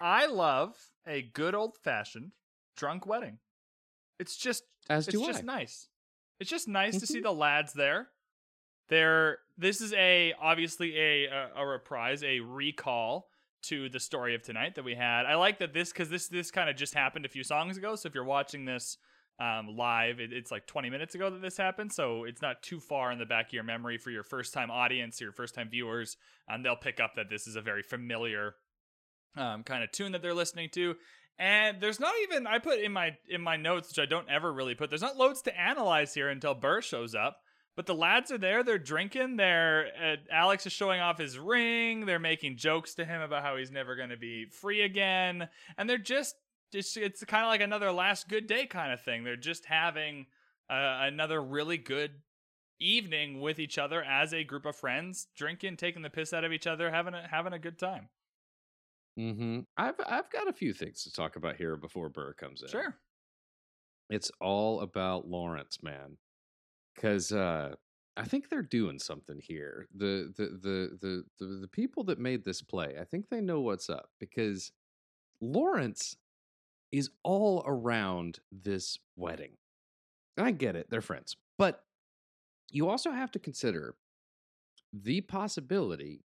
I love a good old fashioned drunk wedding. It's just as it's do just i nice. It's just nice to see Mhm. the lads there. They're this is a obviously a, a a reprise, a recall to the story of tonight that we had. I like that this because this this kind of just happened a few songs ago. So if you're watching this um, live, it, it's like 20 minutes ago that this happened. So it's not too far in the back of your memory for your first time audience, your first time viewers, and they'll pick up that this is a very familiar um, kind of tune that they're listening to. And there's not even I put in my in my notes, which I don't ever really put. There's not loads to analyze here until Burr shows up. But the lads are there. They're drinking. They're uh, Alex is showing off his ring. They're making jokes to him about how he's never going to be free again. And they're just it's it's kind of like another last good day kind of thing. They're just having uh, another really good evening with each other as a group of friends, drinking, taking the piss out of each other, having a having a good time. Mm-hmm. I've I've got a few things to talk about here before Burr comes in. Sure. It's all about Laurens, man. Cause uh I think they're doing something here. The the the the the, the people that made this play, I think they know what's up because Laurens is all around this wedding. And I get it, they're friends. But you also have to consider the possibility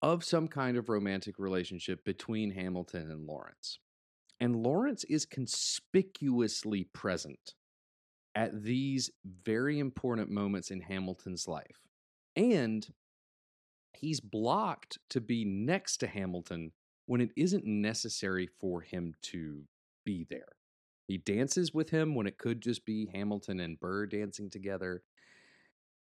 of some kind of romantic relationship between Hamilton and Laurens. And Laurens is conspicuously present at these very important moments in Hamilton's life. And he's blocked to be next to Hamilton when it isn't necessary for him to be there. He dances with him when it could just be Hamilton and Burr dancing together.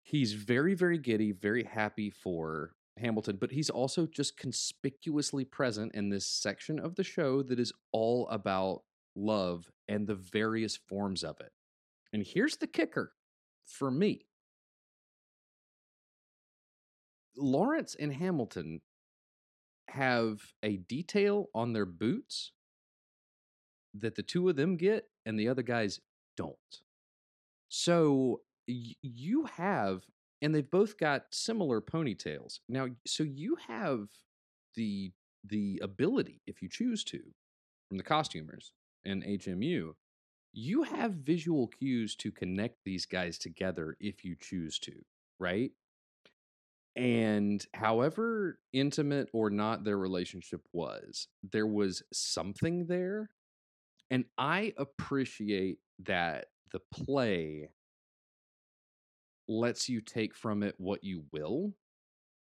He's very, very giddy, very happy for Hamilton, but he's also just conspicuously present in this section of the show that is all about love and the various forms of it. And here's the kicker for me Laurens and Hamilton have a detail on their boots that the two of them get and the other guys don't. So y- you have, and they've both got similar ponytails. Now, so you have the the ability, if you choose to, from the costumers and HMU, you have visual cues to connect these guys together if you choose to, right? And however intimate or not their relationship was, there was something there. And I appreciate that the play lets you take from it what you will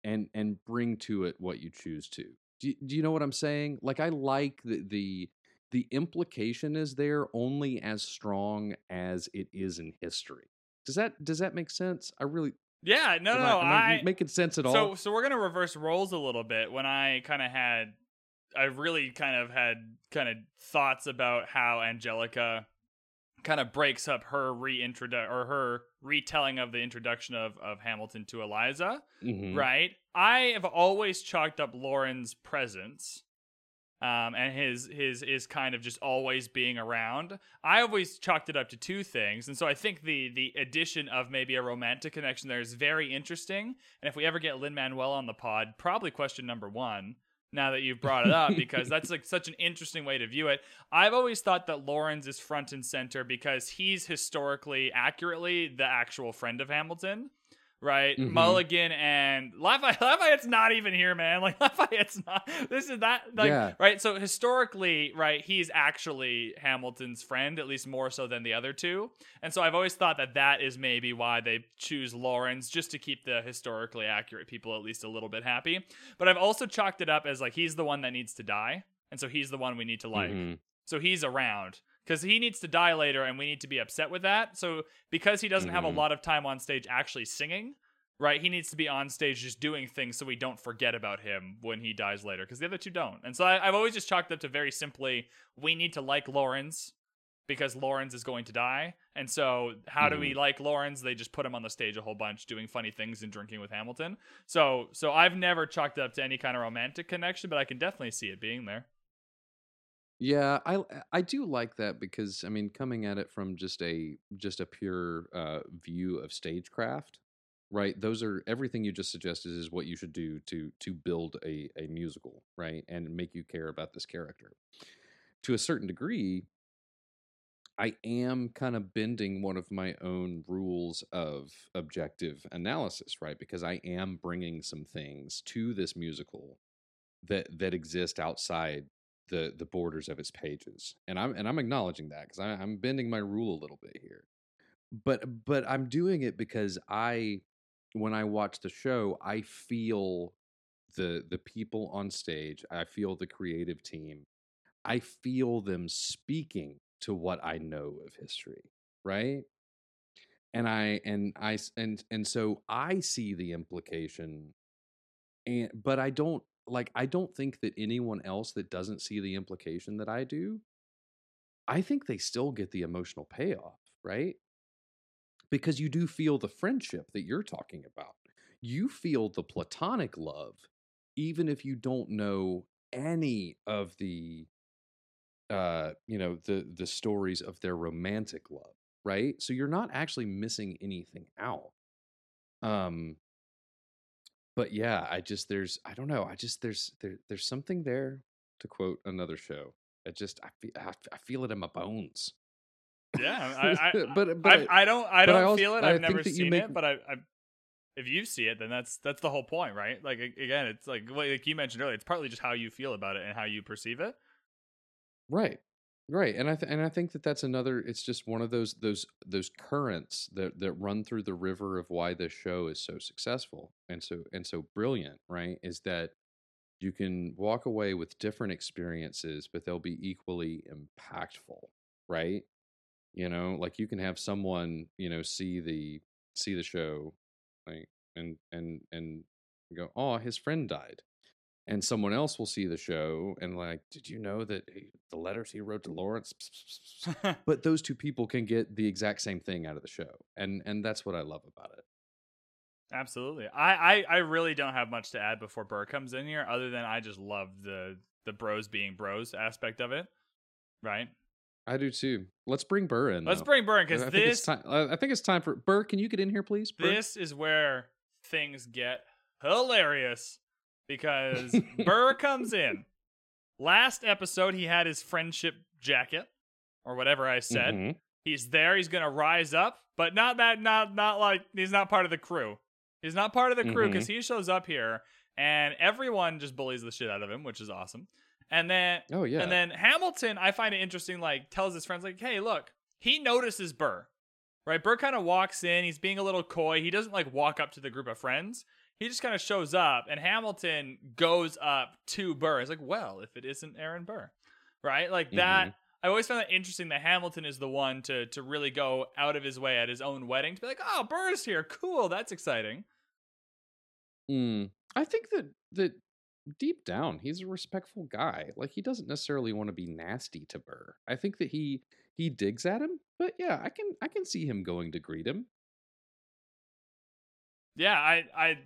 and and bring to it what you choose to. Do, do you know what I'm saying? Like I like the the the implication is there only as strong as it is in history. Does that does that make sense? I really Yeah, no, no, I, I I making sense at all. So so we're gonna reverse roles a little bit. When I kind of had, I really kind of had kind of thoughts about how Angelica kind of breaks up her reintrodu or her retelling of the introduction of of Hamilton to Eliza. Mhm. Right. I have always chalked up Laurens' presence. Um, and his his is kind of just always being around. I always chalked it up to two things, and so I think the the addition of maybe a romantic connection there is very interesting. And if we ever get Lin Manuel on the pod, probably question number one. Now that you've brought it up, because (laughs) that's like such an interesting way to view it. I've always thought that Laurens is front and center because he's historically accurately the actual friend of Hamilton right? Mhm. Mulligan and Lafayette. (laughs) Lafayette's not even here, man. (laughs) Like Lafayette's not. This is that. Like, Yeah. Right. So historically, right, he's actually Hamilton's friend, at least more so than the other two. And so I've always thought that that is maybe why they choose Laurens, just to keep the historically accurate people at least a little bit happy. But I've also chalked it up as like he's the one that needs to die, and so he's the one we need to like. Mhm. So he's around because he needs to die later, and we need to be upset with that. So because he doesn't have a Mhm. lot of time on stage actually singing, right? He needs to be on stage just doing things so we don't forget about him when he dies later because the other two don't. And so I, I've always just chalked up to very simply we need to like Laurens because Laurens is going to die. And so how do we like Laurens? They just put him on the stage a whole bunch doing funny things and drinking with Hamilton. So so I've never chalked up to any kind of romantic connection, but I can definitely see it being there. Yeah, I I do like that because I mean, coming at it from just a just a pure uh, view of stagecraft, right? Those are everything you just suggested is what you should do to to build a a musical, right, and make you care about this character. To a certain degree, I am kind of bending one of my own rules of objective analysis, right? Because I am bringing some things to this musical that that exist outside the the borders of its pages, and I'm and I'm acknowledging that because I'm bending my rule a little bit here. But but I'm doing it because I, when I watch the show, I feel the the people on stage. I feel the creative team. I feel them speaking to what I know of history, right? And I and I and and so I see the implication, and but I don't like I don't think that anyone else that doesn't see the implication that I do, I think they still get the emotional payoff, right? Because you do feel the friendship that you're talking about. You feel the platonic love, even if you don't know any of the uh you know the the stories of their romantic love right so you're not actually missing anything out um but yeah i just there's i don't know i just there's there, there's something there to quote another show I just I feel I, I feel it in my bones. Yeah, I, I, (laughs) but but I, I don't I don't also- feel it. I've never seen make- it, but I, I if you see it, then that's that's the whole point, right? Like again, it's like like you mentioned earlier, it's partly just how you feel about it and how you perceive it. Right. Right. And I th- and I think that that's another it's just one of those those those currents that that run through the river of why this show is so successful and so and so brilliant, right? Is that you can walk away with different experiences, but they'll be equally impactful, right? You know, like you can have someone, you know, see the see the show like and and and go, "Oh, his friend died." And someone else will see the show and like did you know that he, the letters he wrote to laurens (laughs) but those two people can get the exact same thing out of the show and and that's what i love about it Absolutely. I, I I really don't have much to add before Burr comes in here, other than I just love the the bros being bros aspect of it. Right. i do too let's bring burr in Let's though. bring Burr in I because think it's this time i think it's time for burr can you get in here please Burr? this is where things get hilarious because (laughs) Burr comes in. Last episode, he had his friendship jacket or whatever I said. Mhm. He's there. He's gonna rise up, but not that. Not not like he's not part of the crew. He's not part of the crew because he shows up here and everyone just bullies the shit out of him, which is awesome. And then oh yeah and then Hamilton, I find it interesting. Like tells his friends, like, "Hey, look." He notices Burr, right? Burr kind of walks in. He's being a little coy. He doesn't like walk up to the group of friends. He just kind of shows up, and Hamilton goes up to Burr. He's like, "Well, if it isn't Aaron Burr, right? Like that." I always found that interesting that Hamilton is the one to to really go out of his way at his own wedding to be like, "Oh, Burr's here. Cool. That's exciting." Mm. i think that that deep down he's a respectful guy like he doesn't necessarily want to be nasty to burr i think that he he digs at him but yeah i can i can see him going to greet him Yeah, I, I,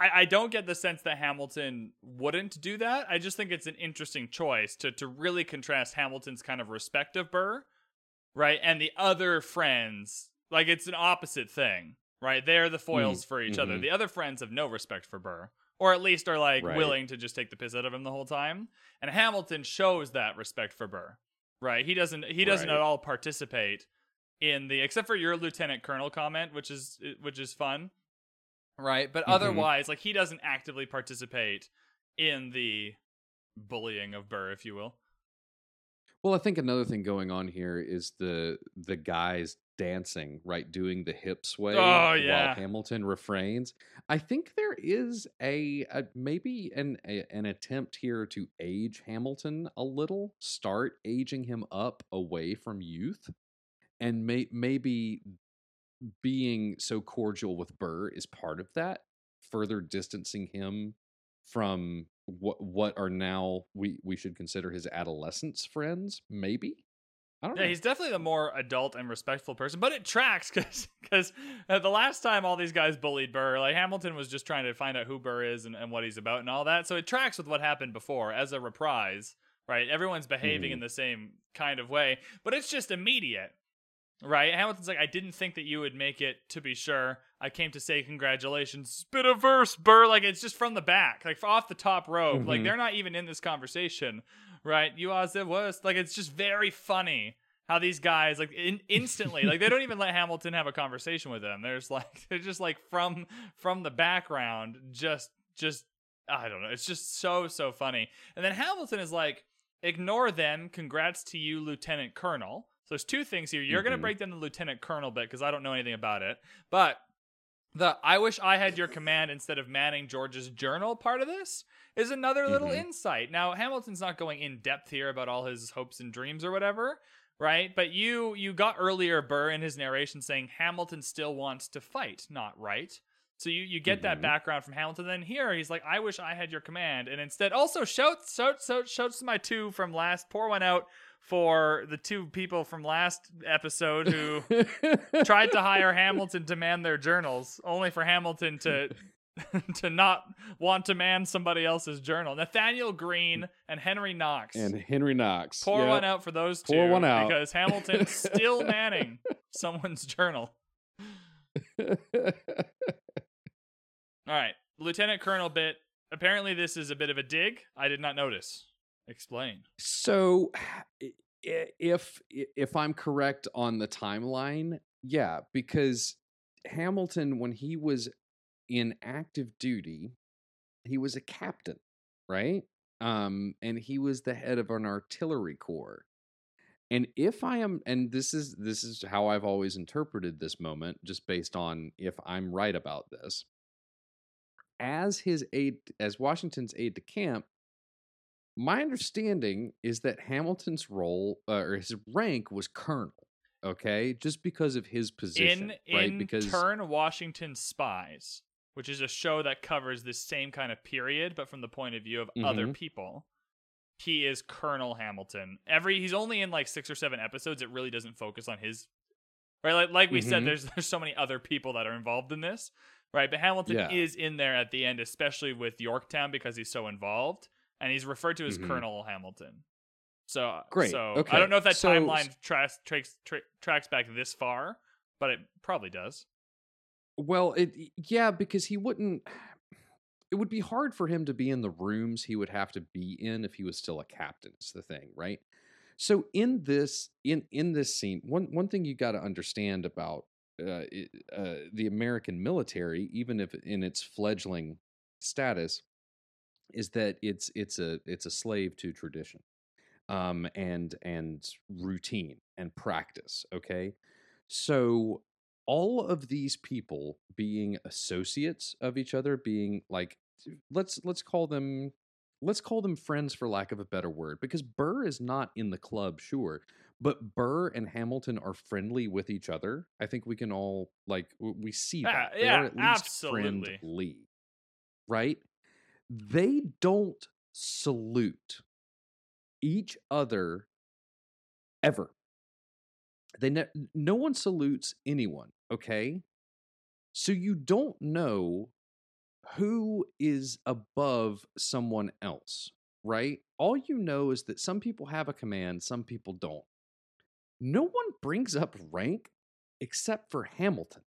I, I don't get the sense that Hamilton wouldn't do that. I just think it's an interesting choice to to really contrast Hamilton's kind of respect of Burr, right, and the other friends. Like it's an opposite thing, right? They're the foils for each other. mhm. The other friends have no respect for Burr, or at least are like Right. willing to just take the piss out of him the whole time. And Hamilton shows that respect for Burr, right? He doesn't. He doesn't Right. at all participate in the except for your lieutenant colonel comment, which is which is fun right? But Mhm. otherwise, like he doesn't actively participate in the bullying of Burr, if you will. Well, I think another thing going on here is the the guys dancing, right, doing the hip sway Oh, yeah. while Hamilton refrains. I think there is a, a maybe an a, an attempt here to age Hamilton a little, start aging him up away from youth, and may, maybe being so cordial with Burr is part of that, further distancing him from what what are now we we should consider his adolescence friends maybe i don't Yeah, know he's definitely the more adult and respectful person, but it tracks because because (laughs) the last time all these guys bullied Burr, like Hamilton was just trying to find out who Burr is and, and what he's about and all that. So it tracks with what happened before as a reprise, right? Everyone's behaving Mhm. in the same kind of way, but it's just immediate. Right? Hamilton's like, I didn't think that you would make it, to be sure. I came to say congratulations. Spit a verse, Burr. Like, it's just from the back, like off the top rope. Like, Mhm. they're not even in this conversation, right? You are the worst. Like, it's just very funny how these guys, like, in- instantly, like, they don't even let Hamilton have a conversation with them. There's like, (laughs) they're just like from from the background, just, just, I don't know. It's just so, so funny. And then Hamilton is like, ignore them. Congrats to you, Lieutenant Colonel. So there's two things here. You're going Mhm. to break down the Lieutenant Colonel bit because I don't know anything about it. But the I wish I had your command instead of manning George's journal part of this is another little Mhm. insight. Now Hamilton's not going in depth here about all his hopes and dreams or whatever, right? But you you got earlier Burr in his narration saying Hamilton still wants to fight, not right. So you, you get that Mhm. background from Hamilton. Then here he's like, I wish I had your command, and instead also shouts shouts shouts, shouts to my two from last. Pour one out for the two people from last episode who tried to hire Hamilton to man their journals, only for Hamilton to (laughs) to not want to man somebody else's journal. Nathanael Greene and Henry Knox. and henry knox Pour yep. one out for those two. Pour one out. because Hamilton's still (laughs) manning someone's journal. (laughs) All right, Lieutenant Colonel bit. Apparently, this is a bit of a dig. I did not notice. Explain. So if if I'm correct on the timeline, yeah, because Hamilton when he was in active duty, he was a captain, right? Um and he was the head of an artillery corps. And if I am and this is this is how I've always interpreted this moment just based on if I'm right about this. As his aide as Washington's aide de camp, my understanding is that Hamilton's role uh, or his rank was colonel. Okay, just because of his position, in right? in because Turn Washington Spies, which is a show that covers this same kind of period, but from the point of view of other Mhm. people. He is Colonel Hamilton. Every he's only in like six or seven episodes. It really doesn't focus on his right. Like like we said, Mhm. there's there's so many other people that are involved in this, right? But Hamilton Yeah. is in there at the end, especially with Yorktown because he's so involved, and he's referred to as Mhm. Colonel Hamilton. So Great, So okay. I don't know if that So- timeline tracks tracks tra- tracks back this far, but it probably does. Well, it yeah, because he wouldn't. It would be hard for him to be in the rooms he would have to be in if he was still a captain. Is the thing, right? So in this in in this scene, one one thing you got to understand about uh, uh, the American military, even if in its fledgling status, is that it's it's a it's a slave to tradition, um, and and routine and practice. Okay, so all of these people being associates of each other being like let's let's call them let's call them friends for lack of a better word because burr is not in the club sure but burr and hamilton are friendly with each other i think we can all like we see that they yeah, are at least absolutely. friendly right they don't salute each other ever. They ne- no one salutes anyone okay? So you don't know who is above someone else right? All you know is that some people have a command some people don't. No one brings up rank except for hamilton.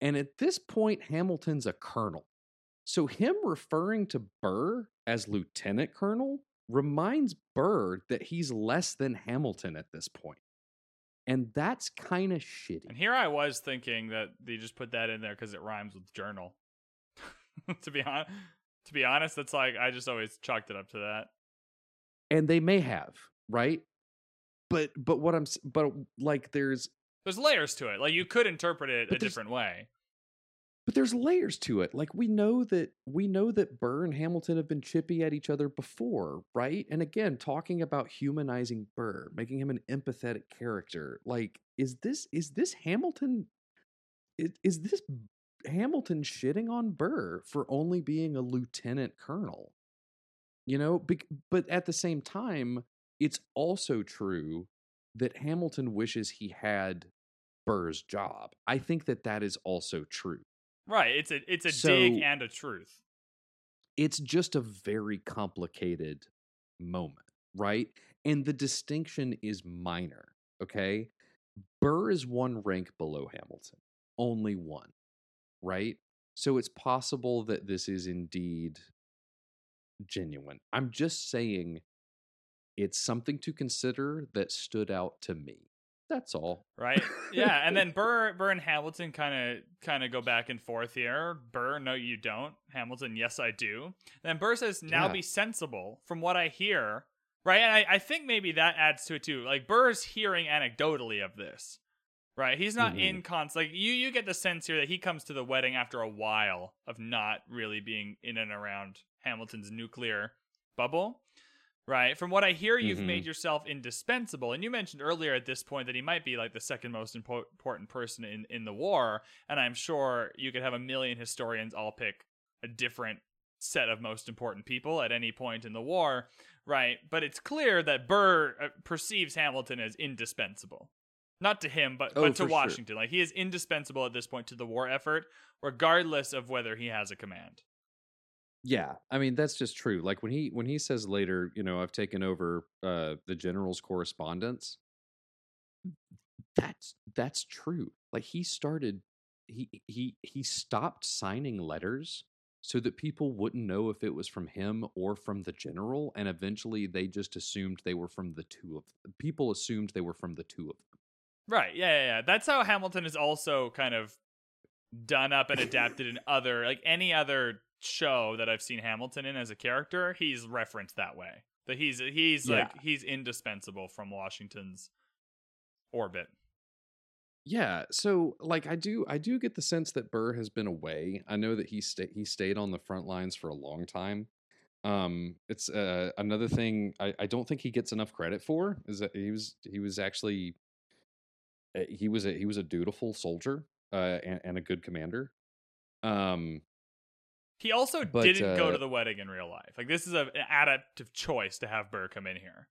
And at this point hamilton's a colonel so him referring to burr as lieutenant colonel reminds burr that he's less than hamilton at this point and that's kind of shitty. And here I was thinking that they just put that in there because it rhymes with journal. (laughs) to be honest, to be honest, that's like I just always chalked it up to that. And they may have, right? But but what I'm but like there's There's layers to it. Like you could interpret it a different way. But there's layers to it. Like we know that we know that Burr and Hamilton have been chippy at each other before, right? And again, talking about humanizing Burr, making him an empathetic character. Like is this is this Hamilton is, is this Hamilton shitting on Burr for only being a lieutenant colonel? You know, bec- but at the same time, it's also true that Hamilton wishes he had Burr's job. I think that that is also true. Right. It's a it's a So- dig and a truth. It's just a very complicated moment, right? And the distinction is minor, okay? Burr is one rank below Hamilton, only one, right? So it's possible that this is indeed genuine. I'm just saying it's something to consider that stood out to me. That's all. Right. Yeah. and then (laughs) Burr Burr and Hamilton kind of kind of go back and forth here. Burr, no, you don't. Hamilton, yes, I do. then Burr says, "Now Yeah. be sensible." From what I hear, right? And I, I think maybe that adds to it too. Like Burr's hearing anecdotally of this, right? He's not mm-hmm. in cons. Like you, you get the sense here that he comes to the wedding after a while of not really being in and around Hamilton's nuclear bubble. Right. From what I hear, you've Mhm. made yourself indispensable. And you mentioned earlier at this point that he might be like the second most impo- important person in, in the war. And I'm sure you could have a million historians all pick a different set of most important people at any point in the war. Right. But it's clear that Burr uh, perceives Hamilton as indispensable. Not to him, but, Oh, but to sure. Washington. Like he is indispensable at this point to the war effort, regardless of whether he has a command. Yeah, I mean that's just true. Like when he when he says later, you know, I've taken over uh the general's correspondence. That's that's true. Like he started he he he stopped signing letters so that people wouldn't know if it was from him or from the general and eventually they just assumed they were from the two of them. people assumed they were from the two of them Right. Yeah, yeah, yeah. That's how Hamilton is also kind of done up and adapted in other like any other show that I've seen Hamilton in as a character, he's referenced that way. That he's he's Yeah. like he's indispensable from Washington's orbit. Yeah, so like I do I do get the sense that Burr has been away. I know that he sta- he stayed on the front lines for a long time. Um it's uh, another thing I, I don't think he gets enough credit for is that he was he was actually uh, he was a he was a dutiful soldier uh and, and a good commander. Um He also But, didn't go uh, to the wedding in real life. Like this is a, an adaptive choice to have Burr come in here.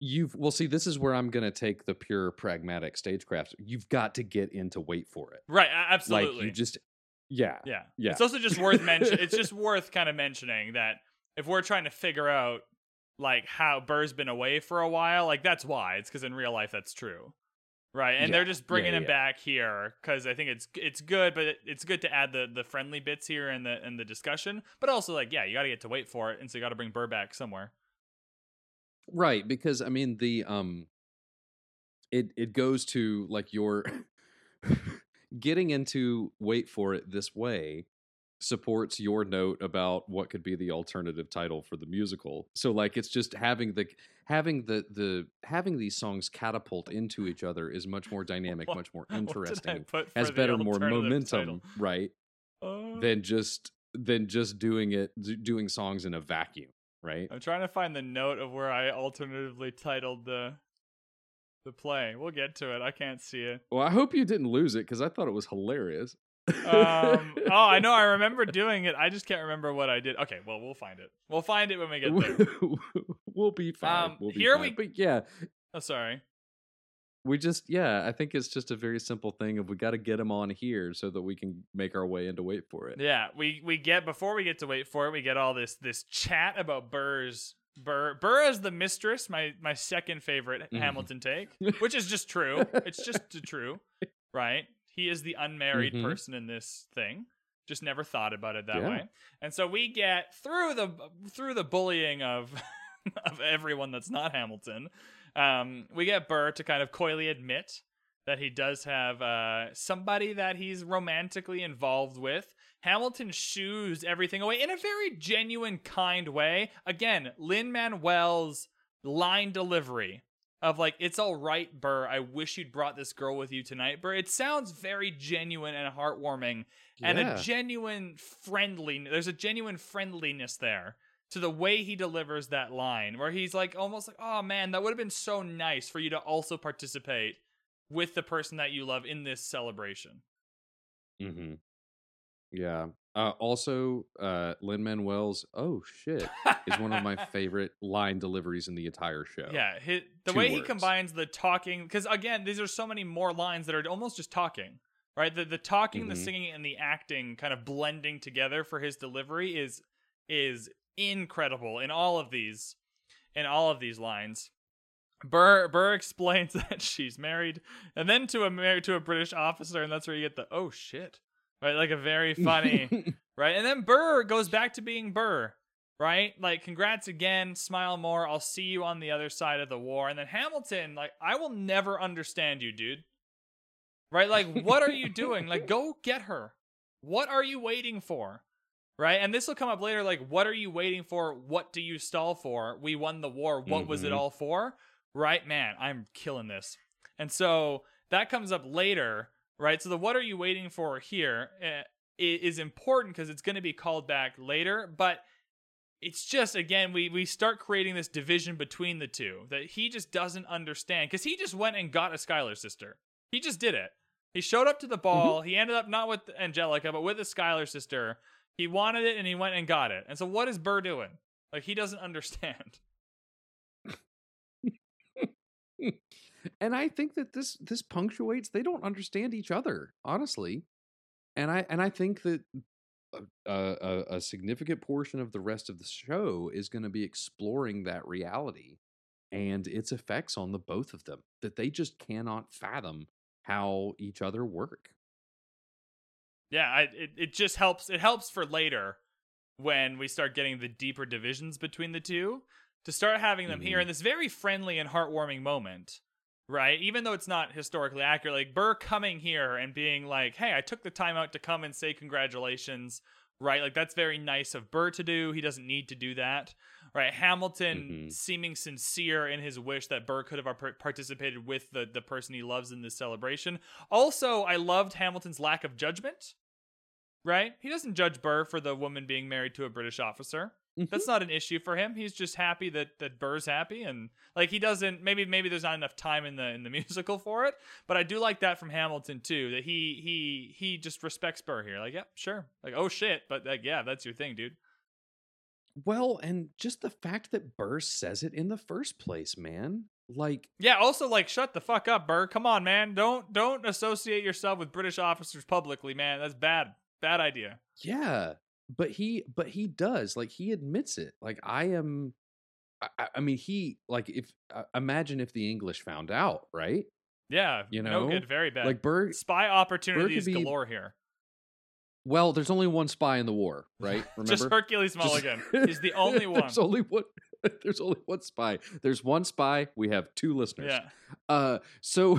you've well see this is where I'm going to take the pure pragmatic stagecraft. You've got to get into wait for it. Right, absolutely. Like you just yeah. Yeah. Yeah. It's also just worth mention it's just (laughs) worth kind of mentioning that if we're trying to figure out like how Burr's been away for a while, like that's why. It's cuz in real life that's true. Right? And Yeah. they're just bringing Yeah, him back here cuz I think it's it's good, but it, it's good to add the the friendly bits here in the in the discussion, but also like yeah, you got to get to wait for it and so you got to bring Burr back somewhere. Right, because I mean the um it it goes to like your (laughs) getting into wait for it this way supports your note about what could be the alternative title for the musical. So like it's just having the having the the having these songs catapult into each other is much more (laughs) dynamic, What- much more (laughs) what did I interesting. Has better more momentum, title? right? Uh, Than just than just doing it doing songs in a vacuum, right? I'm trying to find the note of where I alternatively titled the the play. We'll get to it. I can't see it. Well, I hope you didn't lose it because I thought it was hilarious. Um, oh, I know. I remember doing it. I just can't remember what I did. Okay, well, we'll find it. We'll find it when we get there. (laughs) we'll be fine. Um, we'll be here fine. we- But yeah, Oh, sorry. we just yeah. I think it's just a very simple thing of we got to get them on here so that we can make our way into wait for it. Yeah, we we get before we get to wait for it. We get all this this chat about Burr's Burr Burr is the mistress. My my second favorite Mhm. Hamilton take, (laughs) which is just true. It's just true, right? He is the unmarried Mhm. person in this thing. Just never thought about it that Yeah. way. And so we get through the through the bullying of (laughs) of everyone that's not Hamilton. Um, we get Burr to kind of coyly admit that he does have uh, somebody that he's romantically involved with. Hamilton shoos everything away in a very genuine, kind way. Again, Lin Manuel's line delivery of like, "It's all right, Burr. I wish you'd brought this girl with you tonight, Burr." It sounds very genuine and heartwarming, and a genuine friendliness. There's a genuine friendliness there to the way he delivers that line, where he's like almost like, "Oh man, that would have been so nice for you to also participate with the person that you love in this celebration." Mm-hmm. Yeah. Uh, also, uh, Lin Manuel's "Oh shit" is one of my (laughs) favorite line deliveries in the entire show. Yeah, hi the Two way he combines the talking, because again, these are so many more lines that are almost just talking, right? The the talking, the Mhm. singing, and the acting kind of blending together for his delivery is is incredible in all of these, in all of these lines. Burr Burr explains (laughs) that she's married, and then to a married to a British officer, and that's where you get the oh shit, right? Like a very (laughs) funny right? And then Burr goes back to being Burr, right? Like, congrats again, smile more. I'll see you on the other side of the war. And then Hamilton, like, I will never understand you, dude. Right? Like, what are you doing? Like, go get her. What are you waiting for? Right? And this will come up later. Like, what are you waiting for? What do you stall for? We won the war. What was it Mhm. all for? Right? Man, I'm killing this. And so that comes up later, right? So the what are you waiting for here eh, is important because it's going to be called back later, but it's just again we we start creating this division between the two that he just doesn't understand because he just went and got a Schuyler sister. He just did it. He showed up to the ball. He ended up not with Angelica, but with a Schuyler sister. He wanted it and he went and got it. And so what is Burr doing? Like he doesn't (laughs) understand. And I think that this this punctuates they don't understand each other honestly, and I and I think that a, a, a significant portion of the rest of the show is going to be exploring that reality and its effects on the both of them that they just cannot fathom how each other work. Yeah, I, it it just helps. It helps for later when we start getting the deeper divisions between the two to start having them here Mhm. in this very friendly and heartwarming moment. Right, even though it's not historically accurate, like Burr coming here and being like, "Hey, I took the time out to come and say congratulations." Right, like that's very nice of Burr to do. He doesn't need to do that. Right, Hamilton Mhm. seeming sincere in his wish that Burr could have participated with the the person he loves in this celebration. Also, I loved Hamilton's lack of judgment. Right, he doesn't judge Burr for the woman being married to a British officer. That's mm-hmm. not an issue for him. He's just happy that that Burr's happy and like he doesn't maybe maybe there's not enough time in the in the (laughs) musical for it, but I do like that from Hamilton too that he he he just respects Burr here. Like, yeah, sure. Like, oh shit, but like yeah, that's your thing, dude. Well, and just the fact that Burr says it in the first place, man. Like, Yeah, also like shut the fuck up, Burr. Come on, man. Don't don't associate yourself with British officers publicly, man. That's bad. Bad idea. yeah, but he, but he does. Like, he admits it. Like, I am. I- I, mean, he like if uh, imagine if the English found out, right? Yeah, You no know? good, very bad. Like Burr. spy opportunities be- galore here. Well, there's only one spy in the war, right? (laughs) Remember? Just Hercules (laughs) Just- Mulligan. He's the (laughs) only one. there's only one. There's only one spy. There's one spy. We have two listeners. Yeah. Uh, so,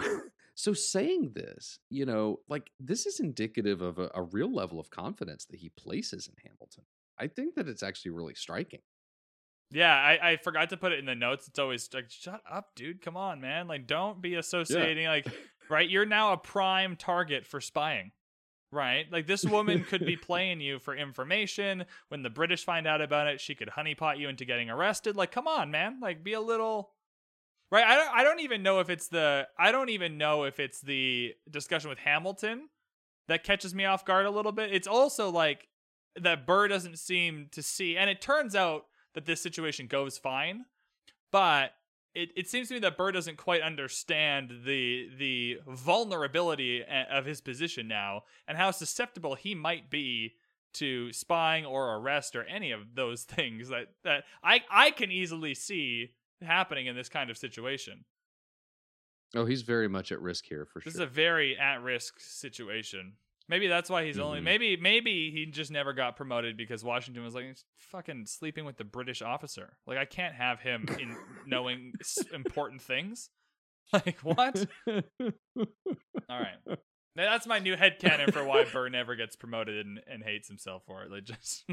so saying this, you know, like this is indicative of a, a real level of confidence that he places in Hamilton. I think that it's actually really striking. Yeah, I, I forgot to put it in the notes. It's always like, shut up, dude. Come on, man. Like, don't be associating, like, (laughs) right? You're now a prime target for spying, right? Like, this woman could be (laughs) playing you for information. When the British find out about it, she could honeypot you into getting arrested. Like, come on, man. Like, be a little. Right, I don't. I don't even know if it's the. I don't even know if it's the discussion with Hamilton that catches me off guard a little bit. It's also like that Burr doesn't seem to see, and it turns out that this situation goes fine, but it, it seems to me that Burr doesn't quite understand the the vulnerability of his position now and how susceptible he might be to spying or arrest or any of those (laughs) things that, that I, I can easily see happening in this kind of situation. Oh, he's very much at risk here for This sure. This is a very at risk situation. Maybe that's why he's only Mhm. maybe maybe he just never got promoted because Washington was like "He's fucking sleeping with the British officer. Like I can't have him in (laughs) knowing important things. (laughs) Like what? (laughs) All right. Now, That's my new head headcanon for why Burr never gets promoted and, and hates himself for it. Like just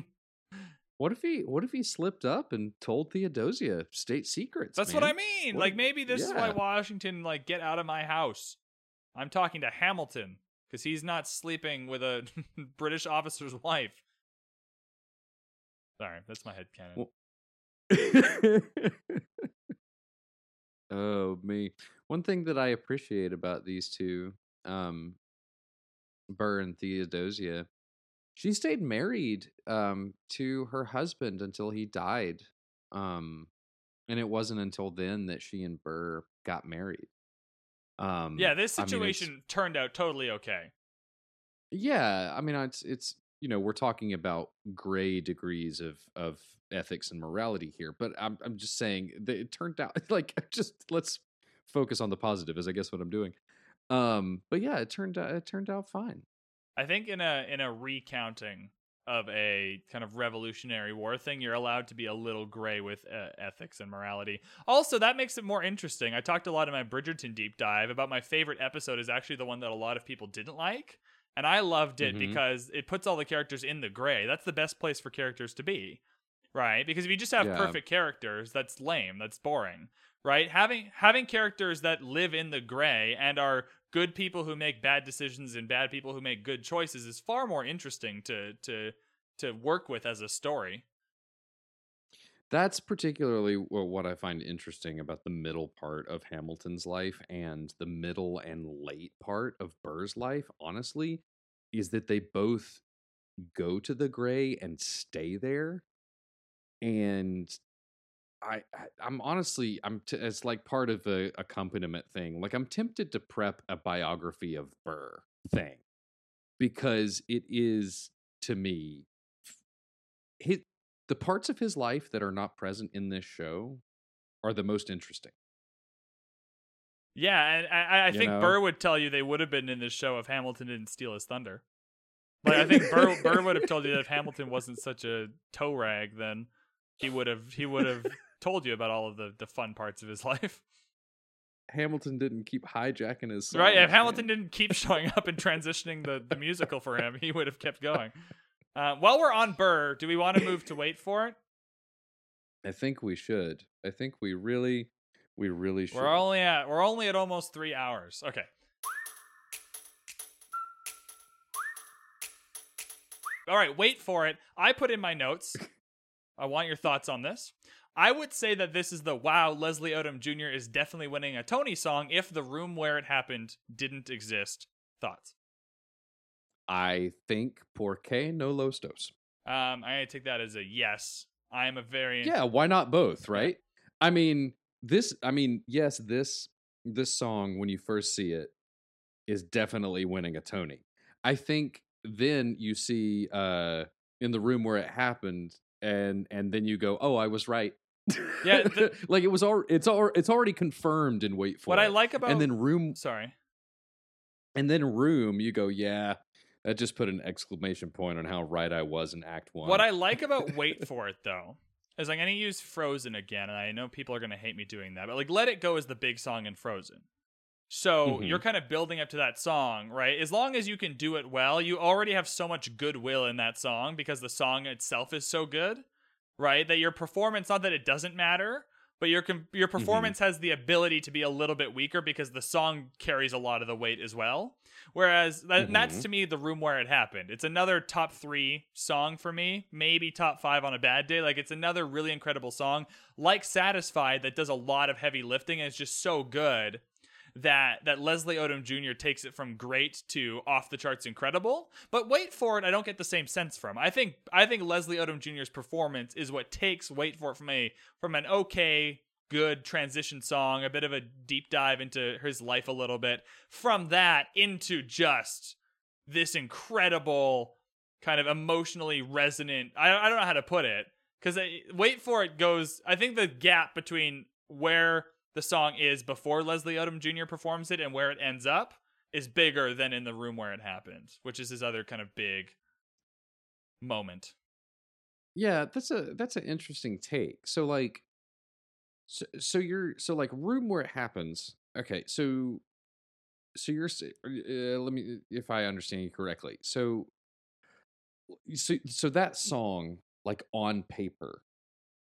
what if he? What if he slipped up and told Theodosia state secrets? That's what I mean. What like if- maybe this is why. Washington like get out of my house. I'm talking to Hamilton because he's not sleeping with a (laughs) British officer's wife. Sorry, that's my headcanon. Well- (laughs) oh me. One thing that I appreciate about these two, um, Burr and Theodosia, she stayed married um to her husband until he died. Um and it wasn't until then that she and Burr got married. Um yeah, this I mean, situation turned out totally okay. yeah, I mean, it's it's you know we're talking about gray degrees of of ethics and morality here, but I'm I'm just saying that it turned out (laughs) like (laughs) just let's focus on the positive, is I guess what I'm doing. Um, but yeah, it turned out it turned out fine. I think in a in a recounting of a kind of revolutionary war thing, you're allowed to be a little gray with uh, ethics and morality. Also, that makes it more interesting. I talked a lot in my Bridgerton deep dive about my favorite episode is actually the one that a lot of people didn't like, and I loved it Mhm. because it puts all the characters in the gray. That's the best place for characters to be. Right? Because if you just have Yeah. perfect characters, that's lame, that's boring. Right? Having having characters that live in the gray and are good people who make bad decisions and bad people who make good choices is far more interesting to to to work with as a story. That's particularly what I find interesting about the middle part of Hamilton's life and the middle and late part of Burr's life, honestly, is that they both go to the gray and stay there. And I, I I'm honestly I'm t- it's like part of the accompaniment thing. Like I'm tempted to prep a biography of Burr thing because it is to me his, the parts of his life that are not present in this show are the most interesting. Yeah, and I, I think know? Burr would tell you they would have been in this show if Hamilton didn't steal his thunder. Like I think Burr, (laughs) Burr would have told you that if Hamilton wasn't such a toe rag, then he would have he would have told you about all of the the fun parts of his (laughs) life. Hamilton didn't keep hijacking his songs, right? If man. Hamilton didn't keep showing up and transitioning the the musical for him, he would have kept going. Uh, while we're on Burr, do we want to move to wait for it? I think we should. I think we really, we really should. We're only at we're only at almost three hours. Okay. All right, wait for it. I put in my notes. (laughs) I want your thoughts on this. I would say that this is the wow, Leslie Odom Jr. is definitely winning a Tony song if the room where it happened didn't exist. Thoughts? I think porque no los dos. Um, I'm take that as a yes. I am a very Yeah, why not both, right? I mean, this I mean, yes, this this song when you first see it is definitely winning a Tony. I think then you see uh in the room where it happened and and then you go, "Oh, I was right." Yeah, (laughs) the- like it was all it's all it's already confirmed in wait for What it. I like about and then room sorry. and then room you go, "Yeah, that just put an exclamation point on how right I was in act 1." What I like about Wait (laughs) for It though is I'm gonna use Frozen again, and I know people are gonna hate me doing that, but like Let It Go is the big song in Frozen. So Mhm. you're kind of building up to that song, right? As long as you can do it well, you already have so much goodwill in that song because the song itself is so good, right? That your performance, not that it doesn't matter, but your your mm-hmm. performance has the ability to be a little bit weaker because the song carries a lot of the weight as well. Whereas that, that's mm-hmm. to me the room where it happened. It's another top three song for me, maybe top five on a bad day. Like it's another really incredible song, like Satisfied, that does a lot of heavy lifting and it's just so good that that Leslie Odom Jr. takes it from great to off the charts incredible. But Wait for It, I don't get the same sense from. I think I think Leslie Odom Jr.'s performance is what takes Wait for It from a from an okay good transition song, a bit of a deep dive into his life a little bit, from that into just this incredible kind of emotionally resonant. I, I don't know how to put it because Wait for It goes. I think the gap between where the song is before Leslie Odom Jr. performs it and where it ends up is bigger than in the room where it happened, which is his other kind of big moment. Yeah, that's a that's an interesting take. So like so, so you're so like room where it happens. Okay, so so you're uh, let me if I understand you correctly. So so so that song like on paper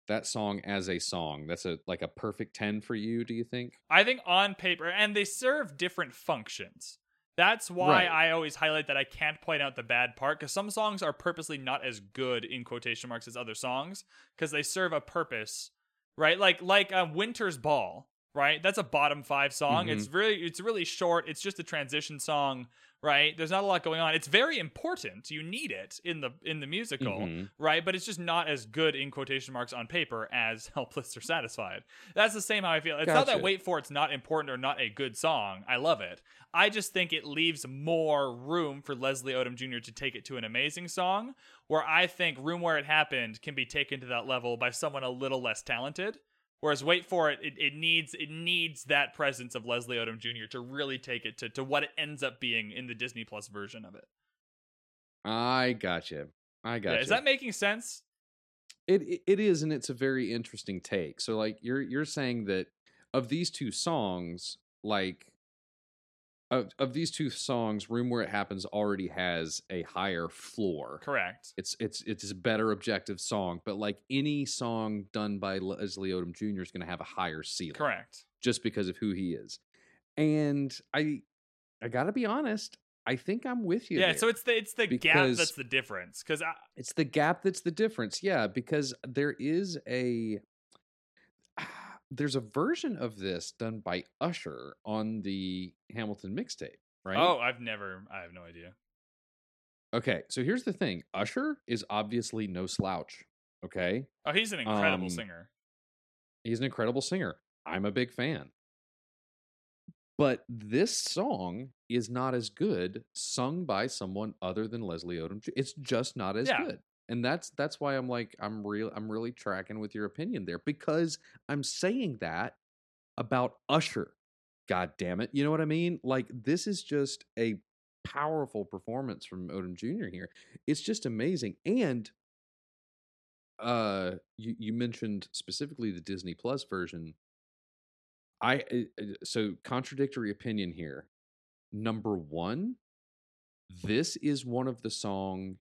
that song as a song that's a like a perfect 10 for you do you think I think on paper, and they serve different functions. That's why Right. I always highlight that I can't point out the bad part because some songs are purposely not as good in quotation marks as other songs because they serve a purpose, right? Like like uh, Winter's Ball, right? That's a bottom five song. It's really it's really short. It's just a transition song, right? There's not a lot going on. It's very important. You need it in the in the musical, Mhm. right? But it's just not as good in quotation marks on paper as (laughs) Helpless or Satisfied. That's the same how I feel. It's not that Wait For It's not important or not a good song. I love it. I just think it leaves more room for Leslie Odom Jr. to take it to an amazing song, where I think Room Where It Happened can be taken to that level by someone a little less talented. Whereas Wait For It, it, it needs it needs that presence of Leslie Odom Jr. to really take it to, to what it ends up being in the Disney Plus version of it. i gotcha i gotcha Yeah, is that making sense? It it- it is, and it's a very interesting take. So, like, you're you're saying that of these two songs, like, of of these two songs, "Room Where It Happens" already has a higher floor. Correct. It's it's it's a better objective song, but like any song done by Leslie Odom Jr. is going to have a higher ceiling, Correct. just because of who he is. And I I got to be honest, I think I'm with you. Yeah, so it's the it's the gap that's the difference. Because It's the gap that's the difference. Yeah, because there is a there's a version of this done by Usher on the Hamilton mixtape, right? oh, I've never, I have no idea. Okay, so here's the thing. Usher is obviously no slouch, okay? Oh, he's an incredible Um, singer. He's an incredible singer. I'm a big fan. But this song is not as good sung by someone other than Leslie Odom. It's just not as Yeah. good. And that's that's why I'm like I'm real I'm really tracking with your opinion there because I'm saying that about Usher. God damn it. You know what I mean? Like this is just a powerful performance from Odom Jr. here. It's just amazing. And uh you you mentioned specifically the Disney Plus version. I so contradictory opinion here. Number 1, this is one of the songs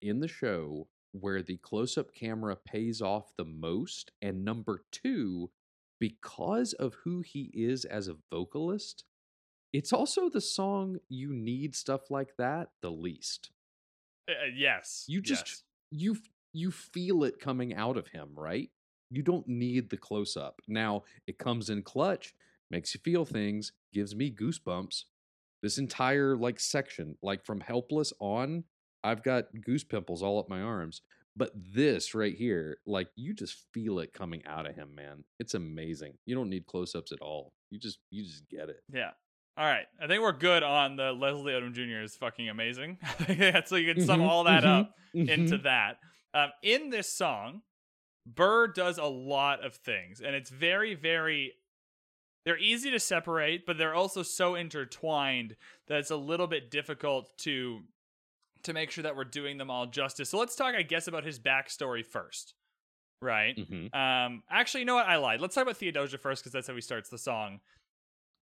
in the show where the close-up camera pays off the most and number 2 because of who he is as a vocalist it's also the song you need stuff like that the least Uh, yes. You just- yes. you you feel it coming out of him right you don't need the close up now it comes in clutch makes you feel things gives me goosebumps this entire like section like from helpless on i've got goose pimples all up my arms but this right here like you just feel it coming out of him man it's amazing you don't need close-ups at all you just you just get it Yeah. All right. I think we're good on the Leslie Odom Jr. is fucking amazing. (laughs) That's so you can sum Mhm, all that mhm, up into mhm. that. Um, in this song, Burr does a lot of things, and it's very, very. They're easy to separate, but they're also so intertwined that it's a little bit difficult to to make sure that we're doing them all justice. So let's talk, I guess, about his backstory first, right? Mhm. Um, actually, you know what? I lied. Let's talk about Theodosia first because that's how he starts the song.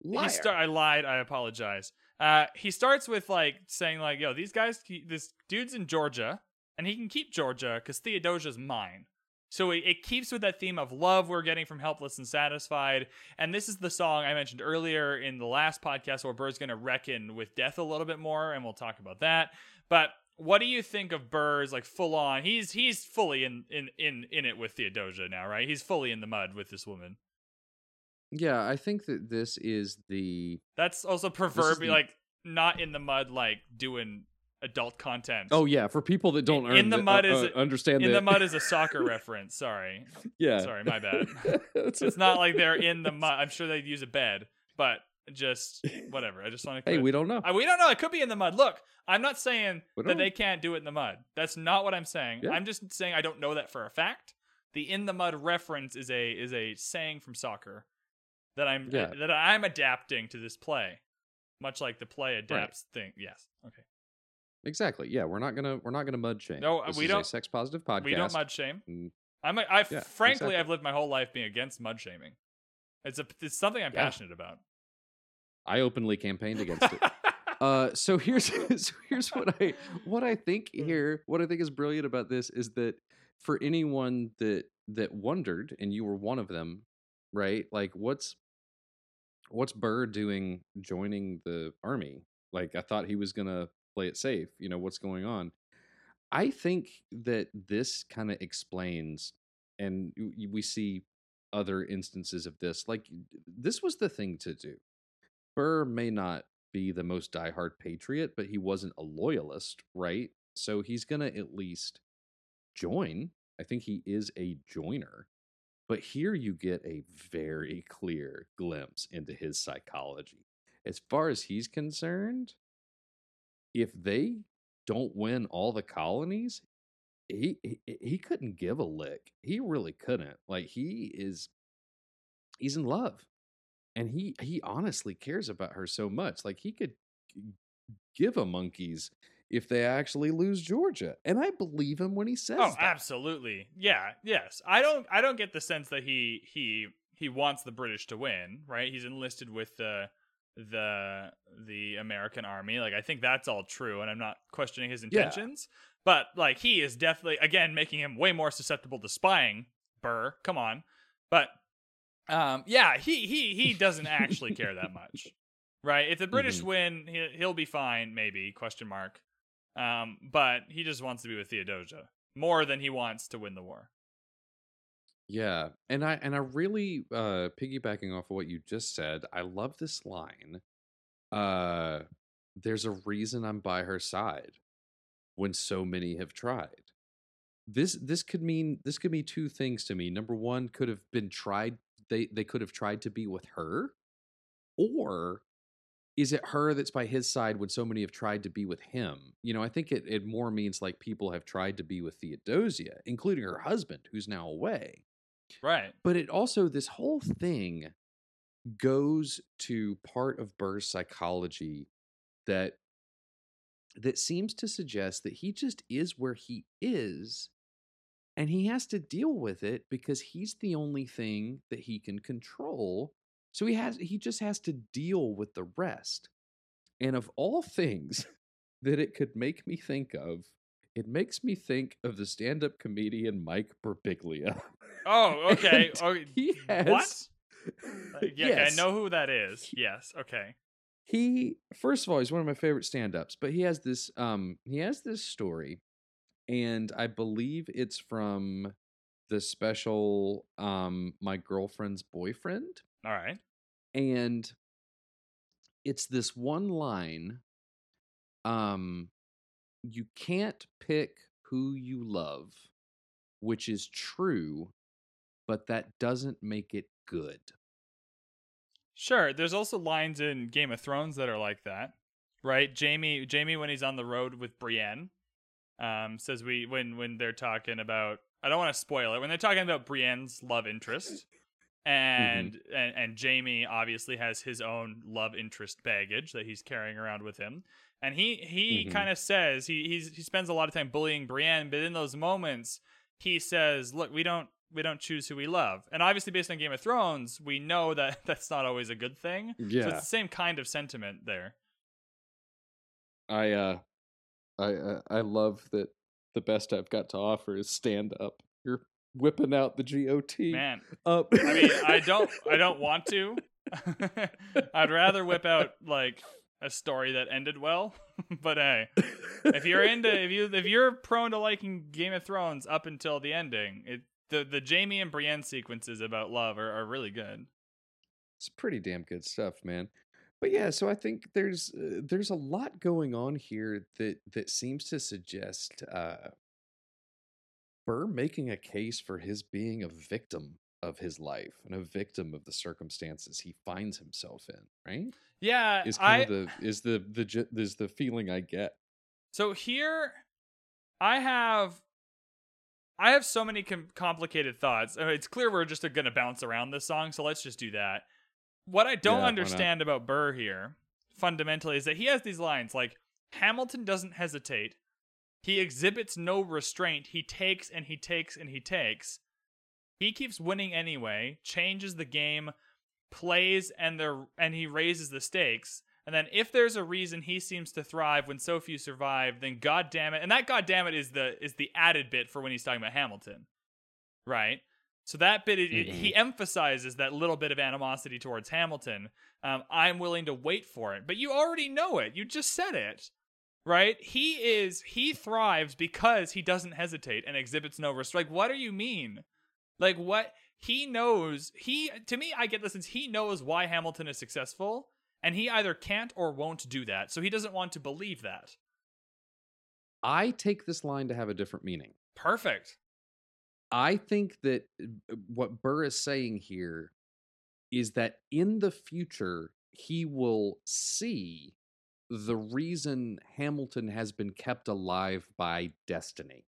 Liar. He start. I lied. I apologize. Uh, he starts with like saying like, "Yo, these guys, he- this dude's in Georgia, and he can keep Georgia because Theodosia's mine." So it, it keeps with that theme of love we're getting from Helpless and Satisfied. And this is the song I mentioned earlier in the last podcast where Burr's going to reckon with death a little bit more, and we'll talk about that. But what do you think of Burr's like full on? He's he's fully in in in in it with Theodosia now, right? He's fully in the mud with this woman. yeah i think that this is the That's also proverbial, the- like not in the mud, like doing adult content. oh yeah for people that don't In earn the the- mud uh, is- uh, understand in the mud (laughs) is a soccer reference. Sorry, yeah sorry, my bad. (laughs) it's not like they're (laughs) in the mud. I'm sure they'd use a bed, but just whatever. I just want to. hey we don't know we don't know. It could be in the mud. Look, I'm not saying that don't they can't do it in the mud. That's not what I'm saying. Yeah. I'm just saying I don't know that for a fact. The in the mud reference is a is a saying from soccer that I'm Yeah. that I'm adapting to this play, much like the play adapts thing. Yes. Okay. exactly yeah we're not gonna we're not gonna mud shame No, this we don't- a sex positive podcast We don't mud shame. Mm, I'm a, I Yeah, frankly exactly. I've lived my whole life being against mud shaming. It's a it's something I'm Yeah. passionate about. I openly campaigned against it (laughs) Uh, so here's (laughs) so here's what I what I think here. What I think is brilliant about this is that for anyone that that wondered, and you were one of them, right? Like, what's what's Burr doing joining the army? Like, I thought he was gonna play it safe. You know, what's going on? I think that this kind of explains, and we see other instances of this. Like, this was the thing to do. Burr may not be the most diehard patriot, but he wasn't a loyalist, right? So he's gonna at least join. I think he is a joiner. But here you get a very clear glimpse into his psychology. As far as he's concerned, if they don't win all the colonies, he he, he couldn't give a lick. He really couldn't. Like he is he's in love. And he he honestly cares about her so much. Like he could give a monkeys if they actually lose Georgia. And I believe him when he oh, says Oh, that. absolutely. Yeah, yes. I don't I don't get the sense that he he he wants the British to win, right? He's enlisted with the the the American army. Like I think that's all true and I'm not questioning his Yeah. intentions. But like he is definitely again making him way more susceptible to spying, Burr. Come on. But um yeah, he he he doesn't actually care that much. (laughs) Right? If the British Mhm. win, he, he'll be fine maybe, question mark. Um but he just wants to be with Theodosia more than he wants to win the war. Yeah, and I and I really uh piggybacking off of what you just said, I love this line. Uh there's a reason I'm by her side when so many have tried. This this could mean this could mean two things to me. Number one could have been tried they they could have tried to be with her or is it her that's by his side when so many have tried to be with him? You know, I think it, it more means like people have tried to be with Theodosia, including her husband, who's now away Right. but it also this whole thing goes to part of Burr's psychology that that seems to suggest that he just is where he is and he has to deal with it because he's the only thing that he can control so he has he just has to deal with the rest and of all things (laughs) that it could make me think of it makes me think of the stand-up comedian mike birbiglia Oh, (laughs) okay. Oh, he has what? Uh, (laughs) yeah, okay, Yes. I know who that is. Yes. Okay. he first of all he's one of my favorite stand-ups but he has this um he has this story and i believe it's from the special um my girlfriend's boyfriend All right. and it's this one line um you can't pick who you love which is true but that doesn't make it good Sure. There's also lines in Game of Thrones that are like that, right? Jaime, Jaime, when he's on the road with Brienne, um, says we when when they're talking about. I don't want to spoil it. When they're talking about Brienne's love interest, and and and Jaime obviously has his own love interest baggage that he's carrying around with him, and he he Mhm. kind of says he he's, he spends a lot of time bullying Brienne, but in those moments he says, "Look, we don't." We don't choose who we love, and obviously, based on Game of Thrones, we know that (laughs) that's not always a good thing. So yeah it's the same kind of sentiment there. I uh I uh, I love that the best I've got to offer is stand up. You're whipping out the GOT. Man, Up. I mean, I don't, I don't (laughs) want to. (laughs) I'd rather whip out like a story that ended well. (laughs) but hey, if you're into, if you, if you're prone to liking Game of Thrones up until the ending, it the the Jaime and Brienne sequences about love are, are really good. it's pretty damn good stuff, man. But yeah, so I think there's uh, there's a lot going on here that that seems to suggest uh Burr making a case for his being a victim of his life and a victim of the circumstances he finds himself in, right? Yeah, Is I kind of the is the the is the feeling I get. So here, I have, I have so many com- complicated thoughts. I mean, it's clear we're just going to bounce around this song, so let's just do that. What I don't Yeah, understand about Burr here, fundamentally, is that he has these lines like Hamilton doesn't hesitate, he exhibits no restraint, he takes and he takes and he takes. He keeps winning anyway, changes the game, plays and the and he raises the stakes. And then if there's a reason he seems to thrive when so few survive, then god damn it. And that god damn it is the is the added bit for when he's talking about Hamilton. Right? So that bit it, it- he emphasizes that little bit of animosity towards Hamilton. Um, I'm willing to wait for it. But you already know it. You just said it. Right? He is he thrives because he doesn't hesitate and exhibits no restraint. Like what do you mean? Like what he knows, he to me I get the sense he knows why Hamilton is successful and he either can't or won't do that. So he doesn't want to believe that. I take this line to have a different meaning. Perfect. I think that uh, what Burr is saying here is that in the future, he will see the reason Hamilton has been kept alive by destiny.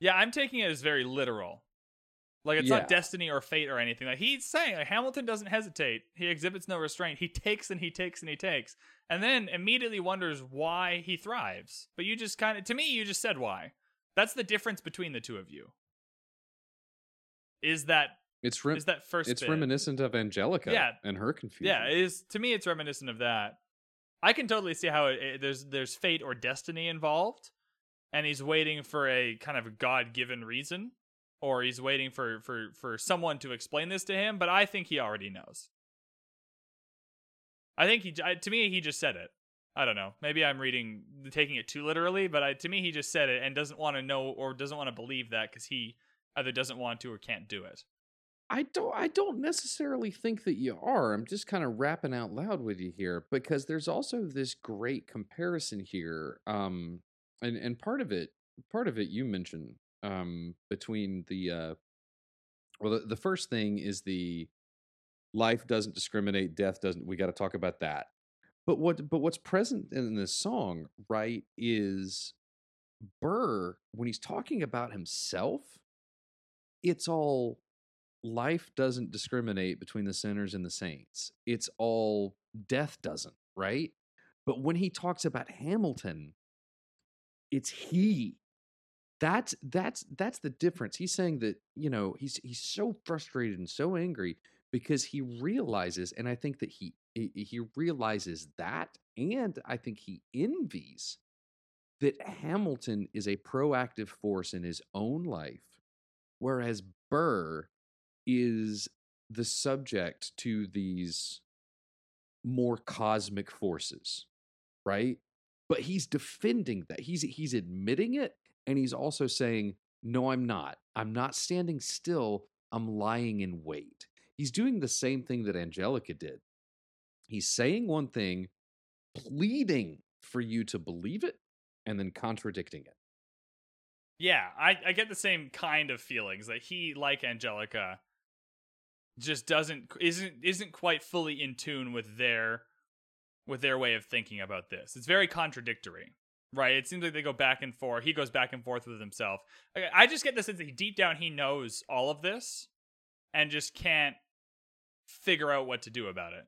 Yeah, I'm taking it as very literal. Like it's Yeah. not destiny or fate or anything. Like he's saying, like Hamilton doesn't hesitate. He exhibits no restraint. He takes and he takes and he takes, and then immediately wonders why he thrives. But you just kind of, to me, you just said why. That's the difference between the two of you. Is that It's re- is that first? it's bit. reminiscent of Angelica Yeah. and her confusion. Yeah, it is to me. It's reminiscent of that. I can totally see how it, it- there's there's fate or destiny involved, and he's waiting for a kind of God given reason, or he's waiting for for for someone to explain this to him. But I think he already knows. I think he to me he just said it. I don't know. Maybe I'm reading taking it too literally, but I, to me he just said it and doesn't want to know or doesn't want to believe that because he either doesn't want to or can't do it. I don't I don't necessarily think that you are. I'm just kind of rapping out loud with you here because there's also this great comparison here. Um and and part of it part of it you mentioned um between the uh well the, the first thing is the life doesn't discriminate, death doesn't we got to talk about that. But what but what's present in this song, right, is Burr when he's talking about himself, it's all life doesn't discriminate between the sinners and the saints. It's all death doesn't, right? But when he talks about Hamilton, it's he. That's that's that's the difference. He's saying that, you know, he's he's so frustrated and so angry because he realizes and I think that he he realizes that and I think he envies that Hamilton is a proactive force in his own life whereas Burr is the subject to these more cosmic forces, right? But he's defending that. He's he's admitting it and he's also saying, "No, I'm not. I'm not standing still. I'm lying in wait." He's doing the same thing that Angelica did. He's saying one thing, pleading for you to believe it, and then contradicting it. Yeah, I, I get the same kind of feelings that he, like Angelica, just doesn't isn't isn't quite fully in tune with their with their way of thinking about this. It's very contradictory, right? It seems like they go back and forth. He goes back and forth with himself. I- just get the sense that deep down he knows all of this and just can't figure out what to do about it.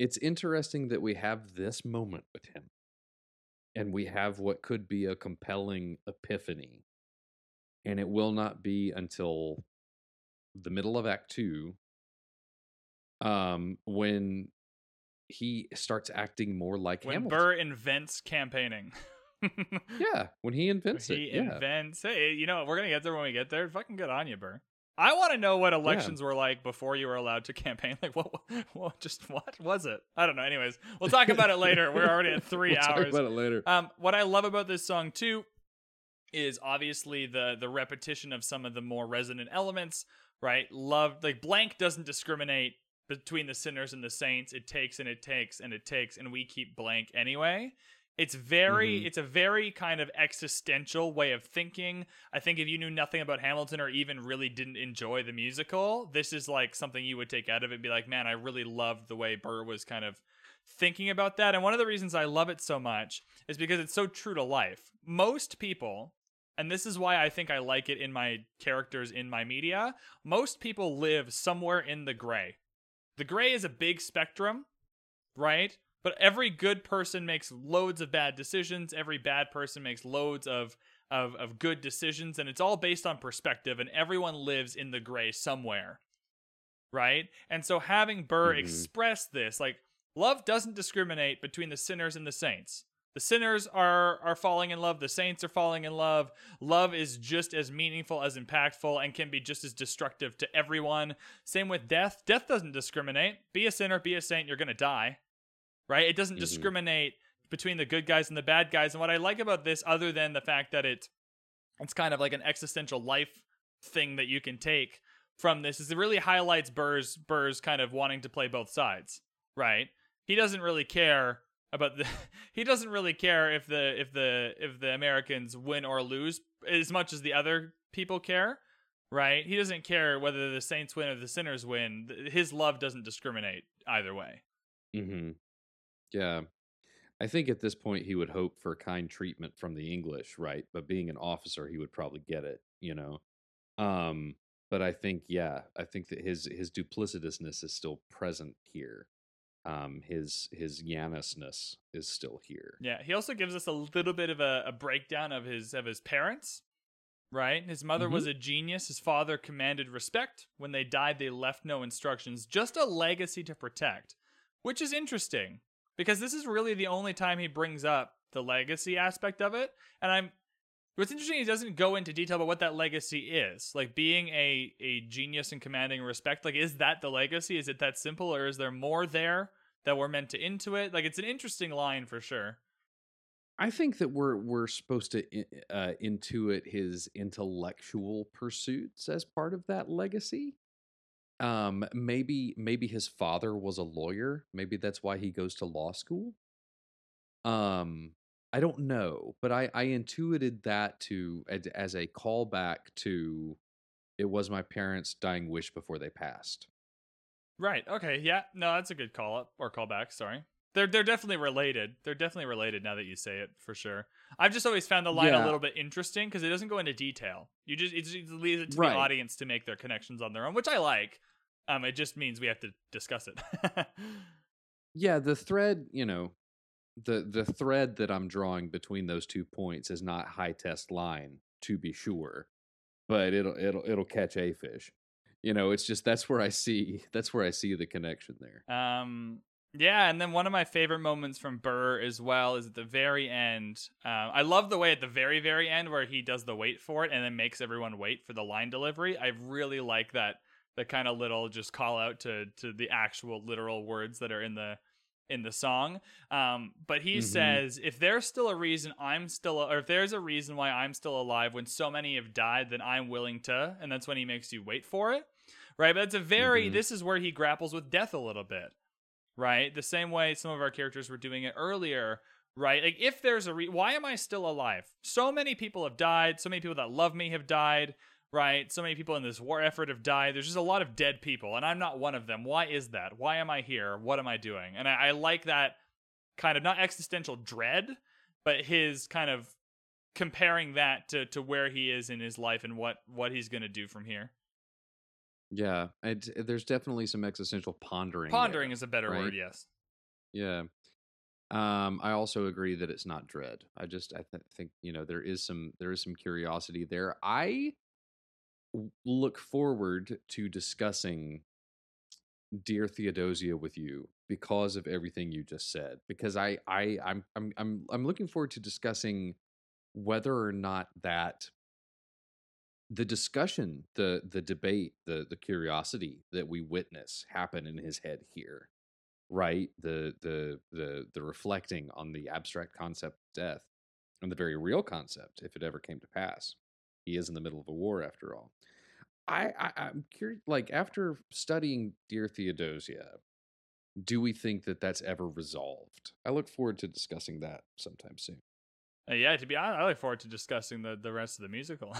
It's interesting that we have this moment with him and we have what could be a compelling epiphany. And it will not be until the middle of Act Two um, when he starts acting more like When Hamilton. Burr invents campaigning. (laughs) yeah, when he invents he it. Yeah. invents. Hey, you know, we're gonna get there when we get there. Fucking good on you, Burr. I want to know what elections were like before you were allowed to (laughs) campaign. Like, what? What? Just what was it? I don't know. Anyways, we'll talk about it (laughs) later. We're already at 3 We'll talk hours. about it later. Um, what I love about this song too is obviously the the repetition of some of the more resonant elements. Right? Love like blank doesn't discriminate between the sinners and the saints. It takes and it takes and it takes, and we keep blank anyway. It's very, Mhm. it's a very kind of existential way of thinking. I think if you knew nothing about Hamilton or even really didn't enjoy the musical, this is like something you would take out of it and be like, man, I really loved the way Burr was kind of thinking about that. And one of the reasons I love it so much is because it's so true to life. Most people, and this is why I think I like it in my characters in my media, most people live somewhere in the gray. The gray is a big spectrum, right? But every good person makes loads of bad decisions. Every bad person makes loads of, of, of good decisions. And it's all based on perspective. And everyone lives in the gray somewhere, right? And so having Burr Mhm. express this, like, love doesn't discriminate between the sinners and the saints. The sinners are are falling in love, the saints are falling in love. Love is just as meaningful as impactful and can be just as destructive to everyone. Same with death. Death doesn't discriminate. Be a sinner, be a saint, you're going to die. Right? It doesn't Mhm. discriminate between the good guys and the bad guys. And what I like about this other than the fact that it it's kind of like an existential life thing that you can take from this is it really highlights Burr's Burr's kind of wanting to play both sides, right? He doesn't really care about the (laughs) he doesn't really care if the if the if the Americans win or lose as much as the other people care, right? He doesn't care whether the Saints win or the sinners win. His love doesn't discriminate either way. hmm Yeah. I think at this point he would hope for kind treatment from the English, right? But being an officer, he would probably get it, you know. Um, but I think, yeah, I think that his his duplicitousness is still present here. Um, his his Yanisness is still here. Yeah, he also gives us a little bit of a, a breakdown of his of his parents. Right? His mother was a genius. His father commanded respect. When they died, they left no instructions, just a legacy to protect. Which is interesting because this is really the only time he brings up the legacy aspect of it. And I'm what's interesting he doesn't go into detail about what that legacy is. Like being a a genius and commanding respect, like is that the legacy? Is it that simple or is there more there that we're meant to intuit? Like it's an interesting line for sure. I think that we're we're supposed to uh, intuit his intellectual pursuits as part of that legacy. Um, maybe maybe his father was a lawyer. Maybe that's why he goes to law school. Um, I don't know, but I I intuited that to as, a callback to it was my parents' dying wish before they passed. Right. Okay. Yeah. No, that's a good call up or callback. Sorry. They're they're definitely related. They're definitely related now that you say it for sure. I've just always found the line a little bit interesting because it doesn't go into detail. You just it just leaves it to Right. the audience to make their connections on their own, which I like. Um, it just means we have to discuss it. (laughs) yeah, the thread, you know, the the thread that I'm drawing between those two points is not high test line to be sure, but it'll it'll it'll catch a fish. You know, it's just that's where I see (laughs) that's where I see the connection there. Um, yeah, and then one of my favorite moments from Burr as well is at the very end. Uh, I love the way at the very, very end where he does the wait for it and then makes everyone wait for the line delivery. I really like that the kind of little just call out to to the actual literal words that are in the in the song. Um, but he Mhm. says, if there's still a reason I'm still, or if there's a reason why I'm still alive when so many have died, then I'm willing to. And that's when he makes you wait for it. Right. But it's a very, Mhm. this is where he grapples with death a little bit. Right. The same way some of our characters were doing it earlier. Right. Like if there's a re- why am I still alive? So many people have died. So many people that love me have died. Right. So many people in this war effort have died. There's just a lot of dead people, and I'm not one of them. Why is that? Why am I here? What am I doing? And I, I like that kind of not existential dread, but his kind of comparing that to to where he is in his life and what what he's going to do from here. Yeah, and there's definitely some existential pondering. Pondering is a better right? word, yes. Yeah. Um, I also agree that it's not dread. I just I th- think you know there is some there is some curiosity there. I look forward to discussing Dear Theodosia with you because of everything you just said. Because I I I'm I'm I'm I'm looking forward to discussing whether or not that the discussion, the the debate, the the curiosity that we witness happen in his head here right the the the the reflecting on the abstract concept of death and the very real concept if it ever came to pass he is in the middle of a war after all i, I i'm curious like after studying dear theodosia do we think that that's ever resolved i look forward to discussing that sometime soon Uh, yeah, to be honest, I look forward to discussing the, the rest of the musical.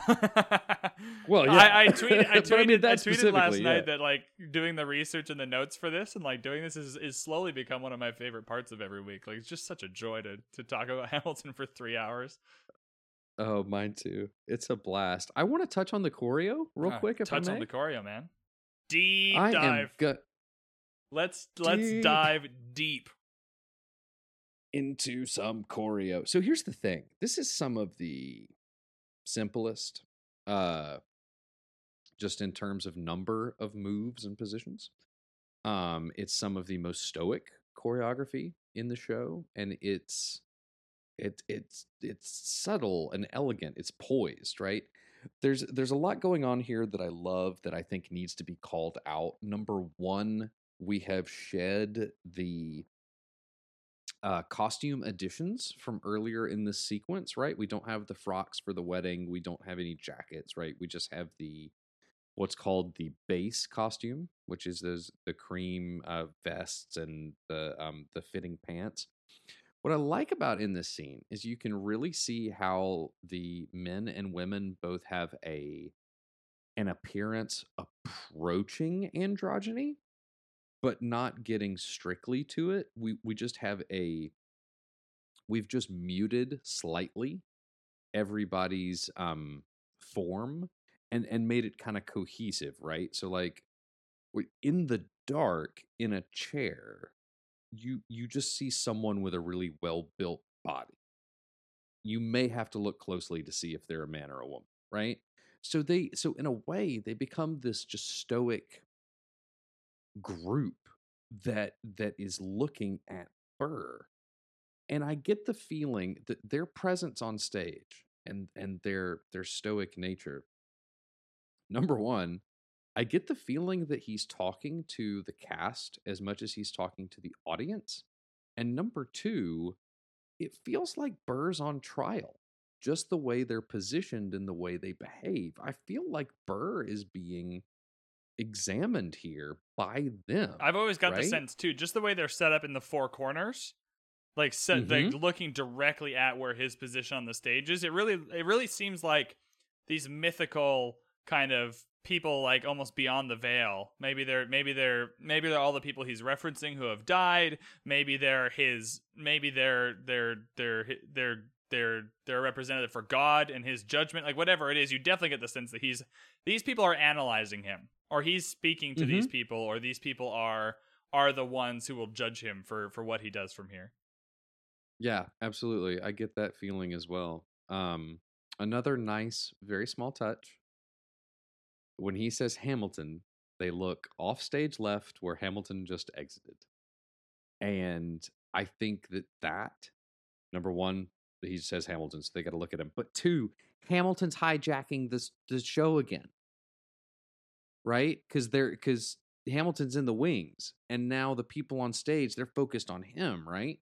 Well, yeah. (laughs) I, I tweeted, I (laughs) But I mean, tweeted, that I tweeted last specifically, night that like doing the research and the notes for this and like doing this is, is slowly become one of my favorite parts of every week. Like it's just such a joy to to talk about (laughs) Hamilton for three hours. Oh mine too it's a blast i want to touch on the choreo real Uh, quick if touch i on the choreo, man. Deep i am dive. go- let's let's dive deep. into some choreo. So here's the thing. This is some of the simplest uh just in terms of number of moves and positions. Um it's some of the most stoic choreography in the show and it's it it's it's subtle and elegant. It's poised, right? There's there's a lot going on here that I love that I think needs to be called out. Number 1, we have shed the uh, costume additions from earlier in this sequence, right? We don't have the frocks for the wedding. We don't have any jackets, right? We just have the what's called the base costume, which is those the cream uh, vests and the um, the fitting pants. What I like about in this scene is you can really see how the men and women both have a an appearance approaching androgyny, but not getting strictly to it. We we just have a we've just muted slightly everybody's um form and and made it kind of cohesive, right? So like in the dark in a chair, you you just see someone with a really well-built body. You may have to look closely to see if they're a man or a woman, right? So they so in a way they become this just stoic group that that is looking at Burr. And I get the feeling that their presence on stage and and their their stoic nature. Number one, I get the feeling that he's talking to the cast as much as he's talking to the audience. And number two, it feels like Burr's on trial. Just the way they're positioned and the way they behave. I feel like Burr is being examined here by them. I've always got the sense too, just the way they're set up in the four corners, like set Mm-hmm. like looking directly at where his position on the stage is. It really it really seems like these mythical kind of people like almost beyond the veil. Maybe they're maybe they're maybe they're all the people he's referencing who have died. Maybe they're his maybe they're they're they're they're they're they're a representative for God and his judgment. Like whatever it is, you definitely get the sense that he's these people are analyzing him or he's speaking to these people or these people are are the ones who will judge him for for what he does from here. Yeah, absolutely. I get that feeling as well. Um, another nice, very small touch. When he says Hamilton, they look off stage left where Hamilton just exited. And I think that that, number one, he says Hamilton, so they got to look at him. But two, Hamilton's hijacking this the show again, right? Because they're because Hamilton's in the wings, and now the people on stage they're focused on him, right?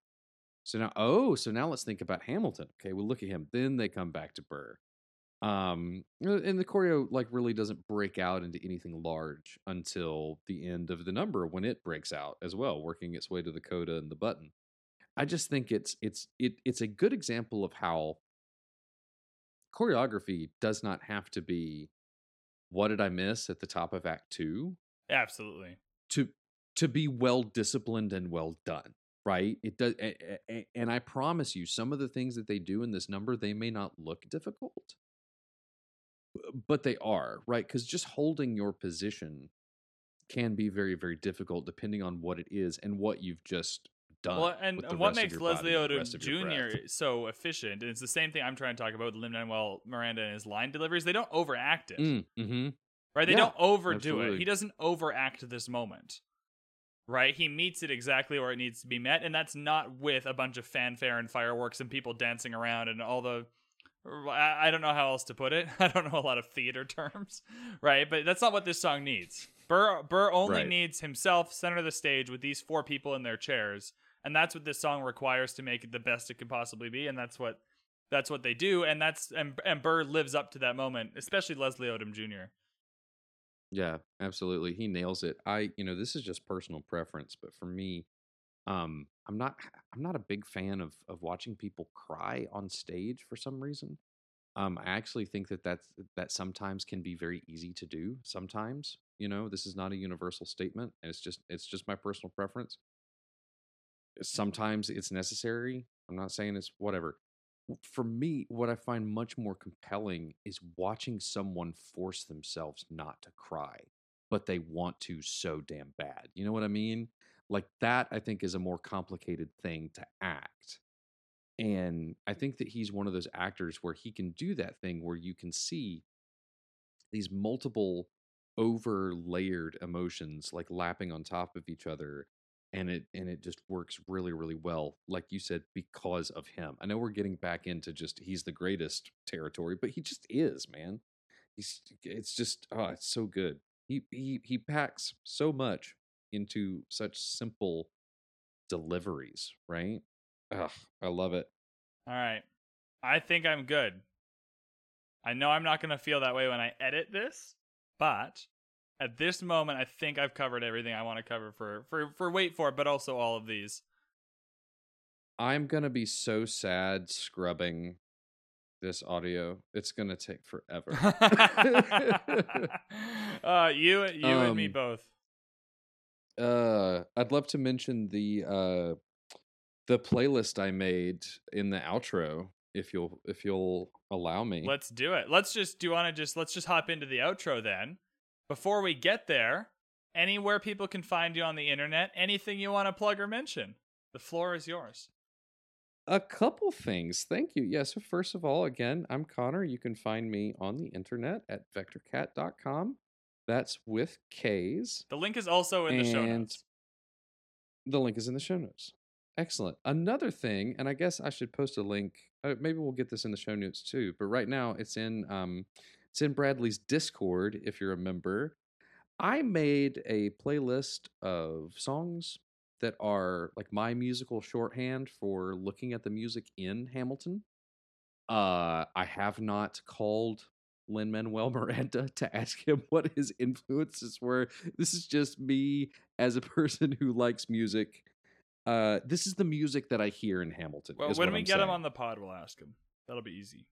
So now, oh, so now let's think about Hamilton. Okay, we'll look at him. Then they come back to Burr. Um, and the choreo like really doesn't break out into anything large until the end of the number when it breaks out as well, working its way to the coda and the button. I just think it's it's it it's a good example of how choreography does not have to be what did I miss at the top of act 2 Absolutely. to to be well disciplined and well done right it does and i promise you some of the things that they do in this number they may not look difficult but they are right because just holding your position can be very very difficult depending on what it is and what you've just done Well, and what makes Leslie Odom rest of your Jr. so efficient, and it's the same thing I'm trying to talk about with Lin Manuel Miranda and his line deliveries. They don't overact it, Mm, mhm. right? They yeah, don't overdo it. He doesn't overact this moment, right? He meets it exactly where it needs to be met, and that's not with a bunch of fanfare and fireworks and people dancing around and all the. I I don't know how else to put it. (laughs) I don't know a lot of theater (laughs) terms, right? But that's not what this song needs. Burr Burr only Right. needs himself center of the stage with these four people in their chairs, and that's what this song requires to make it the best it could possibly be, and that's what that's what they do, and that's and and Burr lives up to that moment, especially Leslie Odom Jr. Yeah, absolutely. He nails it. I, you know, this is just personal preference, but for me, um, I'm not I'm not a big fan of of watching people cry on stage for some reason. Um, I actually think that that's that sometimes can be very easy to do. Sometimes, you know, this is not a universal statement, and it's just it's just my personal preference. Sometimes it's necessary. I'm not saying it's whatever for me, what I find much more compelling is watching someone force themselves not to cry, but they want to so damn bad. You know what I mean? Like that, I think is a more complicated thing to act. And I think that he's one of those actors where he can do that thing where you can see these multiple over layered emotions like lapping on top of each other and it and it just works really really well like you said because of him. I know we're getting back into just he's the greatest territory but he just is man. He's it's just oh it's so good. He he he packs so much into such simple deliveries right Ugh, i love it All right, I think I'm good. I know I'm not gonna feel that way when I edit this, but at this moment, I think I've covered everything I want to cover for for for wait for it, but also all of these. i'm gonna be so sad scrubbing this audio it's gonna take forever (laughs) uh, you you and me Um, both. Uh i'd love to mention the uh the playlist i made in the outro if you'll if you'll allow me Let's do it. Let's just do you want to just let's just hop into the outro then. Before we get there, anywhere people can find you on the internet, anything you want to plug or mention. The floor is yours. a couple things thank you yeah so first of all again i'm connor you can find me on the internet at vectorcat.com that's with k's. The link is also in the show notes. the link is in the show notes. Excellent. Another thing and i guess i should post a link uh, maybe we'll get this in the show notes too but right now it's in um it's in bradley's discord if you're a member. I made a playlist of songs that are like my musical shorthand for looking at the music in hamilton. Uh i have not called Lin Manuel Miranda to ask him what his influences were. This is just me as a person who likes music. Uh, this is the music that I hear in Hamilton. Well, when we I'm get him on the pod, we'll ask him. That'll be easy.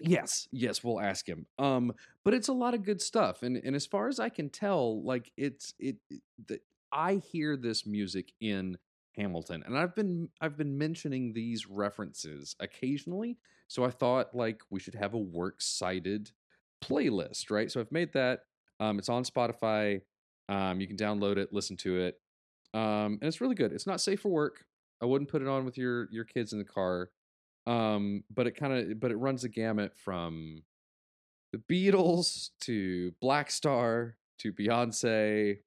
Yes, yes, we'll ask him. Um, but it's a lot of good stuff, and and as far as I can tell, like it's it. it- The, I hear this music in Hamilton, and I've been I've been mentioning these references occasionally. So I thought like we should have a works cited playlist, right? So I've made that. Um, it's on Spotify. Um, you can download it, listen to it. Um, and it's really good. It's not safe for work. I wouldn't put it on with your your kids in the car. Um, but it kind of but it runs the gamut from the Beatles to Black Star to Beyonce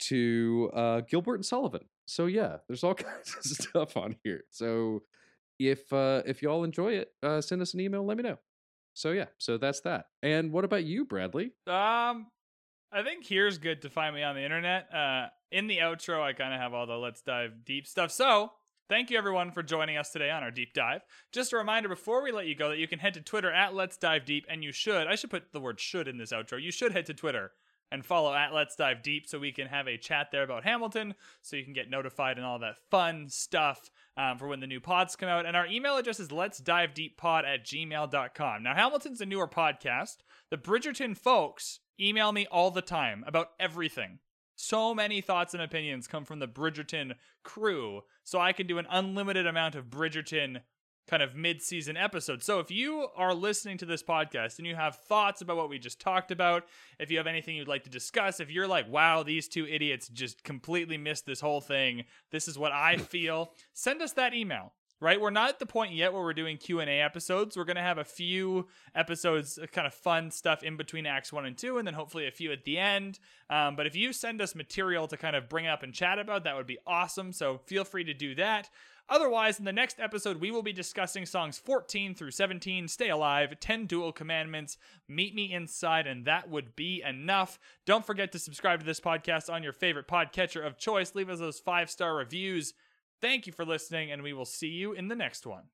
to uh, Gilbert and Sullivan. So yeah, there's all (laughs) kinds of stuff on here. So if uh, if y'all enjoy it, uh, send us an email. Let me know. So yeah, so that's that. And what about you, Bradley? Um, I think here's good to find me on the internet. Uh, in the outro, I kind of have all the let's dive deep stuff. So thank you everyone for joining us today on our deep dive. Just a reminder before we let you go that you can head to Twitter at Let's Dive Deep, and you should. I should put the word should in this outro. You should head to Twitter and follow at Let's Dive Deep so we can have a chat there about Hamilton, so you can get notified and all that fun stuff um, for when the new pods come out. And our email address is let's dive deep pod at gmail.com. Now, Hamilton's a newer podcast. The Bridgerton folks email me all the time about everything. So many thoughts and opinions come from the Bridgerton crew, so I can do an unlimited amount of Bridgerton kind of mid-season episode. So if you are listening to this podcast and you have thoughts about what we just talked about, if you have anything you'd like to discuss, if you're like, "Wow, these two idiots just completely missed this whole thing. This is what I (laughs) feel." send us that email. Right? We're not at the point yet where we're doing Q&A episodes. We're going to have a few episodes uh, kind of fun stuff in between acts 1 and 2 and then hopefully a few at the end. Um, but if you send us material to kind of bring up and chat about, that would be awesome. So feel free to do that. Otherwise, in the next episode, we will be discussing songs 14 through 17, Stay Alive, 10 Duel Commandments, Meet Me Inside, and that would be enough. Don't forget to subscribe to this podcast on your favorite podcatcher of choice. Leave us those five star reviews. Thank you for listening, and we will see you in the next one.